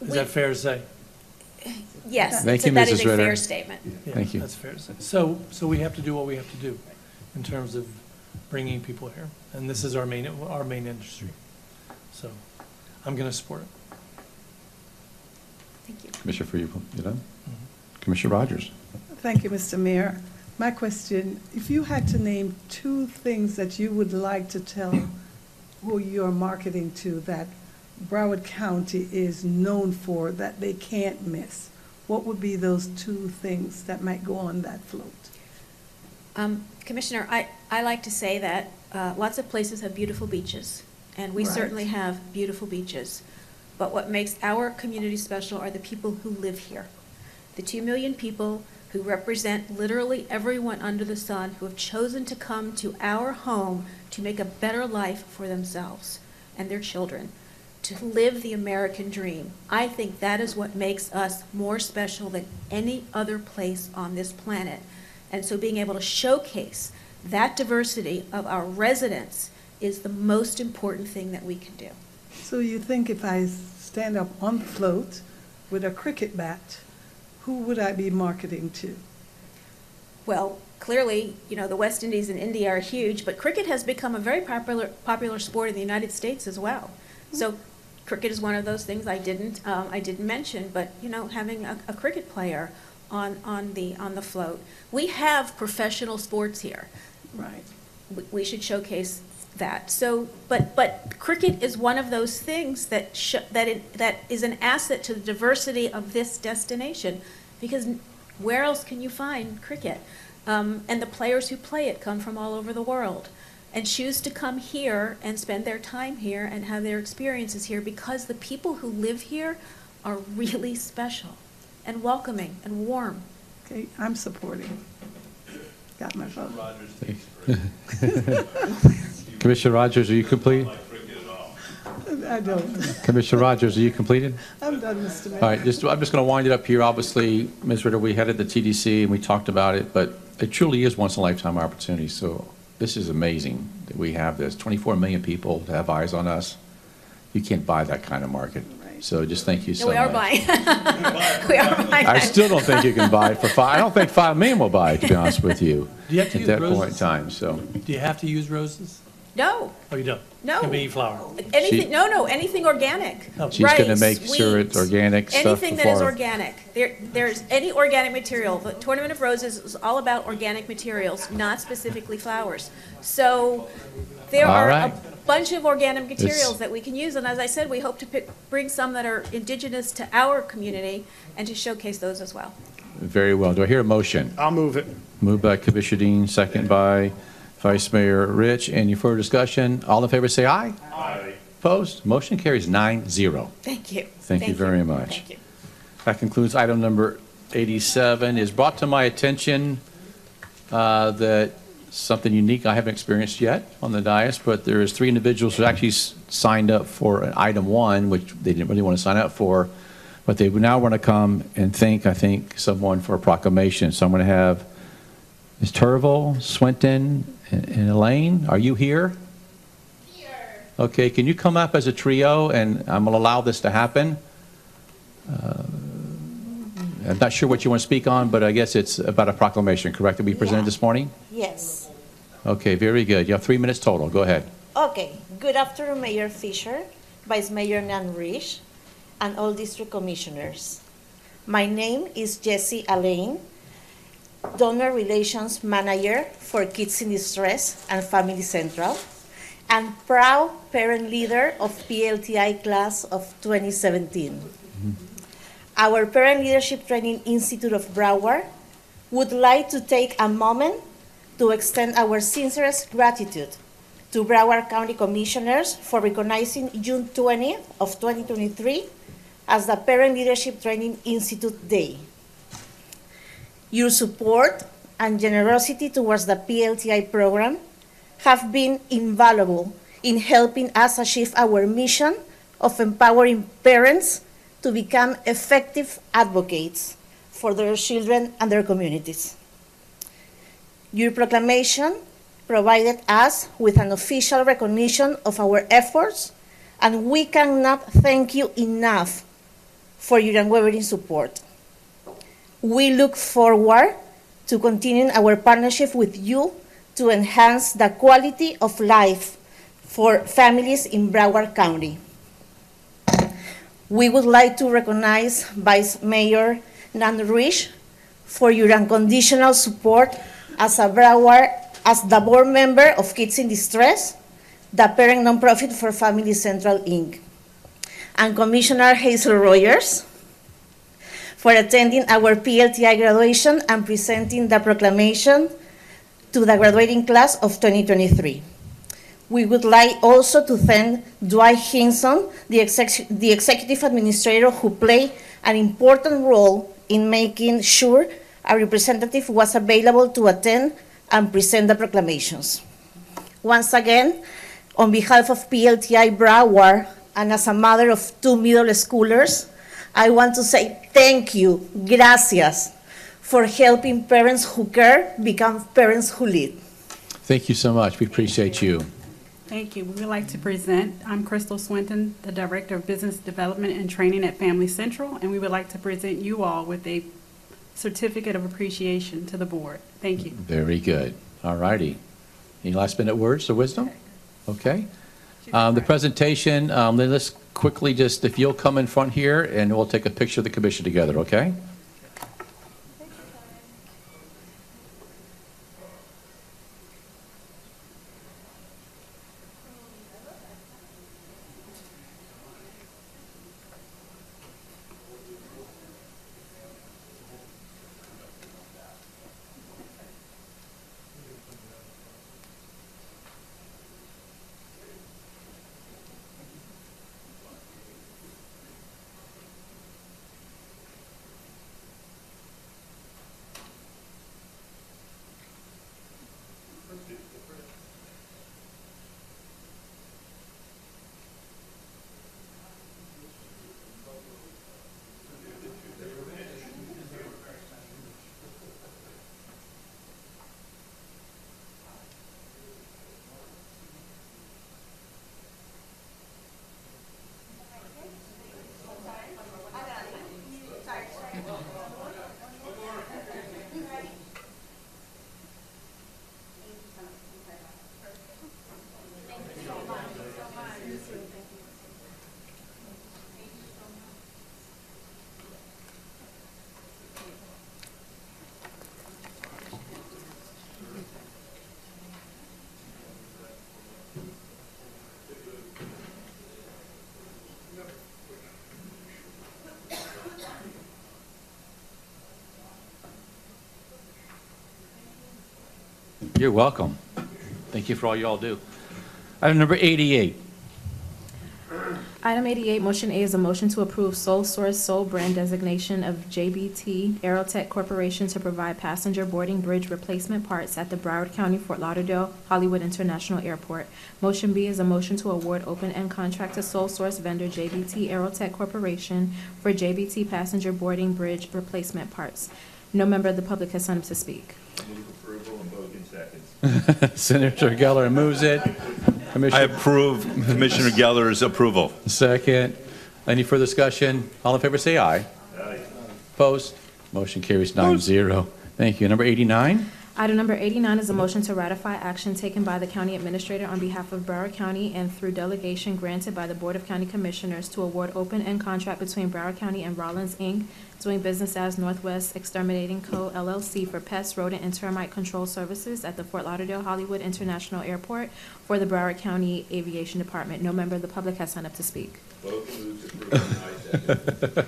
Is We- that fair to say? Yes, Thank so you, that Mrs. is a Ritter. fair statement. Yeah, Thank you. That's fair to say. So, so we have to do what we have to do in terms of bringing people here. And this is our main, our main industry. So I'm going to support it. Thank you. Commissioner Furr, you you done? Commissioner Rogers? Thank you, Mr. Mayor. My question, if you had to name two things that you would like to tell who you're marketing to that Broward County is known for, that they can't miss, what would be those two things that might go on that float? Um, Commissioner, I, I like to say that uh, lots of places have beautiful beaches, and we Right. certainly have beautiful beaches. But what makes our community special are the people who live here. The two million people who represent literally everyone under the sun who have chosen to come to our home to make a better life for themselves and their children, to live the American dream. I think that is what makes us more special than any other place on this planet. And so being able to showcase that diversity of our residents is the most important thing that we can do. So you think if I stand up on the float with a cricket bat, who would I be marketing to? Well, clearly, you know, the West Indies and India are huge, but cricket has become a very popular, popular sport in the United States as well. So cricket is one of those things I didn't, um, I didn't mention, but, you know, having a, a cricket player on, on the, on the float. We have professional sports here. Right. We- We should showcase that. So, but, but cricket is one of those things that sh- that it, that is an asset to the diversity of this destination, because where else can you find cricket? Um, and the players who play it come from all over the world, and choose to come here and spend their time here and have their experiences here because the people who live here are really special, and welcoming and warm. Okay, I'm supporting. Got my vote. Commissioner Rogers, are you complete? I don't. Commissioner Rogers, are you completed? I'm done, Mr. Mayor. All right, just, I'm just going to wind it up here. Obviously, Ms. Ritter, we headed the TDC and we talked about it, but it truly is once-in-a-lifetime opportunity. So this is amazing that we have this. 24 million people to have eyes on us. You can't buy that kind of market. So just thank you No, so we much. are buying. We are buying. I still don't think you can buy it for five, I don't think 5 million will buy it, to be honest with you. Do you have to At use that point in time, so. Do you have to use roses? No, Oh, you don't? No. Can be flower. anything, no, no, anything organic. Oh. She's going to Rice, make sure it's wheat, organic stuff. Anything that is before- organic. There, there's any organic material. The Tournament of Roses is all about organic materials, not specifically flowers. So there All are right. a bunch of organic It's- materials that we can use. And as I said, we hope to pick, bring some that are indigenous to our community and to showcase those as well. Very well. Do I hear a motion? I'll move it. Moved by Commissioner Udine, second by Vice Mayor Rich. Any further discussion? All in favor, say aye. Aye. Opposed? Motion carries 9 0. Thank you. Thank you very much. Thank you. That concludes item number 87. Is brought to my attention uh, that something unique I haven't experienced yet on the dais, but there is three individuals who actually s- signed up for an item one, which they didn't really want to sign up for, but they now want to come and thank, I think, someone for a proclamation. So I'm going to have Ms. Turville, Swinton, and and Elaine. Are you here? Here. Okay, can you come up as a trio, and I'm going to allow this to happen? Uh, I'm not sure what you want to speak on, but I guess it's about a proclamation, correct, that we presented this morning? Yes. Okay, very good. You have three minutes total. Go ahead. Okay. Good afternoon, Mayor Fisher, Vice Mayor Nan Rich, and all district commissioners. My name is Jessie Alain, Donor Relations Manager for Kids in Distress and Family Central, and proud parent leader of PLTI class of 2017. Our Parent Leadership Training Institute of Broward would like to take a moment to extend our sincerest gratitude to Broward County Commissioners for recognizing June 20th of 2023 as the Parent Leadership Training Institute Day. Your support and generosity towards the PLTI program have been invaluable in helping us achieve our mission of empowering parents to become effective advocates for their children and their communities. Your proclamation provided us with an official recognition of our efforts, and we cannot thank you enough for your unwavering support. We look forward to continuing our partnership with you to enhance the quality of life for families in Broward County. We would like to recognize Vice Mayor Nan Rich for your unconditional support as a Broward, as the board member of Kids in Distress, the parent nonprofit for Family Central, Inc., and Commissioner Hazel Rogers for attending our PLTI graduation and presenting the proclamation to the graduating class of 2023. We would like also to thank Dwight Hinson, the, exec- the executive administrator who played an important role in making sure a representative was available to attend and present the proclamations. Once again, on behalf of PLTI Broward and as a mother of two middle schoolers, I want to say thank you, gracias, for helping parents who care become parents who lead. Thank you so much. We appreciate you. Thank you. We would like to present, I'm Crystal Swinton, the Director of Business Development and Training at Family Central, and we would like to present you all with a certificate of appreciation to the board. Thank you. Very good. All righty. Any last minute words of wisdom? Okay. Um, The presentation, um, let's quickly just, if you'll come in front here, and we'll take a picture of the commission together, okay? You're welcome. Thank you for all you all do. Item number 88. Item 88, motion A is a motion to approve sole source sole brand designation of JBT Aerotech Corporation to provide passenger boarding bridge replacement parts at the Broward County Fort Lauderdale Hollywood International Airport. Motion B is a motion to award open-end contract to sole source vendor JBT Aerotech Corporation for JBT passenger boarding bridge replacement parts. No member of the public has signed up to speak. Senator Geller moves it. I Commissioner, approve Commissioner Geller's approval. second. Any further discussion? All in favor, say aye. aye. Opposed? Motion carries nine zero. Thank you. Number 89? Item number 89 is a motion to ratify action taken by the county administrator on behalf of Broward County and through delegation granted by the Board of County Commissioners to award open-end contract between Broward County and Rollins, Inc., doing business as Northwest Exterminating Co. LLC for pest, rodent, and termite control services at the Fort Lauderdale Hollywood International Airport for the Broward County Aviation Department. No member of the public has signed up to speak.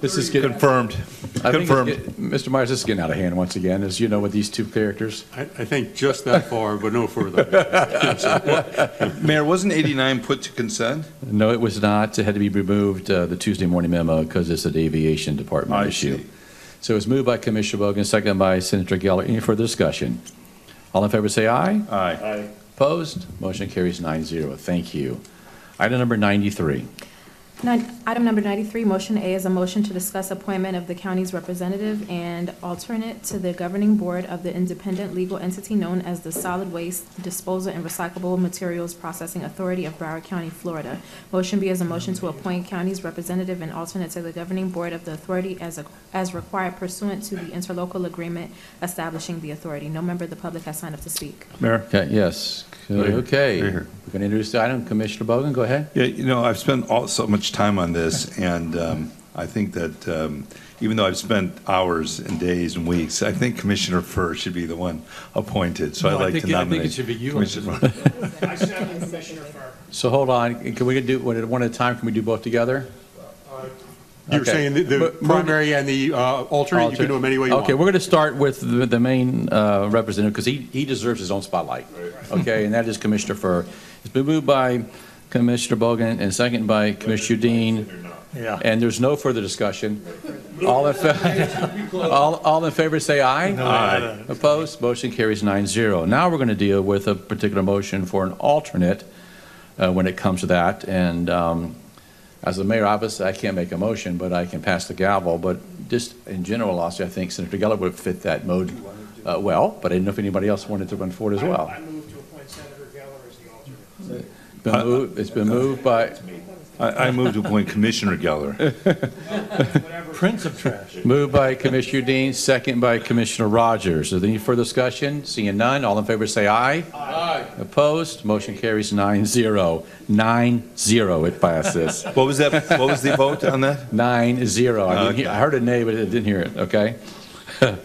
This is getting... Confirmed. I think it's Confirmed. get- Mr. Myers, this is getting out of hand once again, as you know, with these two characters. I, I think just that far, but no further. Mayor, wasn't 89 put to consent? No, it was not. It had to be removed, uh, the Tuesday morning memo, because it's an aviation department I issue. see. So it was moved by Commissioner Bogen, seconded by Senator Geller. Any further discussion? All in favor, say aye. Aye. Opposed? Motion carries nine zero. Thank you. Item number 93. Nine- Item number 93, motion A is a motion to discuss appointment of the county's representative and alternate to the governing board of the independent legal entity known as the Solid Waste Disposal and Recyclable Materials Processing Authority of Broward County, Florida. Motion B is a motion to appoint county's representative and alternate to the governing board of the authority as, a- as required pursuant to the interlocal agreement establishing the authority. No member of the public has signed up to speak. Mayor? Okay, yes. Okay. We're Right going to introduce the item. Commissioner Bogen, go ahead. Yeah, you know, I've spent all, so much time on this, and um, I think that um, even though I've spent hours and days and weeks, I think Commissioner Furr should be the one appointed, so I'd No, I like think to it- I think nominate. it should be you. Commissioner- I Furr. So hold on. Can we do one one at a time? Can we do both together? You were Okay. saying the- the Mo- move- primary and the uh, alternate, you can do them any way you want. Okay, we're going to start with the, the main uh, representative, because he, he deserves his own spotlight. Okay, and that is Commissioner Furr. It's been moved by Commissioner Bogen and second by Commissioner Udine. Yeah. And there's no further discussion. All in, all, all in favor, say aye. Aye. Opposed? Motion carries 9-0. Now we're going to deal with a particular motion for an alternate uh, when it comes to that. And um, as the mayor, obviously, I can't make a motion, but I can pass the gavel. But just in general, also, I think Senator Geller would fit that mode uh, well, but I didn't know if anybody else wanted to run for it as well. I move to appoint Senator Geller as the alternate. Been moved- It's been moved by, I, I move to appoint Commissioner Geller. Prince of trash. moved by Commissioner Udine, second by Commissioner Rogers. Is there any further discussion? Seeing none, all in favor say aye. Aye. Opposed? Motion carries nine zero. Nine zero, it passes. What was that, what was the vote on that? Nine zero. I didn't hear- I heard a nay, but I didn't hear it, okay?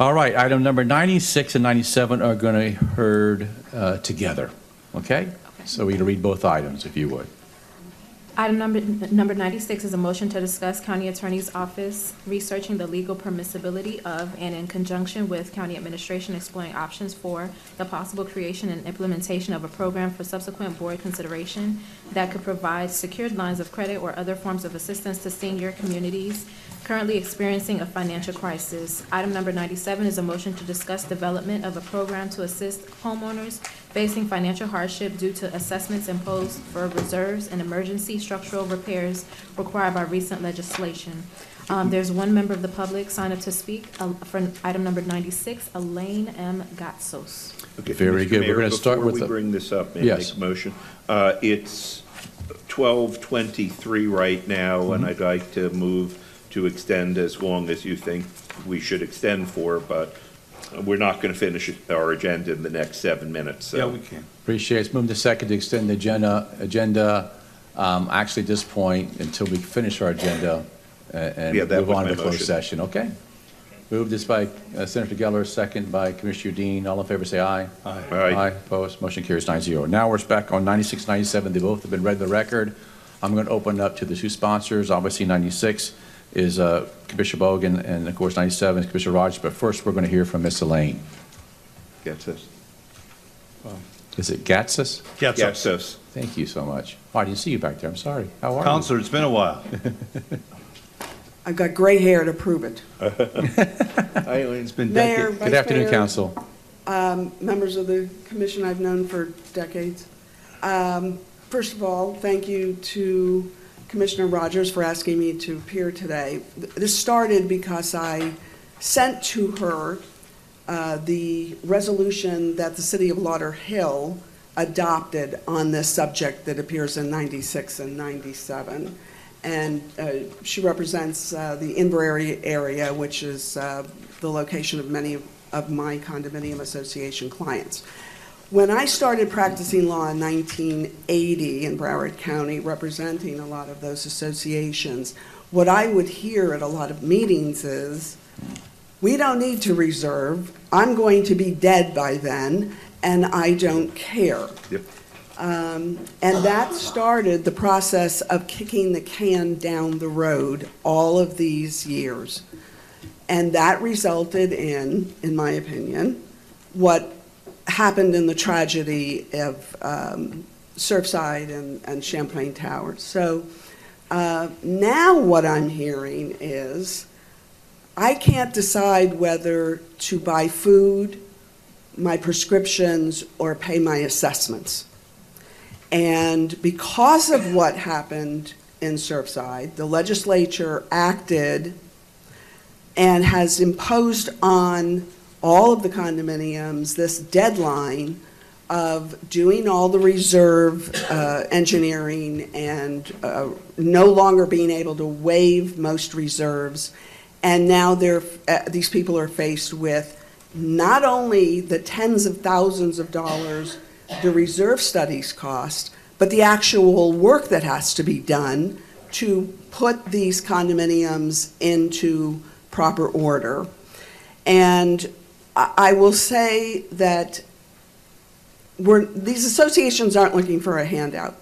All right, item number 96 and 97 are going to be heard uh, together, okay? So we can read both items, if you would. Item number, number 96 is a motion to discuss County Attorney's Office researching the legal permissibility of and in conjunction with county administration exploring options for the possible creation and implementation of a program for subsequent board consideration that could provide secured lines of credit or other forms of assistance to senior communities currently experiencing a financial crisis. Item number 97 is a motion to discuss development of a program to assist homeowners facing financial hardship due to assessments imposed for reserves and emergency structural repairs required by recent legislation. Um, There's one member of the public signed up to speak uh, for item number 96, Elaine M. Gatsos. Okay, Very Mr. good. We're gonna start with the- we bring this up, may I Yes. make a motion? Uh, It's 12:23 right now, and Mm-hmm. I'd like to move to extend as long as you think we should extend for, but we're not going to finish our agenda in the next seven minutes, so. Yeah, we can. Appreciate it. It's moved to second to extend the agenda, agenda, um, actually at this point, until we finish our agenda uh, and Yeah, that move was on my to closed motion. session, okay? Moved this by uh, Senator Geller, second by Commissioner Udine. All in favor, say aye. Aye. Aye. Aye, opposed, motion carries nine zero. Now we're back on 96, 97, they both have been read to the record. I'm going to open up to the two sponsors, obviously 96 is uh, Commissioner Bogen, and of course 97 is Commissioner Rogers, but first we're going to hear from Ms. Elaine. Gets us. Is it Gatsos? Gatsos. Thank you so much. Oh, I didn't see you back there. I'm sorry. How are you? Counselor, it's been a while. I've got gray hair to prove it. It's been Mayor, decades. Vice Good afternoon, Mayor, Council. um, members of the commission I've known for decades. Um, First of all, thank you to Commissioner Rogers for asking me to appear today. This started because I sent to her uh, the resolution that the city of Lauderhill adopted on this subject that appears in 96 and 97. And uh, she represents uh, the Inverary area, which is uh, the location of many of my condominium association clients. When I started practicing law in 1980 in Broward County, representing a lot of those associations, what I would hear at a lot of meetings is, we don't need to reserve, I'm going to be dead by then, and I don't care. Um, And that started the process of kicking the can down the road all of these years. And that resulted in, in my opinion, what happened in the tragedy of um, Surfside and, and Champlain Towers. So uh, now what I'm hearing is I can't decide whether to buy food, my prescriptions, or pay my assessments. And because of what happened in Surfside, the legislature acted and has imposed on all of the condominiums this deadline of doing all the reserve uh, engineering and uh, no longer being able to waive most reserves. And now they're, uh, these people are faced with not only the tens of thousands of dollars the reserve studies cost, but the actual work that has to be done to put these condominiums into proper order. And I will say that we're, these associations aren't looking for a handout.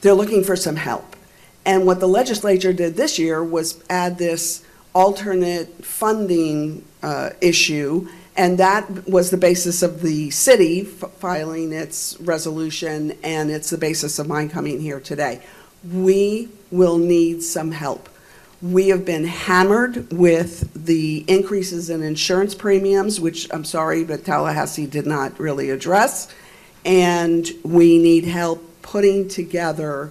They're looking for some help. And what the legislature did this year was add this alternate funding uh, issue, and that was the basis of the city filing its resolution, and it's the basis of mine coming here today. We will need some help. We have been hammered with the increases in insurance premiums, which I'm sorry, but Tallahassee did not really address. And we need help putting together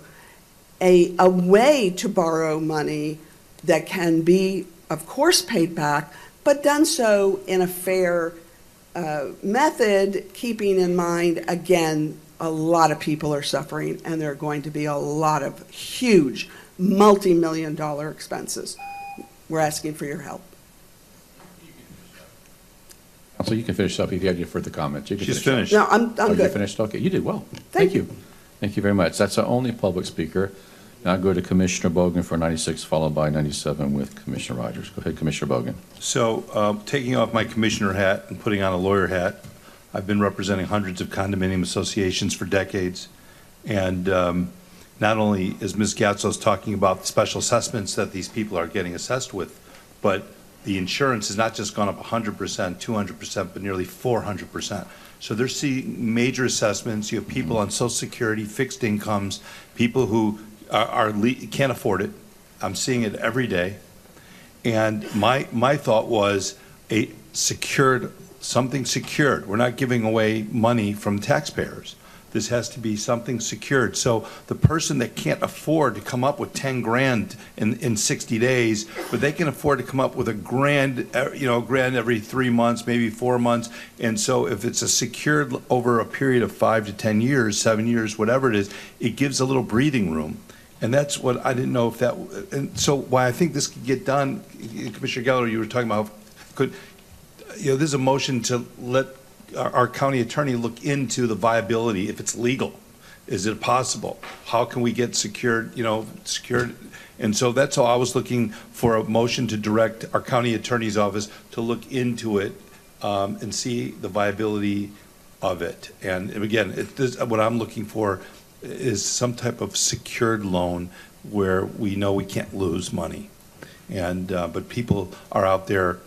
a, a way to borrow money that can be, of course, paid back, but done so in a fair uh, method, keeping in mind, again, a lot of people are suffering, and there are going to be a lot of huge, multi-million dollar expenses. We're asking for your help. So you can finish up if you have any further comments. You can She's finish finished. up. No, I'm, Oh, I'm you good. finished? Okay, you did well. Thank you. Thank you very much. That's our only public speaker. Now I go to Commissioner Bogen for 96, followed by 97 with Commissioner Rogers. Go ahead, Commissioner Bogen. So, um, taking off my commissioner hat and putting on a lawyer hat, I've been representing hundreds of condominium associations for decades. And um, not only is Ms. Gatsos talking about the special assessments that these people are getting assessed with, but the insurance has not just gone up 100%, 200%, but nearly 400%. So they're seeing major assessments. You have people mm-hmm. on social security, fixed incomes, people who are, are le- can't afford it. I'm seeing it every day. And my, my thought was a secured, something secured. We're not giving away money from taxpayers. This has to be something secured. So the person that can't afford to come up with 10 grand in, in 60 days, but they can afford to come up with a grand, uh, you know, grand every three months, maybe four months. And so if it's a secured over a period of five to 10 years, seven years, whatever it is, it gives a little breathing room. And that's what, I didn't know if that, and so why I think this could get done, Commissioner Geller, you were talking about, could, you know, there's a motion to let our, our county attorney look into the viability, if it's legal. Is it possible? How can we get secured, you know, secured? And so that's all, I was looking for a motion to direct our county attorney's office to look into it um, and see the viability of it. And again, it, this, what I'm looking for is some type of secured loan where we know we can't lose money. And, uh, but people are out there,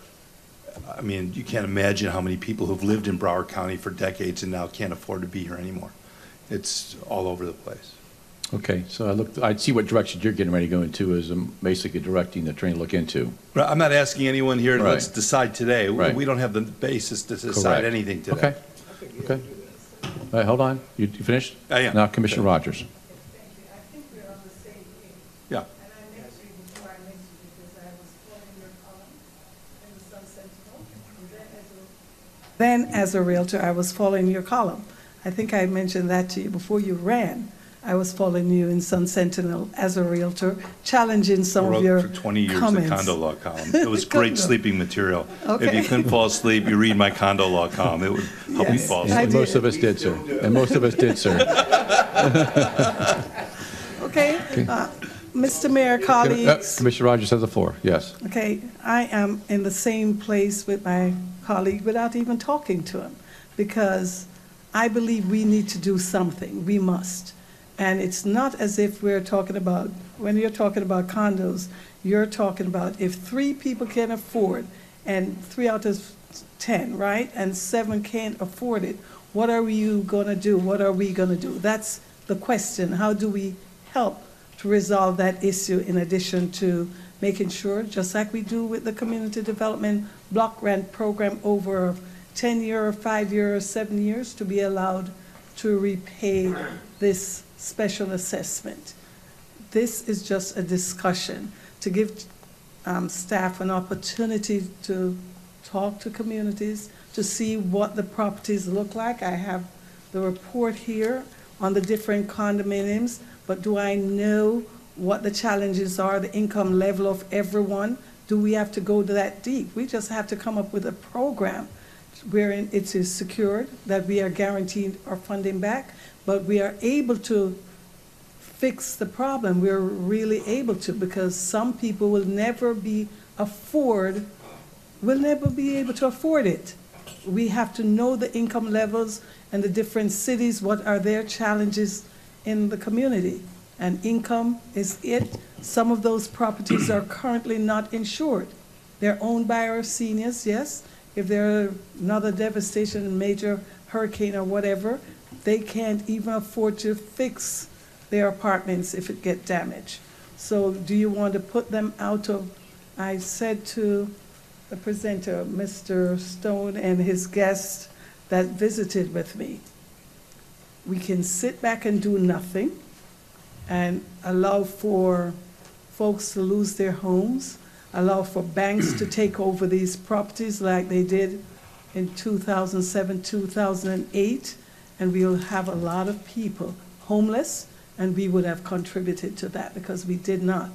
I mean, you can't imagine how many people who've lived in Broward County for decades and now can't afford to be here anymore. It's all over the place. Okay, so I look, I see what direction you're getting ready to go into is um, basically directing the train to look into. But I'm not asking anyone here, to let's decide today. We- Right. We don't have the basis to decide Correct. anything today. Okay, okay. All right, hold on. You you finished? I am. Now Commissioner Rogers. Then, as a Realtor, I was following your column. I think I mentioned that to you before you ran. I was following you in Sun Sentinel as a Realtor, challenging some of wrote your for 20 years the condo law column. It was great sleeping material. If you couldn't fall asleep, you read my condo law column. It would help you fall asleep. did. Most of us did, sir. And most of us did, sir. Okay, uh, Mr. Mayor, Uh, colleagues. Commissioner Rogers has the floor, yes. Okay, I am in the same place with my colleague without even talking to him, because I believe we need to do something, we must. And it's not as if we're talking about, when you're talking about condos, you're talking about if three people can afford, and three out of 10, right? And seven can't afford it, what are you gonna do? What are we gonna do? That's the question. How do we help to resolve that issue in addition to making sure, just like we do with the community development block grant program over a 10-year, five-year, or seven years, to be allowed to repay this special assessment. This is just a discussion to give um, staff an opportunity to talk to communities, to see what the properties look like. I have the report here on the different condominiums, but do I know what the challenges are, the income level of everyone? Do we have to go that deep? We just have to come up with a program wherein it is secured, that we are guaranteed our funding back, but we are able to fix the problem. We're really able to, because some people will never be afford, will never be able to afford it. We have to know the income levels and the different cities, what are their challenges in the community. And income is it. Some of those properties are currently not insured. They're owned by our seniors, yes. If there's another devastation, major hurricane or whatever, they can't even afford to fix their apartments if it get damaged. So do you want to put them out of, I said to the presenter, Mr. Stone and his guest that visited with me, we can sit back and do nothing and allow for folks to lose their homes, allow for banks to take over these properties like they did in 2007, 2008, and we'll have a lot of people homeless, and we would have contributed to that because we did not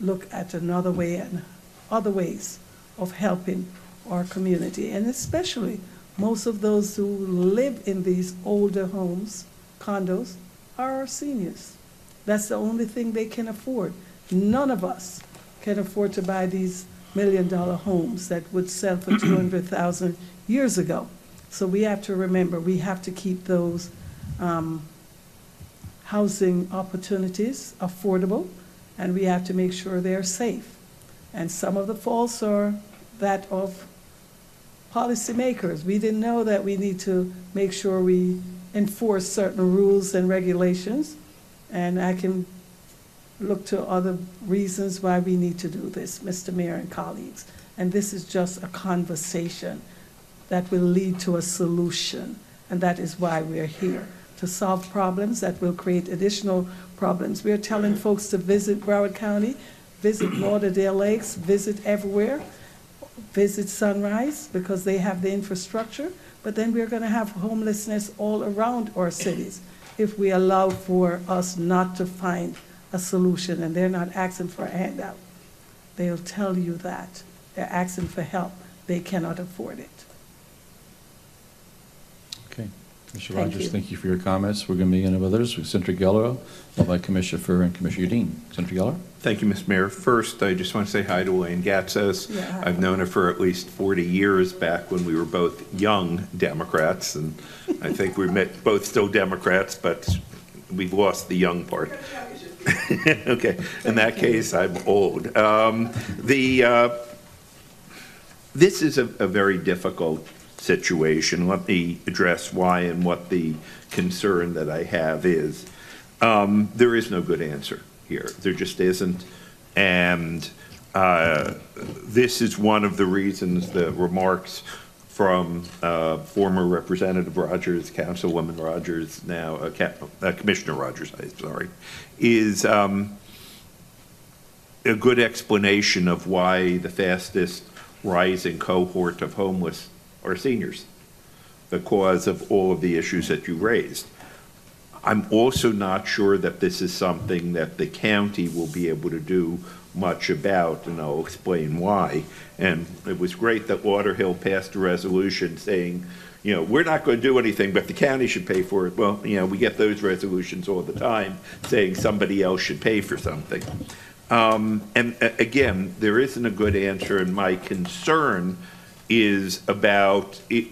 look at another way and other ways of helping our community, and especially most of those who live in these older homes, condos, are our seniors. That's the only thing they can afford. None of us can afford to buy these million-dollar homes that would sell for 200,000 years ago. So we have to remember, we have to keep those um, housing opportunities affordable, and we have to make sure they're safe. And some of the faults are that of policymakers. We didn't know that we need to make sure we enforce certain rules and regulations, and I can look to other reasons why we need to do this, Mr. Mayor and colleagues. And this is just a conversation that will lead to a solution, and that is why we're here, to solve problems that will create additional problems. We're telling folks to visit Broward County, visit Lauderdale Lakes, visit everywhere, visit Sunrise, because they have the infrastructure, but then we're going to have homelessness all around our cities if we allow for us not to find a solution, and they're not asking for a handout. They'll tell you that. They're asking for help. They cannot afford it. Okay. Commissioner Thank Rogers, you. thank you for your comments. We're going to begin with others, with Senator Geller, followed by Commissioner Furr and Commissioner Udine. Senator Geller? Thank you, Mr. Mayor. First, I just want to say hi to Elaine Gatsos. Yeah. I've known her for at least 40 years back when we were both young Democrats, and I think we met both still Democrats, but we've lost the young part. Okay, in that case, I'm old. Um, The, uh, this is a, a very difficult situation. Let me address why and what the concern that I have is. Um, there is no good answer here. There just isn't. And uh, this is one of the reasons the remarks from uh, former Representative Rogers, Councilwoman Rogers, now uh, uh, Commissioner Rogers, I'm sorry, is um, a good explanation of why the fastest rising cohort of homeless are seniors, the because of all of the issues that you raised. I'm also not sure that this is something that the county will be able to do much about, and I'll explain why. And it was great that Lauderhill passed a resolution saying, you know, we're not going to do anything, but the county should pay for it. Well, you know, we get those resolutions all the time saying somebody else should pay for something. Um, and uh, again, there isn't a good answer, and my concern is about i-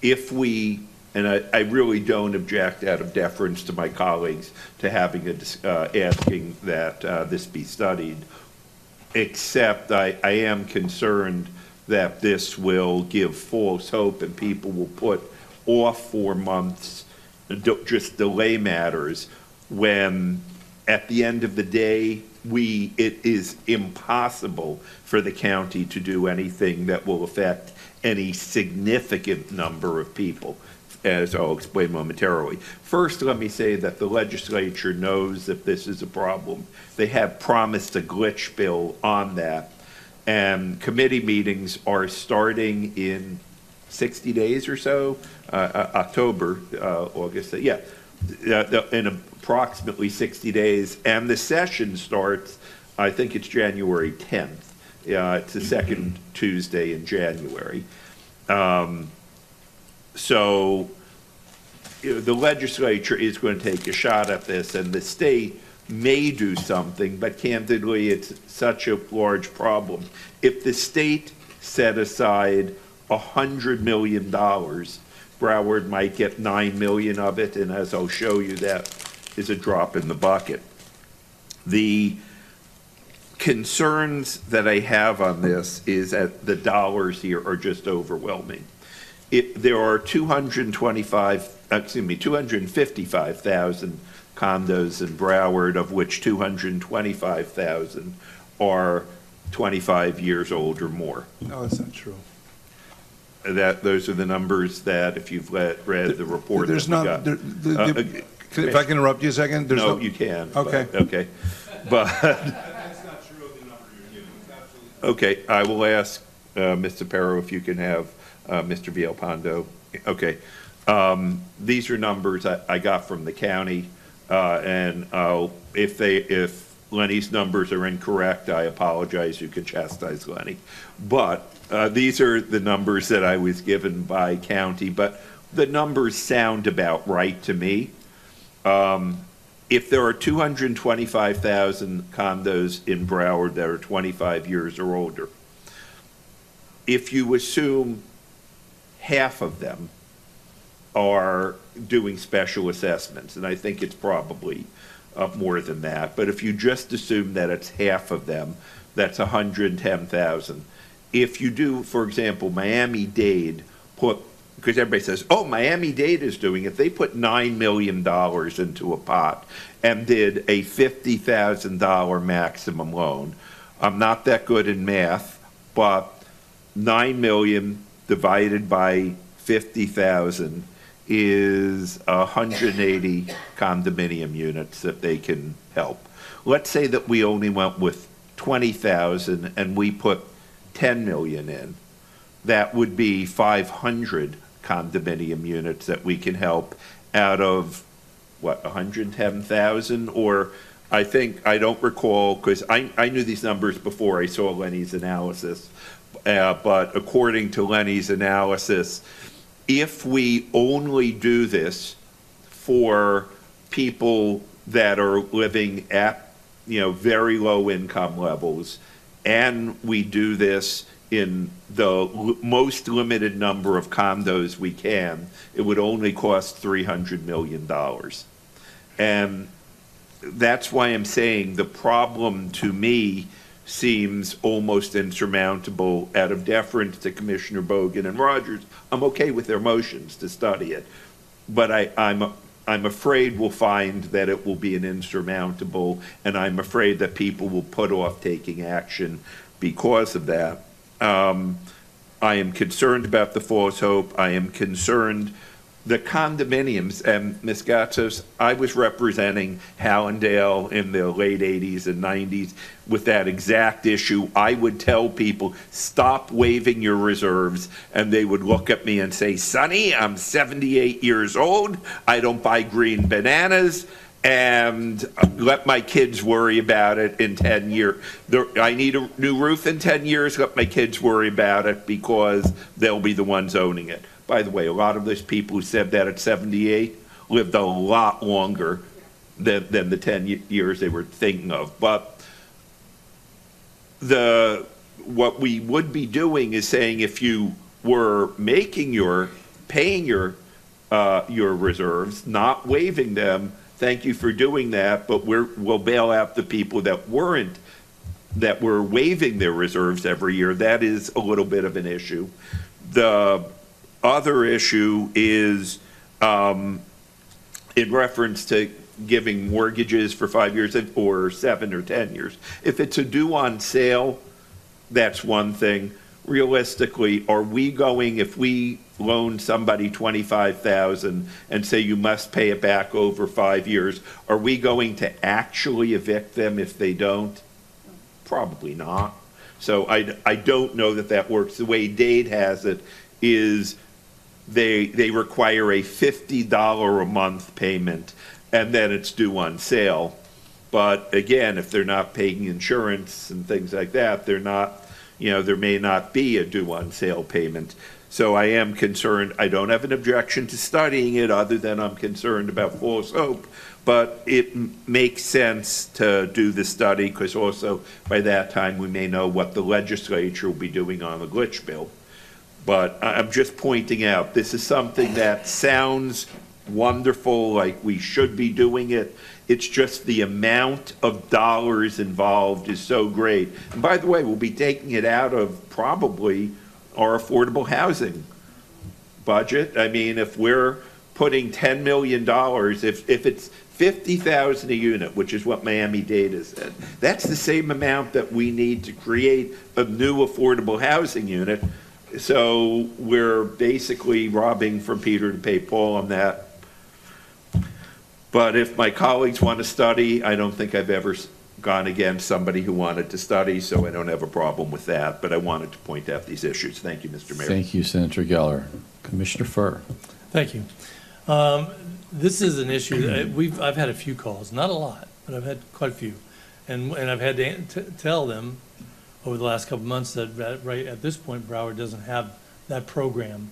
if we, and I, I really don't object out of deference to my colleagues to having a, uh, asking that, uh, this be studied, except I, I am concerned that this will give false hope and people will put off for months, just delay matters, when at the end of the day, we, it is impossible for the county to do anything that will affect any significant number of people, as I'll explain momentarily. First, let me say that the legislature knows that this is a problem. They have promised a glitch bill on that. And committee meetings are starting in 60 days or so, uh, uh, October, uh, August, yeah, uh, in approximately 60 days. And the session starts, I think it's January 10th. Uh, It's the second Tuesday in January. Um, So the legislature is going to take a shot at this, and the state may do something, but candidly, it's such a large problem. If the state set aside $100 million, Broward might get 9 million of it, and as I'll show you, that is a drop in the bucket. The concerns that I have on this is that the dollars here are just overwhelming. It, there are 225, excuse me, 255,000 condos in Broward, of which 225,000 are 25 years old or more. No, that's not true. That, those are the numbers that, if you've read, read the report that There's we not, got. there- the- Uh, the- uh, can- if I can interrupt you a second? There's No, you can. but- Okay. Okay, but. That's not true. Okay, I will ask uh, Mr. Perro if you can have uh, Mr. Vialpando. Okay. Um, These are numbers I I got from the county, uh, and uh, if they, if Lenny's numbers are incorrect, I apologize, you can chastise Lenny. But uh, these are the numbers that I was given by county, but the numbers sound about right to me. Um, If there are 225,000 condos in Broward that are 25 years or older, if you assume half of them are doing special assessments, and I think it's probably uh, more than that, but if you just assume that it's half of them, that's 110,000. If you do, for example, Miami-Dade put, because everybody says, oh, Miami-Dade is doing it, they put $9 million into a pot and did a $50,000 maximum loan. I'm not that good in math, but 9 million divided by 50,000 is 180 condominium units that they can help. Let's say that we only went with 20,000 and we put 10 million in. That would be 500 condominium units that we can help out of, what, 110,000? Or I think, I don't recall, because I, I knew these numbers before I saw Lenny's analysis. Uh, But according to Lenny's analysis, if we only do this for people that are living at, you know, very low income levels, and we do this in the most limited number of condos we can, it would only cost $300 million. And that's why I'm saying the problem to me seems almost insurmountable out of deference to Commissioner Bogen and Rogers. I'm okay with their motions to study it, but I, I'm, I'm afraid we'll find that it will be an insurmountable, and I'm afraid that people will put off taking action because of that. Um, I am concerned about the false Hope. I am concerned the condominiums, and Ms. Gatsos, I was representing Hallandale in the late 80s and 90s with that exact issue. I would tell people, stop waiving your reserves, and they would look at me and say, Sonny, I'm 78 years old, I don't buy green bananas, and let my kids worry about it in 10 years. I need a new roof in 10 years, let my kids worry about it because they'll be the ones owning it. By the way, a lot of those people who said that at 78 lived a lot longer than, than the 10 years they were thinking of. But the, what we would be doing is saying if you were making your, paying your, uh, your reserves, not waiving them, thank you for doing that, but we're, we'll bail out the people that weren't, that were waiving their reserves every year. That is a little bit of an issue. The other issue is, um, in reference to giving mortgages for five years or seven or 10 years. If it's a due on sale, that's one thing. Realistically, are we going, if we loan somebody 25,000 and say you must pay it back over five years, are we going to actually evict them if they don't? Probably not. So I, I don't know that that works. The way Dade has it is they, they require a $50 a month payment, and then it's due on sale. But again, if they're not paying insurance and things like that, they're not, you know, there may not be a due on sale payment. So I am concerned, I don't have an objection to studying it, other than I'm concerned about false hope. But it makes sense to do the study, because also by that time, we may know what the legislature will be doing on the glitch bill. But I'm just pointing out, this is something that sounds wonderful, like we should be doing it. It's just the amount of dollars involved is so great. And by the way, we'll be taking it out of probably our affordable housing budget. I mean, if we're putting $10 million, if, if it's 50,000 a unit, which is what Miami-Dade said, that's the same amount that we need to create a new affordable housing unit. So we're basically robbing from Peter to pay Paul on that. But if my colleagues want to study, I don't think I've ever gone against somebody who wanted to study, so I don't have a problem with that. But I wanted to point out these issues. Thank you, Mr. Mayor. Thank you, Senator Geller. Commissioner Furr. Thank you. Um, This is an issue, that we've, I've had a few calls, not a lot, but I've had quite a few. And, and I've had to an- tell them over the last couple months that, right at this point, Broward doesn't have that program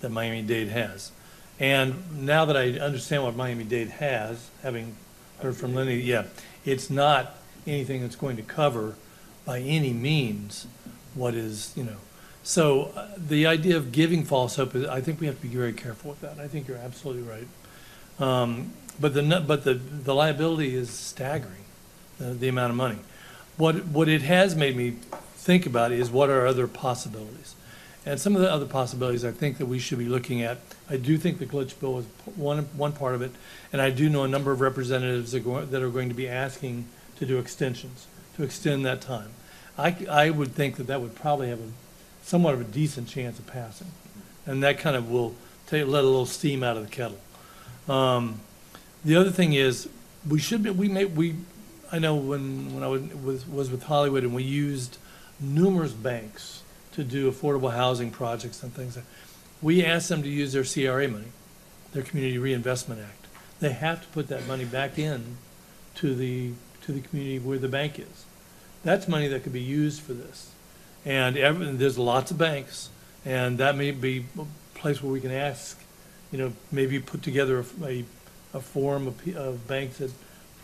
that Miami-Dade has. And now that I understand what Miami-Dade has, having heard from Lenny, yeah, it's not anything that's going to cover by any means what is, you know. So uh, the idea of giving false hope, is- I think we have to be very careful with that. I think you're absolutely right. Um, But the, but the, the liability is staggering, the, the amount of money. What, what it has made me think about is what are other possibilities? And some of the other possibilities I think that we should be looking at, I do think the glitch bill is one, one part of it, and I do know a number of representatives that are going, that are going to be asking to do extensions, to extend that time. I, I would think that that would probably have a, somewhat of a decent chance of passing. And that kind of will take, let a little steam out of the kettle. Um, the other thing is, we should be, we may, we, I know when, when I was, was- with Hollywood and we used numerous banks to do affordable housing projects and things. We asked them to use their CRA money, their Community Reinvestment Act. They have to put that money back in to the, to the community where the bank is. That's money that could be used for this. And every, there's lots of banks, and that may be a place where we can ask, you know, maybe put together a, a, a forum of, of banks that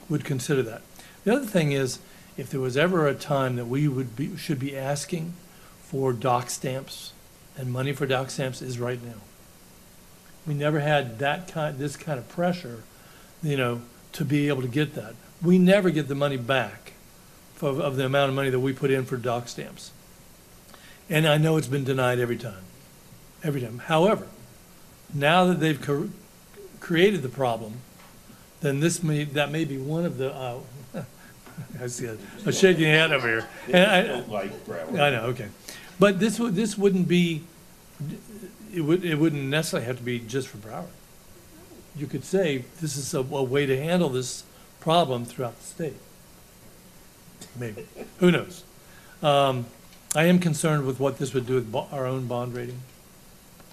would consider that. The other thing is, if there was ever a time that we would be, should be asking for doc stamps and money for doc stamps is right now. We never had that kind, this kind of pressure, you know, to be able to get that. We never get the money back of, of the amount of money that we put in for doc stamps. And I know it's been denied every time, every time. However, now that they've cr- created the problem, then this may, that may be one of the, uh, I see a, a shaking head over here. And I- Don't like Broward. I know, okay. But this would, this wouldn't be, it would, it wouldn't necessarily have to be just for Broward. You could say, this is a, a way to handle this problem throughout the state. Maybe, who knows? Um, I am concerned with what this would do with bo- our own bond rating.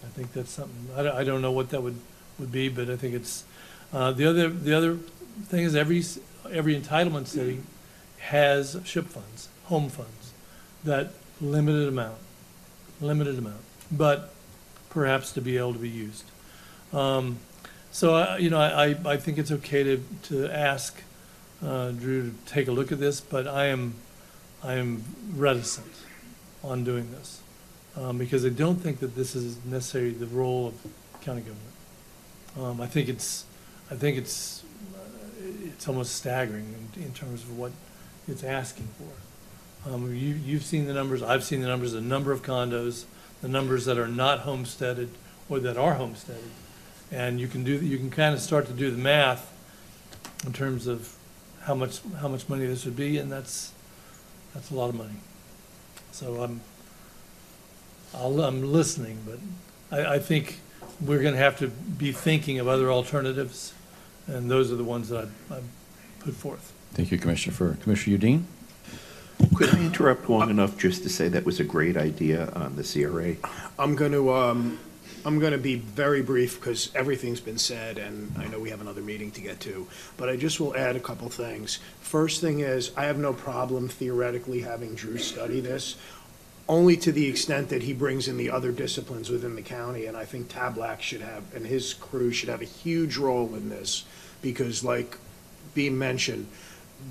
I think that's something, I don't, I don't know what that would, would be, but I think it's, uh, the other, the other thing is every, s- every entitlement city has ship funds, home funds, that limited amount, limited amount, but perhaps to be able to be used. Um, so, I- you know, I, I- think it's okay to, to ask uh, Drew to take a look at this, but I am, I am reticent on doing this. um, Because I don't think that this is necessarily the role of county government. Um, I think it's, I think it's, uh, it's almost staggering in, in terms of what it's asking for. Um, you, you've seen the numbers, I've seen the numbers, the number of condos, the numbers that are not homesteaded or that are homesteaded. And you can do, you can kind of start to do the math in terms of how much, how much money this would be, and that's, that's a lot of money. So I'm, I'll, I'm listening, but I, I think we're gonna have to be thinking of other alternatives, and those are the ones that I, I put forth. Thank you, Commissioner Furr. Commissioner Udine? Could I interrupt long enough just to say that was a great idea on the CRA? I'm going to, um, I'm going to be very brief because everything's been said and I know we have another meeting to get to. But I just will add a couple things. First thing is, I have no problem theoretically having Drew study this, only to the extent that he brings in the other disciplines within the county. And I think Tablack should have, and his crew should have a huge role in this because like being mentioned,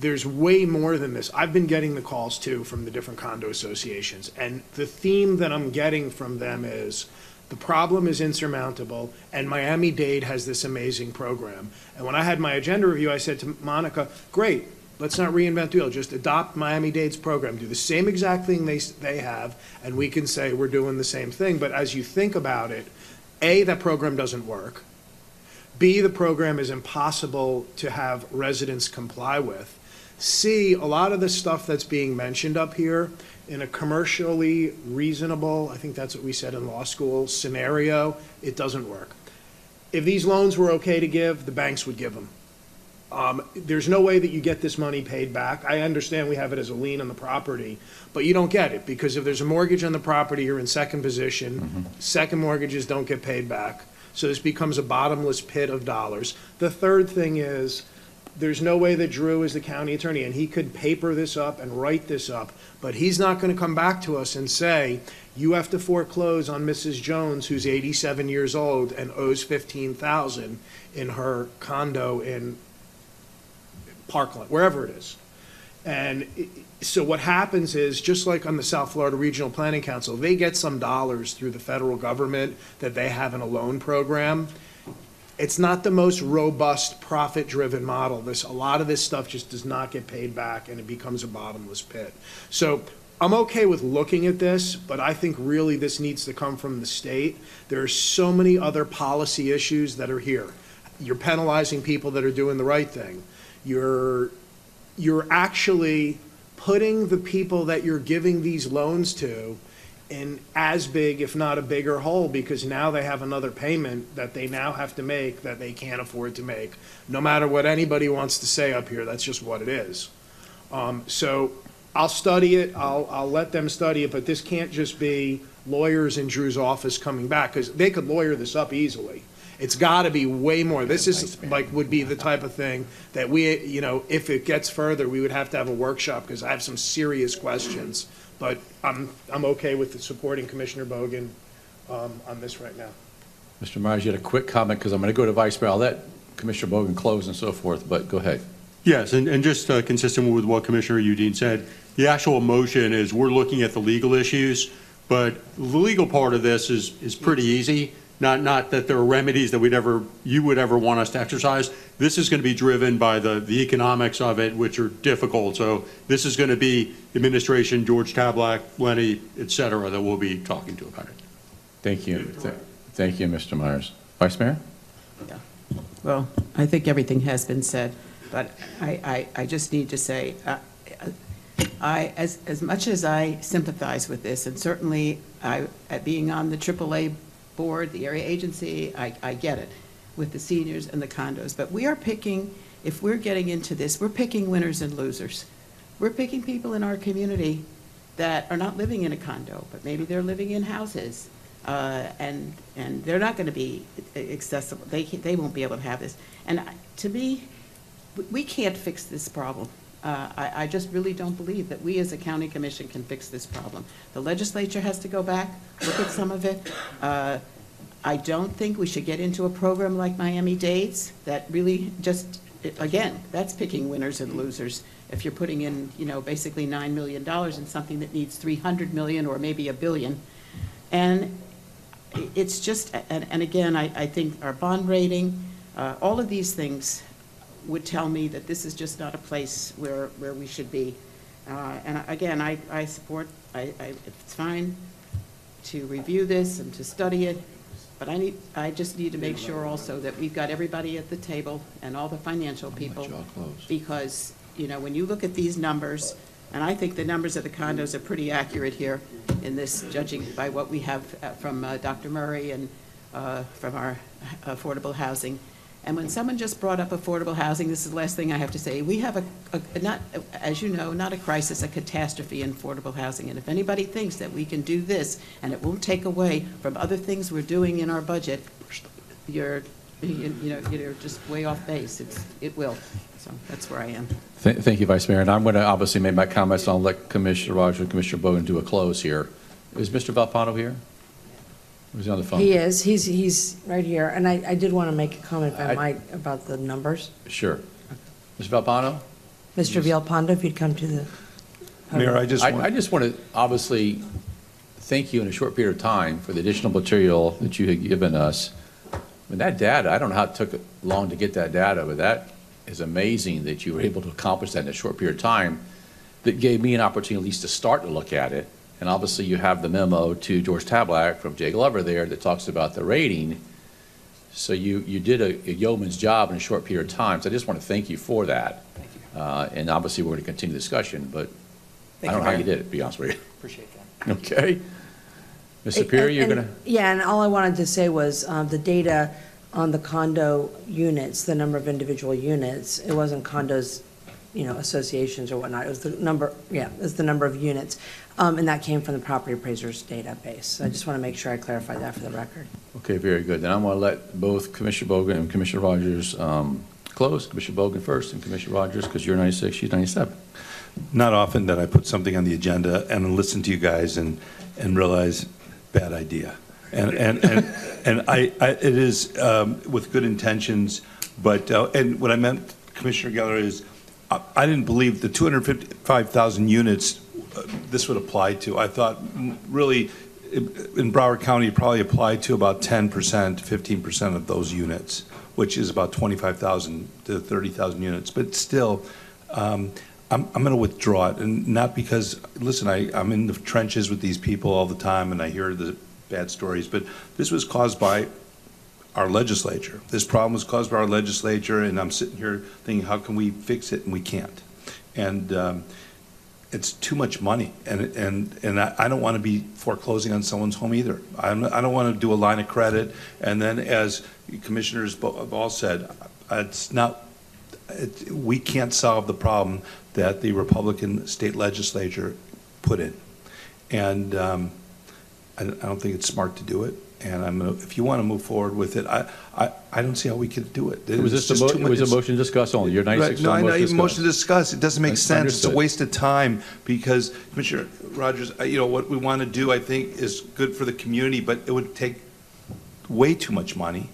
there's way more than this. I've been getting the calls too from the different condo associations, and the theme that I'm getting from them is the problem is insurmountable, and Miami-Dade has this amazing program. And when I had my agenda review, I said to Monica, great, let's not reinvent the wheel, just adopt Miami-Dade's program, do the same exact thing they, they have, and we can say we're doing the same thing. But as you think about it, A, that program doesn't work. B, the program is impossible to have residents comply with. C, a lot of the stuff that's being mentioned up here in a commercially reasonable, I think that's what we said in law school, scenario, it doesn't work. If these loans were okay to give, the banks would give them. Um, There's no way that you get this money paid back. I understand we have it as a lien on the property, but you don't get it, because if there's a mortgage on the property, you're in second position. Second mortgages don't get paid back. So this becomes a bottomless pit of dollars. The third thing is, there's no way that Drew is the county attorney, and he could paper this up and write this up, but he's not gonna come back to us and say, you have to foreclose on Mrs. Jones, who's eighty-seven years old and owes fifteen thousand in her condo in Parkland, wherever it is. And so what happens is, just like on the South Florida Regional Planning Council, they get some dollars through the federal government that they have in a loan program. It's not the most robust, profit-driven model. This, a lot of this stuff just does not get paid back, and it becomes a bottomless pit. So I'm okay with looking at this, but I think really this needs to come from the state. There are so many other policy issues that are here. You're penalizing people that are doing the right thing. You're, you're actually putting the people that you're giving these loans to in as big, if not a bigger hole, because now they have another payment that they now have to make that they can't afford to make. No matter what anybody wants to say up here, that's just what it is. Um, so I'll study it, I'll, I'll let them study it, but this can't just be lawyers in Drew's office coming back, because they could lawyer this up easily. It's gotta be way more. This is like, would be the type of thing that we, you know, if it gets further, we would have to have a workshop, because I have some serious questions. But I'm, I'm okay with supporting Commissioner Bogen, um, on this right now. Mr. Myers, you had a quick comment, because I'm going to go to Vice Mayor. I'll let Commissioner Bogen close and so forth, but go ahead. Yes, and, and just uh, consistent with what Commissioner Udine said, the actual motion is we're looking at the legal issues, but the legal part of this is, is pretty easy. Not, not that there are remedies that we'd ever, you would ever want us to exercise. This is going to be driven by the, the economics of it, which are difficult. So this is going to be administration, George Tablack, Lenny, et cetera, that we'll be talking to about it. Thank you. Th- Thank you, Mr. Myers. Vice Mayor? Yeah. Well, I think everything has been said, but I, I, I just need to say, uh, I, as, as much as I sympathize with this, and certainly I, at being on the AAA board, the area agency, I, I get it, with the seniors and the condos, but we are picking, if we're getting into this, we're picking winners and losers. We're picking people in our community that are not living in a condo, but maybe they're living in houses, uh, and, and they're not going to be accessible, they, they won't be able to have this. And to me, we can't fix this problem. Uh, I, I just really don't believe that we as a county commission can fix this problem. The legislature has to go back, look at some of it. Uh, I don't think we should get into a program like Miami-Dades that really just, again, that's picking winners and losers. If you're putting in, you know, basically $9 million in something that needs 300 million or maybe a billion. And it's just, and, and again, I, I think our bond rating, uh, all of these things would tell me that this is just not a place where, where we should be. Uh, And again, I, I support, I, I, it's fine to review this and to study it, but I need, I just need to make sure also that we've got everybody at the table and all the financial people. Because, you know, when you look at these numbers, and I think the numbers of the condos are pretty accurate here in this, judging by what we have uh, from uh, Dr. Murray and uh, from our affordable housing. And when someone just brought up affordable housing, this is the last thing I have to say. We have a, a- not, as you know, not a crisis, a catastrophe in affordable housing. And if anybody thinks that we can do this and it won't take away from other things we're doing in our budget, you're, you you know, you're just way off base. It's, it will. So that's where I am. Th- Thank you, Vice Mayor. And I'm going to obviously make my comments, I'll let Commissioner Rogers and Commissioner Bogen do a close here. Is Mr. Vialpando here? Or is he on the phone? He is, he's, he's right here, and I, I did want to make a comment, if I I- might, about the numbers. Sure. Mr. Vialpando? Mr. Vialpando, if you'd come to the. Mayor, I just want- I just want to obviously thank you in a short period of time for the additional material that you had given us. I mean, that data, I don't know how it took long to get that data, but that is amazing that you were able to accomplish that in a short period of time. That gave me an opportunity at least to start to look at it. And obviously, you have the memo to George Tablack from Jay Glover there that talks about the rating. So you, you did a a yeoman's job in a short period of time. So I just want to thank you for that. Thank you. And obviously, we're going to continue the discussion, but I don't you, know how Mayor. you did it, to be honest with you. Appreciate that. Okay. Ms. Superior, you're going to, Yeah, and all I wanted to say was, um, the data on the condo units, the number of individual units, it wasn't condos, you know, associations or whatnot, it was the number, yeah, it was the number of units, um, and that came from the property appraisers database. So I just want to make sure I clarify that for the record. okay, very good. Then I'm going to let both Commissioner Bogen and Commissioner Rogers um, close. Commissioner Bogen first and Commissioner Rogers, because you're 96, she's 97. Not often that I put something on the agenda and listen to you guys and, and realize, bad idea. And, and, and, and I, I, it is um, with good intentions, but, uh, and what I meant, Commissioner Geller, is I I didn't believe the 255,000 units this would apply to. I thought mm, really in Broward County, probably applied to about 10%, 15% of those units, which is about 25,000 to 30,000 units. But still, um, I'm, I'm going to withdraw it, and not because, listen, I, I'm in the trenches with these people all the time, and I hear the bad stories, but this was caused by our legislature. This problem was caused by our legislature, and I'm sitting here thinking, how can we fix it, and we can't. And um, it's too much money, and, and, and I I don't want to be foreclosing on someone's home either. I'm, I don't want to do a line of credit, and then as commissioners have all said, it's not, it, we can't solve the problem that the Republican state legislature put in. And um, I, I don't think it's smart to do it, and I'm, gonna- if you want to move forward with it, I, I, I don't see how we could do it. Was It's this a, mo- it was a motion to discuss only? You're 96, Right, No, I know, motion to even motion to discuss. discuss, it doesn't make Un- sense, it's a understood. waste of time, because Commissioner Rogers, I- you know, what we want to do, I think, is good for the community, but it would take way too much money.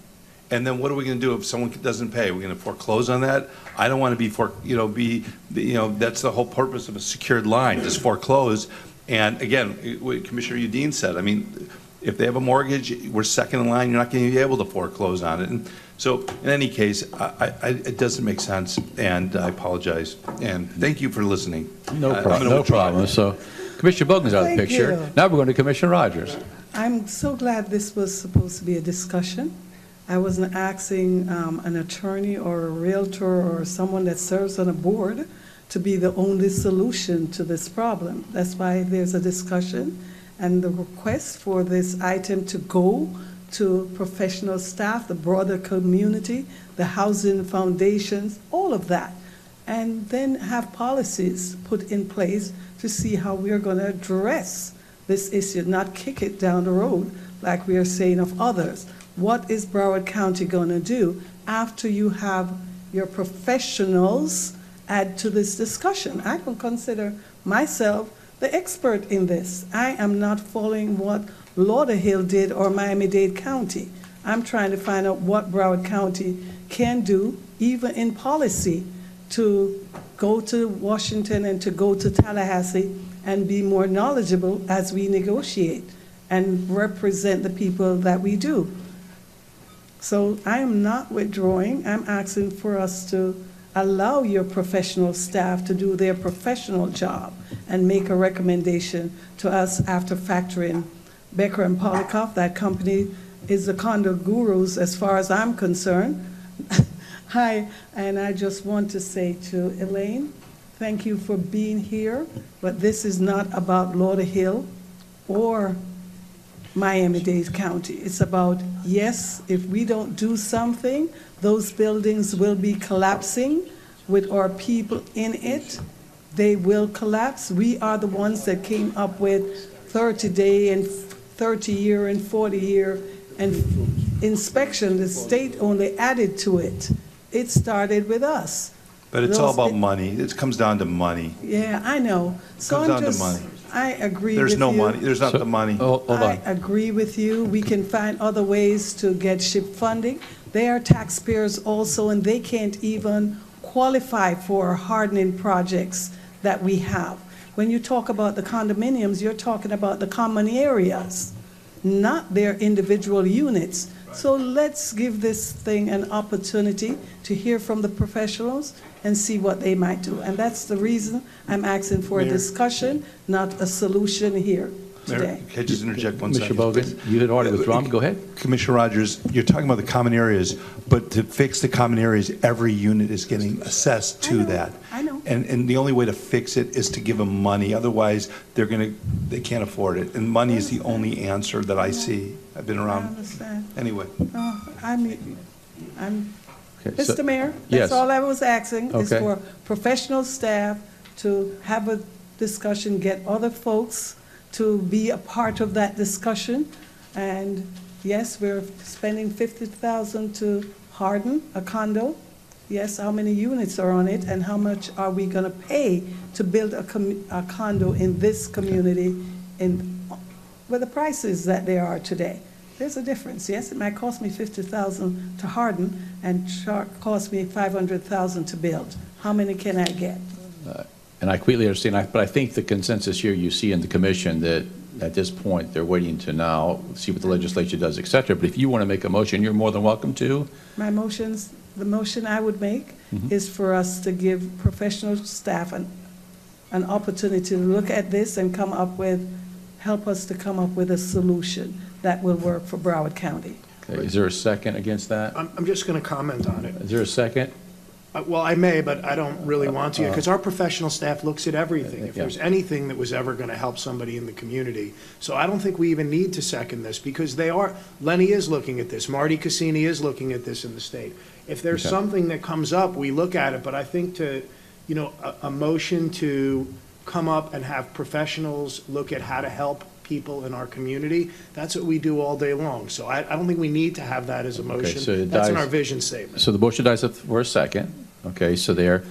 And then what are we going to do if someone doesn't pay? We're going to foreclose on that? I don't want to be for, you know, be, you know, that's the whole purpose of a secured line, just foreclose. And again, what Commissioner Udine said, I mean, if they have a mortgage, we're second in line, you're not going to be able to foreclose on it. And so, in any case, I, I, it doesn't make sense, and I apologize, and thank you for listening. No I- problem, no withdraw. problem. So Commissioner Bogen's out of the picture. you. Now we're going to Commissioner Rogers. I'm so glad this was supposed to be a discussion. I wasn't asking um, an attorney or a realtor or someone that serves on a board to be the only solution to this problem. That's why there's a discussion and the request for this item to go to professional staff, the broader community, the housing foundations, all of that. And then have policies put in place to see how we are going to address this issue, not kick it down the road like we are saying of others. What is Broward County going to do after you have your professionals add to this discussion? I can consider myself the expert in this. I am not following what Lauderhill did or Miami-Dade County. I'm trying to find out what Broward County can do, even in policy, to go to Washington and to go to Tallahassee and be more knowledgeable as we negotiate and represent the people that we do. So I am not withdrawing. I'm asking for us to allow your professional staff to do their professional job and make a recommendation to us after factoring Becker and Poliakoff. That company is the condo gurus as far as I'm concerned. Hi, and I just want to say to Elaine, thank you for being here, but this is not about Lauderhill or Miami-Dade County. It's about, yes, if we don't do something, those buildings will be collapsing with our people in it. They will collapse. We are the ones that came up with 30-day and 30-year and 40-year and inspection. The state only added to it. It started with us. But it's all Those- about money, it comes down to money. Yeah, I know. So Comes I'm down to just, money. I agree with There's you. no money, there's not So- the money. Oh, Hold I on. agree with you. We can find other ways to get SHIP funding. They are taxpayers also, and they can't even qualify for hardening projects that we have. When you talk about the condominiums, you're talking about the common areas, not their individual units. So let's give this thing an opportunity to hear from the professionals and see what they might do. And that's the reason I'm asking for a Mayor. discussion, not a solution here Mayor, today. Can I just interject one Commissioner second? Bogen, you had already withdrawn. Uh, Go ahead. Commissioner Rogers, you're talking about the common areas, but to fix the common areas, every unit is getting assessed to that. I know. And, and the only way to fix it is to give them money, otherwise, they're gonna, they can't afford it. And money is the only answer that I see. I've been I around, understand. anyway. Oh, I'm, I'm, Okay, so- Mr. Mayor, Yes. that's all I was asking, is Okay. for professional staff to have a discussion, get other folks to be a part of that discussion. And yes, we're spending fifty thousand to harden a condo. Yes, how many units are on it, and how much are we gonna pay to build a a condo in this community in, with the prices that they are today? There's a difference, yes, it might cost me fifty thousand to harden and cost me five hundred thousand to build. How many can I get? Uh, And I completely understand, I- but I think the consensus here you see in the commission that at this point, they're waiting to now see what the legislature does, et cetera. But if you want to make a motion, you're more than welcome to. My motions, the motion I would make Mhm. is for us to give professional staff an, an opportunity to look at this and come up with, help us to come up with a solution that will work for Broward County. Okay, Is there a second against that? I'm, I'm just going to comment on it. Is there a second? Uh, Well, I may, but I don't really want to, Uh, because our professional staff looks at everything. If there's anything that was ever going to help somebody in the community. So I don't think we even need to second this, because they are, Lenny is looking at this, Marty Cassini is looking at this in the state. If there's Okay. something that comes up, we look at it, but I think to, you know, a, a motion to come up and have professionals look at how to help people in our community, that's what we do all day long. So I, I don't think we need to have that as a so motion. it That's in dies- our vision statement. So the motion dies for a second. Okay, so there,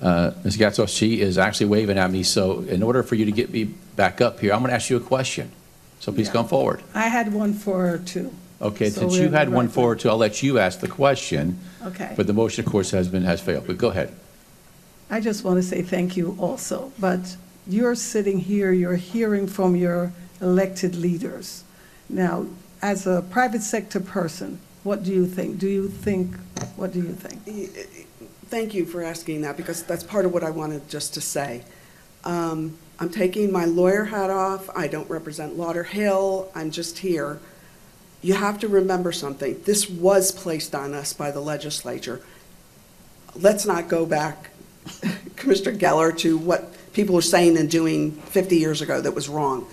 uh, Ms. Gatto, she is actually waving at me. So in order for you to get me back up here, I'm going to ask you a question. So please Yeah. come forward. I had one for two. Okay, So since we're you had one right forward too, I'll let you ask the question. Okay. But the motion, of course, has been, has failed. But go ahead. I just want to say thank you also, but you're sitting here, you're hearing from your elected leaders. Now, as a private sector person, what do you think? Do you think, what do you think? Thank you for asking that, because that's part of what I wanted just to say. Um, I'm taking my lawyer hat off, I don't represent Lauderhill, I'm just here. You have to remember something, this was placed on us by the legislature. Let's not go back, Commissioner Geller, to what people were saying and doing 50 years ago that was wrong.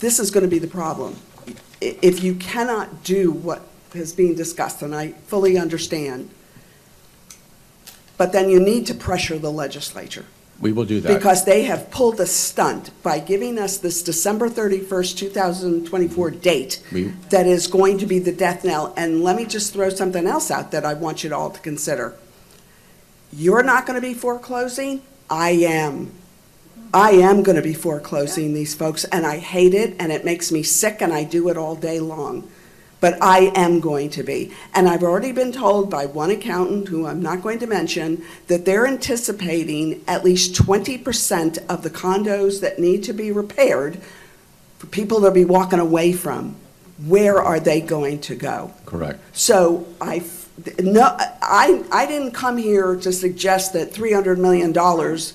This is going to be the problem. If you cannot do what is being discussed, and I fully understand, but then you need to pressure the legislature. We will do that. Because they have pulled a stunt by giving us this December 31st, 2024 date We- that is going to be the death knell. And let me just throw something else out that I want you all to consider. You're not going to be foreclosing, I am. I am going to be foreclosing these folks, and I hate it, and it makes me sick, and I do it all day long. But I am going to be. And I've already been told by one accountant, who I'm not going to mention, that they're anticipating at least 20% of the condos that need to be repaired for people to be walking away from. Where are they going to go? Correct. So I, no, I, I didn't come here to suggest that $300 million,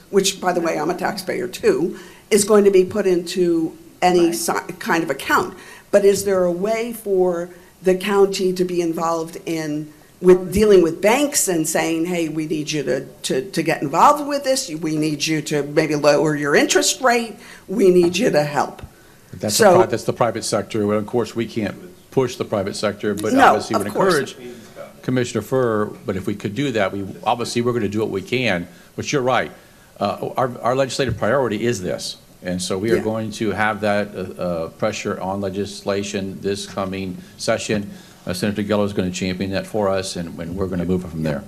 which, by the way, I'm a taxpayer too, is going to be put into any si- kind of account. But is there a way for the county to be involved in, with, dealing with banks and saying, hey, we need you to, to, to get involved with this, we need you to maybe lower your interest rate, we need you to help? That's the, So- pri- that's the private sector. Well, of course, we can't push the private sector, but No, obviously would of course. encourage Commissioner Furr, but if we could do that, we, obviously, we're going to do what we can. But you're right. Uh, Our, our legislative priority is this. And so we are Yeah. going to have that uh, uh, pressure on legislation this coming session. Uh, Senator Geller is going to champion that for us, and, and we're going to move it from there.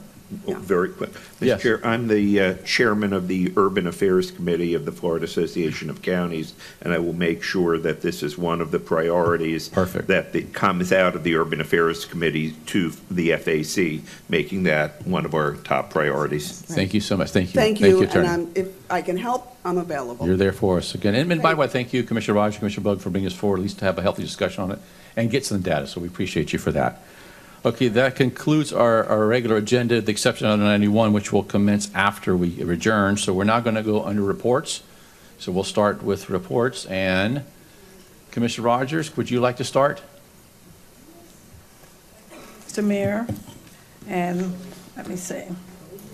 Oh, Very quick. Yes. Mr. Chair, I'm the uh, chairman of the Urban Affairs Committee of the Florida Association of Counties, and I will make sure that this is one of the priorities. Perfect. That the- comes out of the Urban Affairs Committee to the FAC, making that one of our top priorities. Thank you so much. Thank you. Thank you, and Attorney. I'm, if I can help, I'm available. You're there for us again. And and by the way, thank you, Commissioner Rogers, Commissioner Bug, for bringing us forward, at least to have a healthy discussion on it and get some data, so we appreciate you for that. Okay, that concludes our, our regular agenda, the exception of 91, which will commence after we adjourn. So we're not going to go under reports. So we'll start with reports, and Commissioner Rogers, would you like to start? Mr. Mayor, and let me see.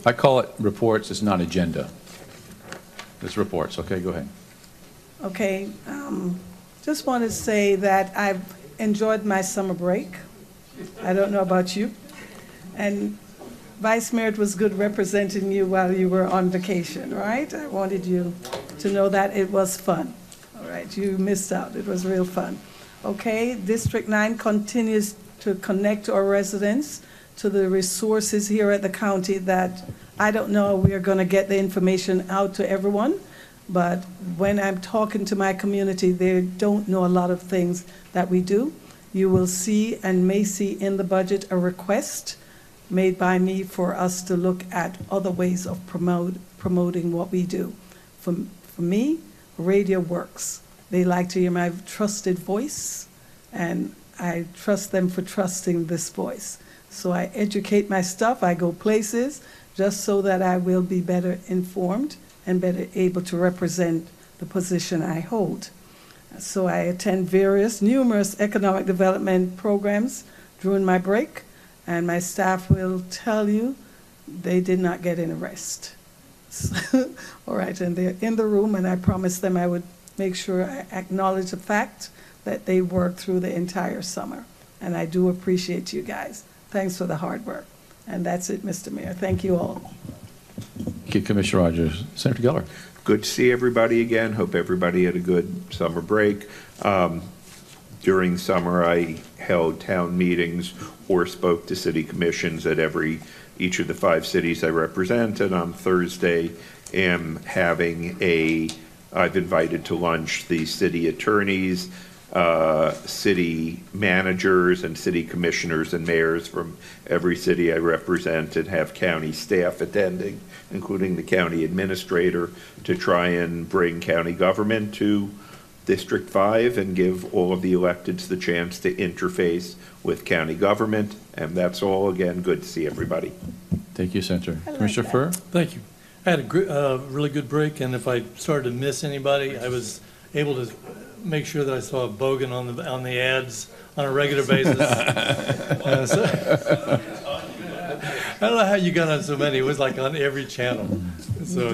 I call it reports, it's not agenda. It's reports, okay, go ahead. Okay, um, just want to say that I've enjoyed my summer break. I don't know about you. And Vice Mayor, it was good representing you while you were on vacation, right? I wanted you to know that it was fun. All right, you missed out. It was real fun. Okay, District 9 continues to connect our residents to the resources here at the county that I don't know we are going to get the information out to everyone, but when I'm talking to my community, they don't know a lot of things that we do. You will see and may see in the budget a request made by me for us to look at other ways of promote, promoting what we do. For, for me, radio works. They like to hear my trusted voice, and I trust them for trusting this voice. So I educate my stuff, I go places, just so that I will be better informed and better able to represent the position I hold. So I attend various, numerous economic development programs during my break, and my staff will tell you they did not get any rest. All right, and they're in the room, and I promised them I would make sure I acknowledge the fact that they worked through the entire summer. And I do appreciate you guys. Thanks for the hard work. And that's it, Mr. Mayor. Thank you all. Thank you, Commissioner Rogers. Senator Geller. Good to see everybody again. Hope everybody had a good summer break. Um, During summer, I held town meetings or spoke to city commissions at every, each of the five cities I represent. And on Thursday, am having a, I've invited to lunch the city attorneys, uh, city managers, and city commissioners and mayors from every city I represent, and have county staff attending, including the county administrator, to try and bring county government to District 5 and give all of the electeds the chance to interface with county government. And that's all, again, good to see everybody. Thank you, Senator. Commissioner Furr? Thank you. I had a gr- uh, really good break, and if I started to miss anybody, I was able to make sure that I saw a Bogen on the, on the ads on a regular basis. Uh, so- I don't know how you got on so many, it was like on every channel, so,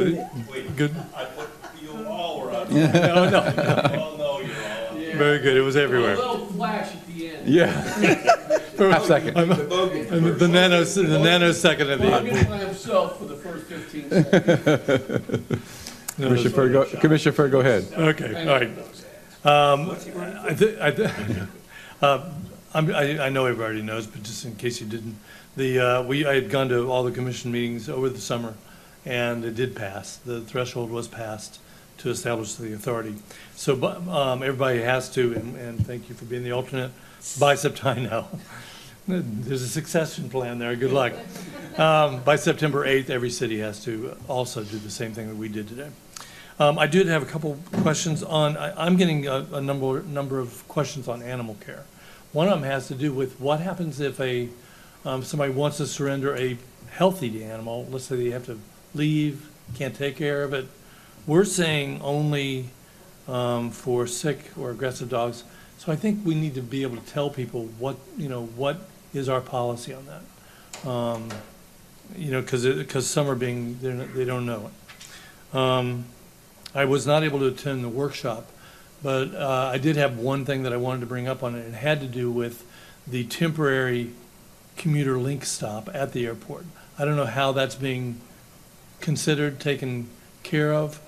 good. I put, you all were on. No, no, all know you're all on. Very good, it was everywhere. A little flash at the end. Yeah. Half second. I'm- I'm The nano, the nanosecond at the Logan end. by himself for the first 15 seconds. Commissioner Furr, go, Commissioner Furr, go ahead. Okay, all right. Um, I thi- I thi- uh, I'm- I I know everybody knows, but just in case you didn't, the, uh, we, I had gone to all the commission meetings over the summer, and it did pass. The threshold was passed to establish the authority. So um, everybody has to, and and thank you for being the alternate, by know. There's a succession plan there, good luck. Um, By September 8th, every city has to also do the same thing that we did today. Um, I did have a couple questions on, I, I'm getting a, a number, number of questions on animal care. One of them has to do with what happens if a, um, somebody wants to surrender a healthy animal, let's say they have to leave, can't take care of it. We're saying only, um, for sick or aggressive dogs. So I think we need to be able to tell people what, you know, what is our policy on that? Um, you know, because, because some are being, they don't know it. I was not able to attend the workshop, but uh, I did have one thing that I wanted to bring up on it. It had to do with the temporary commuter link stop at the airport. I don't know how that's being considered, taken care of,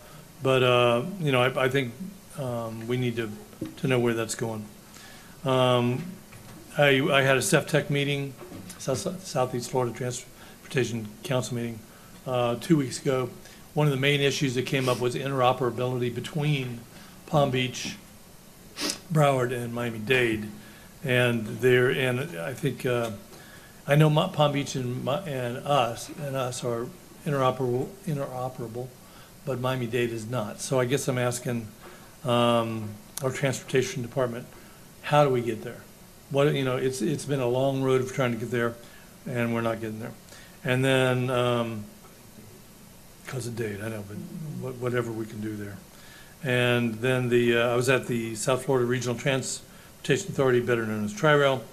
but, uh, you know, I, I think um, we need to, to know where that's going. Um, I, I had a SEFTC meeting, South- Southeast Florida Transportation Council meeting, uh, two weeks ago. One of the main issues that came up was interoperability between Palm Beach, Broward, and Miami-Dade. And there, and I think, uh, I know Ma- Palm Beach and, Mi- and us, and us are interoperable, interoperable, but Miami-Dade is not. So I guess I'm asking, um, our transportation department, how do we get there? What, you know, it's, it's been a long road of trying to get there, and we're not getting there. And then, um, because of date, I know, but wha- whatever we can do there. And then the, uh, I was at the South Florida Regional Transportation Authority, better known as Tri-Rail,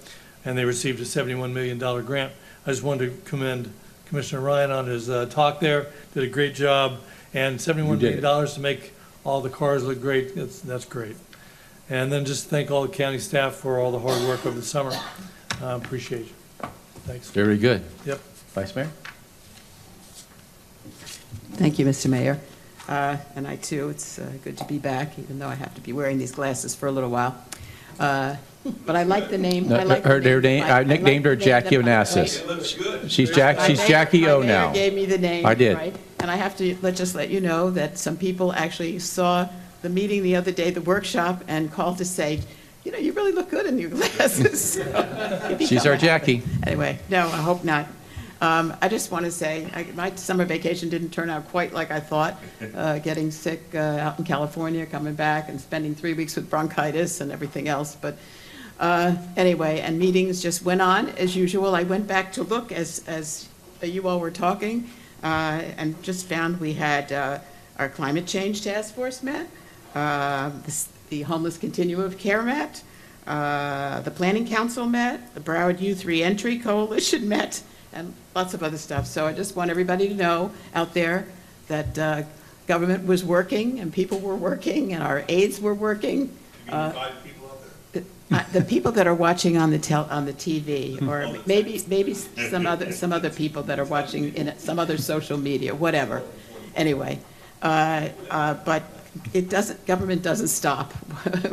and they received a $71 million grant. I just wanted to commend Commissioner Ryan on his uh, talk there, did a great job, and 71 You did. million dollars to make all the cars look great, that's, that's great. And then just thank all the county staff for all the hard work over the summer. Uh, Appreciate you. Thanks. Very good. Yep. Vice Mayor? Thank you, Mr. Mayor. Uh, And I too, it's uh, good to be back, even though I have to be wearing these glasses for a little while. Uh, But I like the name. I like the Her, her name. I- I I like nicknamed her the name Jackie that- Onassis. She's Jack, My she's mayor- Jackie O My now. mayor gave me the name. I did. right? And I have to, let, just let you know that some people actually saw the meeting the other day, the workshop, and called to say, you know, you really look good in your glasses. So, She's become our a habit. Jackie. Anyway, no, I hope not. Um, I just want to say, I- my summer vacation didn't turn out quite like I thought. Uh, Getting sick uh, out in California, coming back and spending three weeks with bronchitis and everything else. But uh, anyway, and meetings just went on as usual. I went back to look as, as you all were talking uh, and just found we had uh, our climate change task force met, uh, the the homeless continuum of care met, uh, the planning council met, the Broward Youth Reentry Coalition met, and lots of other stuff. So I just want everybody to know out there that uh, government was working and people were working and our aides were working. Uh, uh, The people that are watching on the tel, on the TV, or maybe, maybe some other, some other people that are watching in some other social media, whatever. Anyway, uh, uh, but it doesn't, government doesn't stop.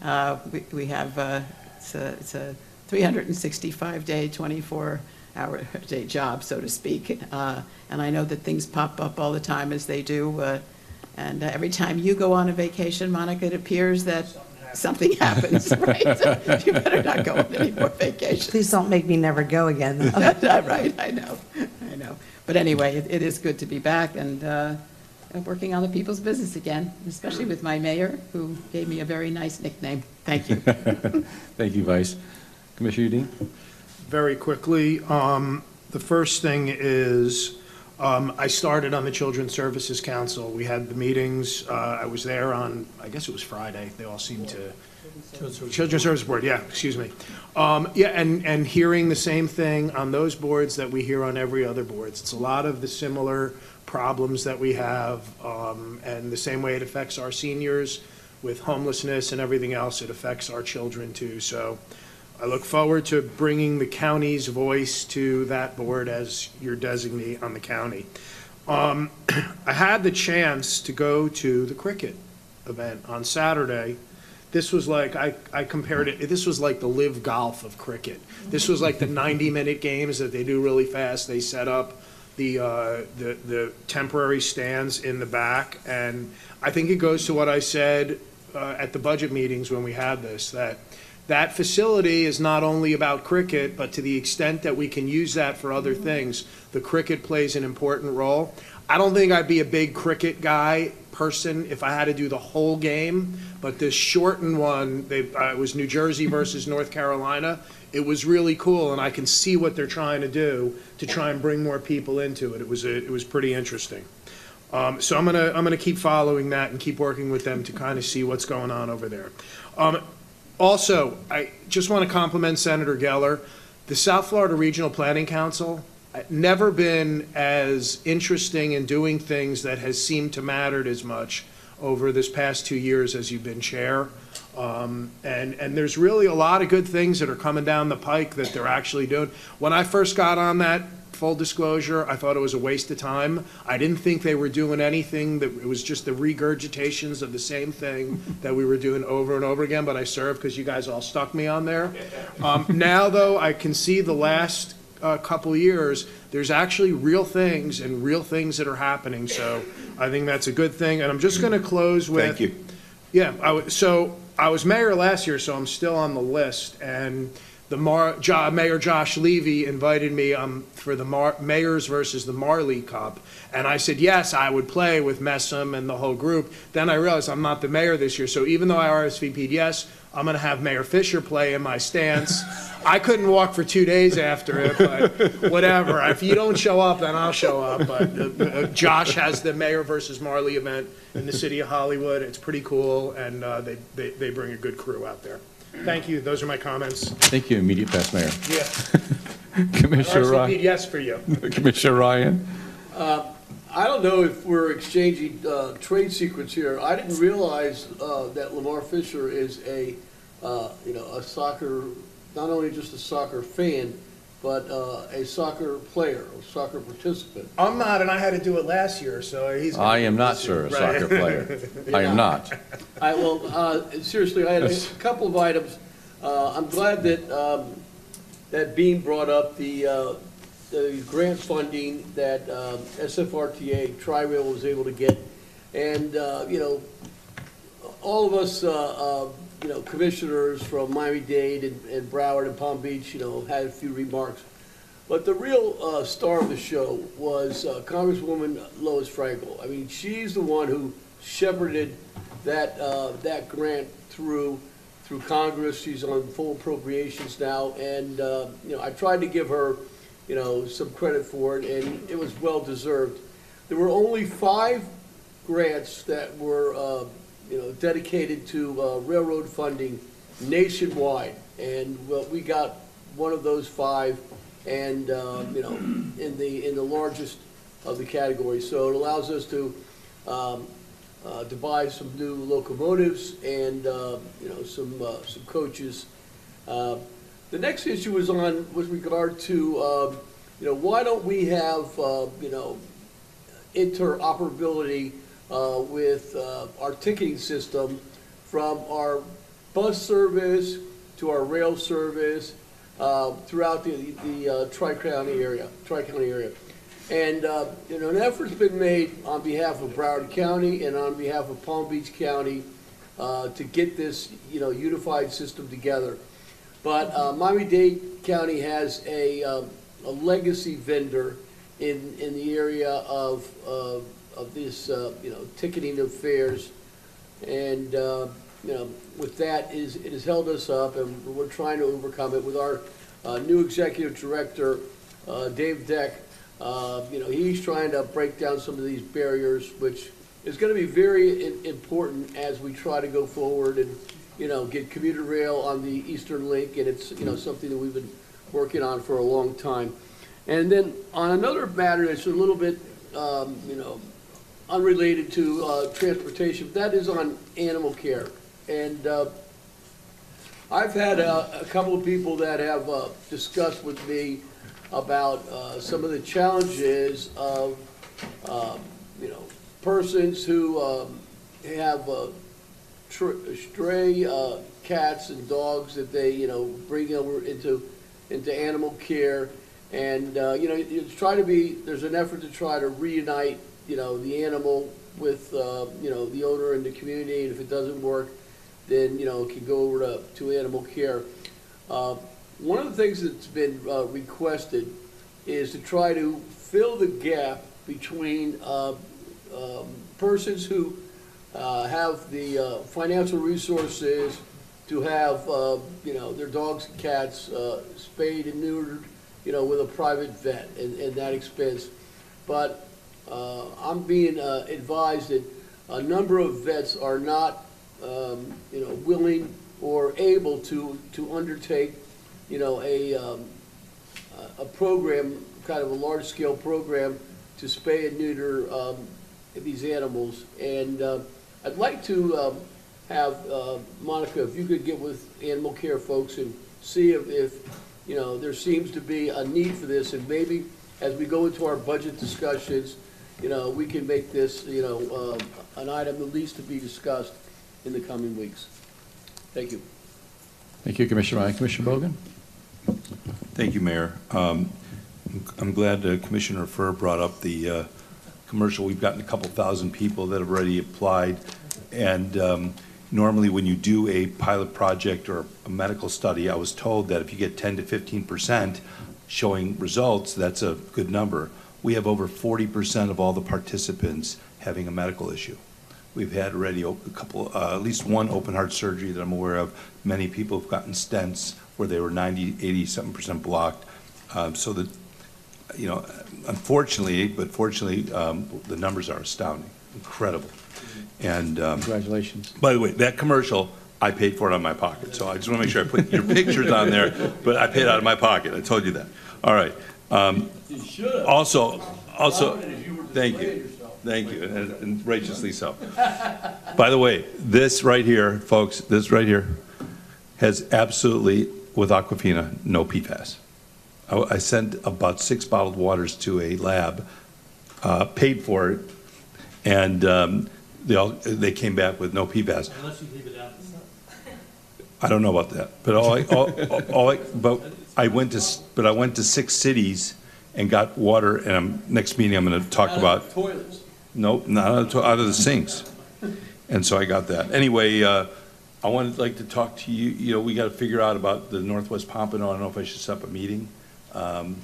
Uh, We we have, uh, it's a, it's a 365-day, job, so to speak. Uh, And I know that things pop up all the time as they do. uh, And uh, every time you go on a vacation, Monica, it appears that something happens, right? You better not go on any more vacations. Please don't make me never go again. Right, I know, I know. But anyway, it- it is good to be back, and uh, uh, working on the people's business again, especially with my mayor, who gave me a very nice nickname. Thank you. Thank you, Vice. Commissioner Udine? Very quickly, um, the first thing is, um, I started on the Children's Services Council. We had the meetings, uh, I was there on, I guess it was Friday, they all seemed to, Children's Service Board, yeah, excuse me. Um, yeah, and, and hearing the same thing on those boards that we hear on every other boards. It's a lot of the similar problems that we have, um, and the same way it affects our seniors with homelessness and everything else, it affects our children too. So I look forward to bringing the county's voice to that board as your designee on the county. Um, I had the chance to go to the cricket event on Saturday. This was like, I, I compared it, this was like the live golf of cricket. This was like the 90-minute games that they do really fast. They set up the, uh, the, the temporary stands in the back. And I think it goes to what I said uh, at the budget meetings when we had this, that that facility is not only about cricket, but to the extent that we can use that for other things, the cricket plays an important role. I don't think I'd be a big cricket guy person if I had to do the whole game, but this shortened one, they, uh, it was New Jersey versus North Carolina. It was really cool, and I can see what they're trying to do to try and bring more people into it. It was, a- it was pretty interesting. Um, so I'm gonna, I'm gonna keep following that and keep working with them to kind of see what's going on over there. Um, also, I just want to compliment Senator Geller. The South Florida Regional Planning Council, uh, never been as interesting in doing things that has seemed to mattered as much over this past two years as you've been chair. Um, and, and there's really a lot of good things that are coming down the pike that they're actually doing. When I first got on that, full disclosure, I thought it was a waste of time. I didn't think they were doing anything, that it was just the regurgitations of the same thing that we were doing over and over again, but I served because you guys all stuck me on there. Um, now, though, I can see the last uh, couple years, there's actually real things and real things that are happening, so I think that's a good thing. And I'm just going to close with. Thank you. Yeah, I wa- so I was mayor last year, so I'm still on the list, and the Mar, Jo- Mayor Josh Levy invited me, um, for the Mar, Mayors versus the Marley Cup, and I said, yes, I would play with Messam and the whole group. Then I realized I'm not the mayor this year, so even though I RSVP'd yes, I'm gonna have Mayor Fisher play in my stance. I couldn't walk for two days after it, but whatever. If you don't show up, then I'll show up. But uh, uh, Josh has the Mayor versus Marley event in the city of Hollywood. It's pretty cool, and uh, they, they, they bring a good crew out there. Thank you. Those are my comments. Thank you, immediate past mayor. Yeah. Commissioner RSVP'd Ryan? yes for you. Commissioner Ryan? Uh, I don't know if we're exchanging uh, trade secrets here. I didn't realize uh, that Lamar Fisher is a, uh, you know, a soccer, not only just a soccer fan, but uh, a soccer player, a soccer participant. I'm not, and I had to do it last year, so he's. gonna I am do not, this sir, a year. Right. soccer player. I am not. I, well, uh, seriously, I had a couple of items. Uh, I'm glad that, um, that Beam brought up the, uh, the grant funding that um, SFRTA, Tri-Rail was able to get. And, uh, you know, all of us, uh, uh, you know, commissioners from Miami-Dade and and Broward and Palm Beach, you know, had a few remarks. But the real uh, star of the show was uh, Congresswoman Lois Frankel. I mean, she's the one who shepherded that, uh, that grant through, through Congress. She's on full appropriations now, and, uh, you know, I tried to give her, you know, some credit for it, and it was well-deserved. There were only five grants that were, uh, you know, dedicated to uh, railroad funding nationwide, and, well, we got one of those five, and, um, you know, in the, in the largest of the categories. So it allows us to, um, uh, to buy some new locomotives and, uh, you know, some, uh, some coaches. Uh, The next issue was on, with regard to, um, you know, why don't we have, uh, you know, interoperability uh, with uh, our ticketing system from our bus service to our rail service uh, throughout the, the uh, Tri-County area, Tri-County area. And, uh, you know, an effort's been made on behalf of Broward County and on behalf of Palm Beach County uh, to get this, you know, unified system together. But Miami-Dade County has a, um, a legacy vendor in, in the area of, of, this, uh, you know, ticketing of fares. And, uh, you know, with that, is, it has held us up, and we're trying to overcome it with our uh, new executive director, uh, Dave Dech. Uh, You know, he's trying to break down some of these barriers, which is going to be very important as we try to go forward and, you know, get commuter rail on the Eastern Link, and it's, you know, something that we've been working on for a long time. And then on another matter that's a little bit, um, you know, unrelated to uh, transportation, that is on animal care. And uh, I've had a, a couple of people that have uh, discussed with me about uh, some of the challenges of, um, you know, persons who um, have uh, tr- stray uh, cats and dogs that they, you know, bring over into, into animal care. And, uh, you know, you try to be, there's an effort to try to reunite, you know, the animal with, uh, you know, the owner and the community. And if it doesn't work, then, you know, it can go over to, to animal care. Uh, One of the things that's been uh, requested is to try to fill the gap between uh, um, persons who uh, have the uh, financial resources to have, you know, their dogs and cats spayed and neutered, you know, with a private vet and, and that expense. But uh, I'm being uh, advised that a number of vets are not, um, you know, willing or able to, to undertake, you know, a, um, a- program, kind of a large-scale program to spay and neuter um, these animals. And uh, I'd like to um, have, uh, Monica, if you could get with animal care folks and see if, if, you know, there seems to be a need for this, and maybe as we go into our budget discussions, you know, we can make this, you know, uh, an item at least to be discussed in the coming weeks. Thank you. Thank you, Commissioner Ryan. Commissioner Bogen? Thank you, Mayor. Um, I'm glad uh, Commissioner Furr brought up the uh, commercial. We've gotten a couple thousand people that have already applied. And um, normally, when you do a pilot project or a medical study, I was told that if you get 10 to 15 percent showing results, that's a good number. We have over 40 percent of all the participants having a medical issue. We've had already a couple, uh, at least one open heart surgery that I'm aware of. Many people have gotten stents where they were 90, 80 something percent blocked. Um, So that, you know, unfortunately, but fortunately, um, the numbers are astounding, incredible. And. um, Congratulations. By the way, that commercial, I paid for it out of my pocket, so I just want to make sure I put your pictures on there, but I paid out of my pocket, I told you that. All right. Um, Also, also, thank you, thank you, and and righteously so. By the way, this right here, folks, this right here has absolutely, with Aquafina, no PFAS. I I sent about six bottled waters to a lab, uh, paid for it, and um, they all, they came back with no PFAS. Unless you leave it out. I don't know about that, but all I, all, all I, but I went to, s- but I went to six cities and got water, and I'm, next meeting, I'm gonna talk about. Toilets. Nope, not out of, to- out of the sinks. And so I got that. Anyway, uh, I wanted, like to talk to you, you know, we gotta figure out about the Northwest Pompano, I don't know if I should set up a meeting, um,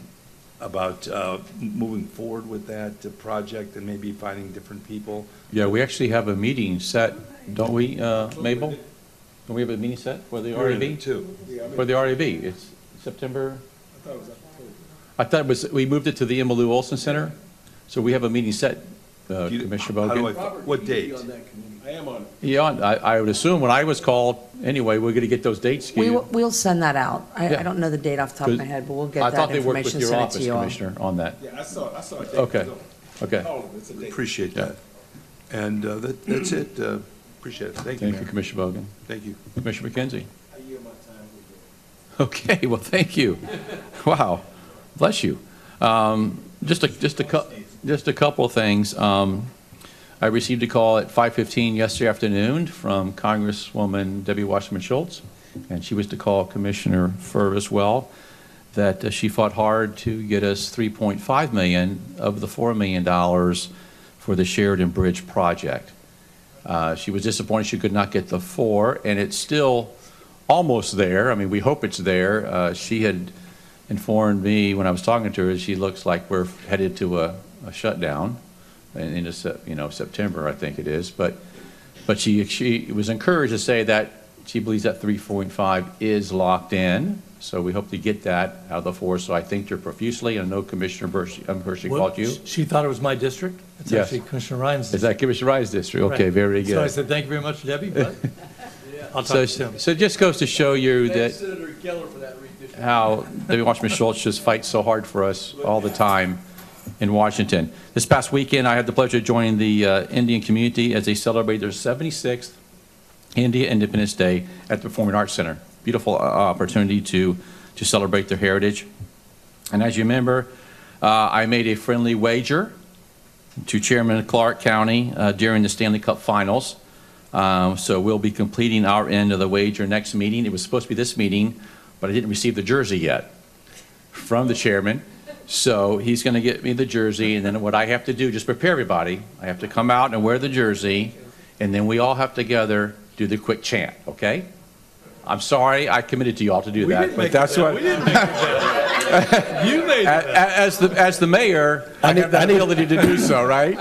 about, uh, moving forward with that uh, project and maybe finding different people. Yeah, we actually have a meeting set, don't we, uh, Mabel? Don't we have a meeting set for the We're in RAB? it, too. For the RAB, it's September? I thought it was, we moved it to the Emmalou Olson Center, so we have a meeting set, uh, Commissioner How do I, Bogen. what date? I am on it. Yeah, I, I would assume when I was called, anyway, we're gonna get those dates We will, skewed. we'll send that out. I, Yeah. I don't know the date off the top of my head, but we'll I get that thought they worked information, with your send it office, to you all. Commissioner, on that. Yeah, I saw, I saw it. Okay, okay. Appreciate that. And uh, that, that's it. Uh, Appreciate it. Thank you, Thank you, Mayor. Commissioner Bogen. Thank you. Commissioner McKinzie? I yield my time. Okay, well, thank you. Wow, bless you. Um, Just a, just a, cou- just a couple of things. Um, I received a call at 5:15 yesterday afternoon from Congresswoman Debbie Wasserman Schultz, and she was to call Commissioner Furr as well, that uh, she fought hard to get us 3.5 million of the $4 million for the Sheridan Bridge project. Uh, She was disappointed she could not get the four, and it's still almost there. I mean, we hope it's there. Uh, She had informed me when I was talking to her, she looks like we're headed to a a shutdown in, you know, September, I think it is. But, but she, she was encouraged to say that she believes that 3.5 is locked in. So we hope to get that out of the four. So I thanked her profusely. I know Commissioner Bershey, um, Hershey What- called you. She thought it was my district? It's Yes. actually Commissioner Ryan's. Is that Commissioner Ryan's district? Okay, Right. very So I good. said, thank you very much, Debbie, but I'll talk to So, you soon. so it just goes to show you Thank that Senator Geller for that redistricting. how Debbie Wasserman Schultz just fights so hard for us all the time in Washington. This past weekend, I had the pleasure of joining the uh, Indian community as they celebrate their 76th India Independence Day at the Performing Arts Center. Beautiful uh, opportunity to, to celebrate their heritage. And as you remember, uh, I made a friendly wager to Chairman Clark County uh, during the Stanley Cup Finals. Um, So we'll be completing our end of the wager next meeting. It was supposed to be this meeting, but I didn't receive the jersey yet from the chairman. So he's going to get me the jersey, and then what I have to do, just prepare everybody, I have to come out and wear the jersey, and then we all have to together do the quick chant, okay? I'm sorry, I committed to you all to do We that, but that's what. We didn't make You made it. A- a- As the, as the mayor, I have the ability to do so, right?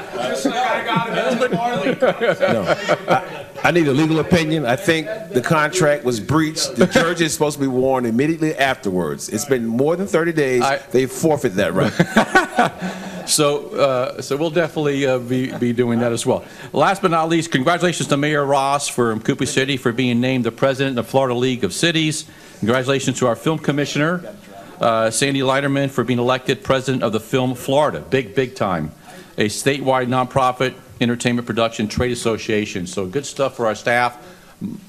No. I- I need a legal opinion. I think the contract was breached. The jersey is supposed to be worn immediately afterwards. It's been more than 30 days. They forfeit that right. So, uh, so we'll definitely uh, be, be doing that as well. Last but not least, congratulations to Mayor Ross for Cooper City for being named the president of the Florida League of Cities. Congratulations to our film commissioner, uh, Sandy Lighterman, for being elected president of the Film Florida. Big, big time. A statewide nonprofit entertainment production trade association. So good stuff for our staff.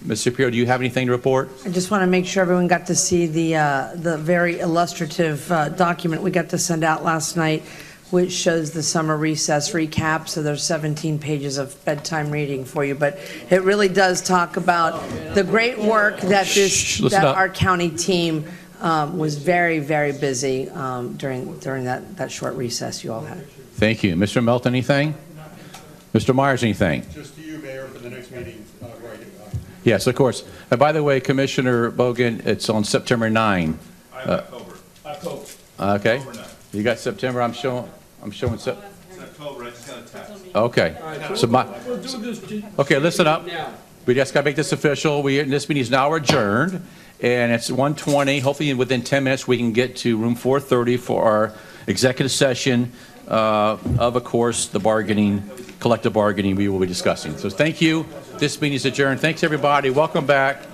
Ms. Cepero, do you have anything to report? I just want to make sure everyone got to see the, uh, the very illustrative uh, document we got to send out last night, which shows the summer recess recap. So there's 17 pages of bedtime reading for you. But it really does talk about the great work that this, that up. our county team um, was very, very busy um, during, during that, that short recess you all had. Thank you. Mr. Melt, anything? Mr. Meyers, anything? Just to you, Mayor, for the next meeting, uh, right, uh, Yes, of course. And by the way, Commissioner Bogen, it's on September 9. I have Uh, October. October. Okay. October 9. You got September, I'm showing, I'm showing Sep, It's October, I just got a text. okay. So my, We'll do this. okay, listen up. We just got to make this official. We, this meeting is now adjourned, and it's 1:20. Hopefully, within 10 minutes, we can get to room 430 for our executive session uh, of, of course, the bargaining, collective bargaining we will be discussing. So thank you. This meeting is adjourned. Thanks, everybody. Welcome back.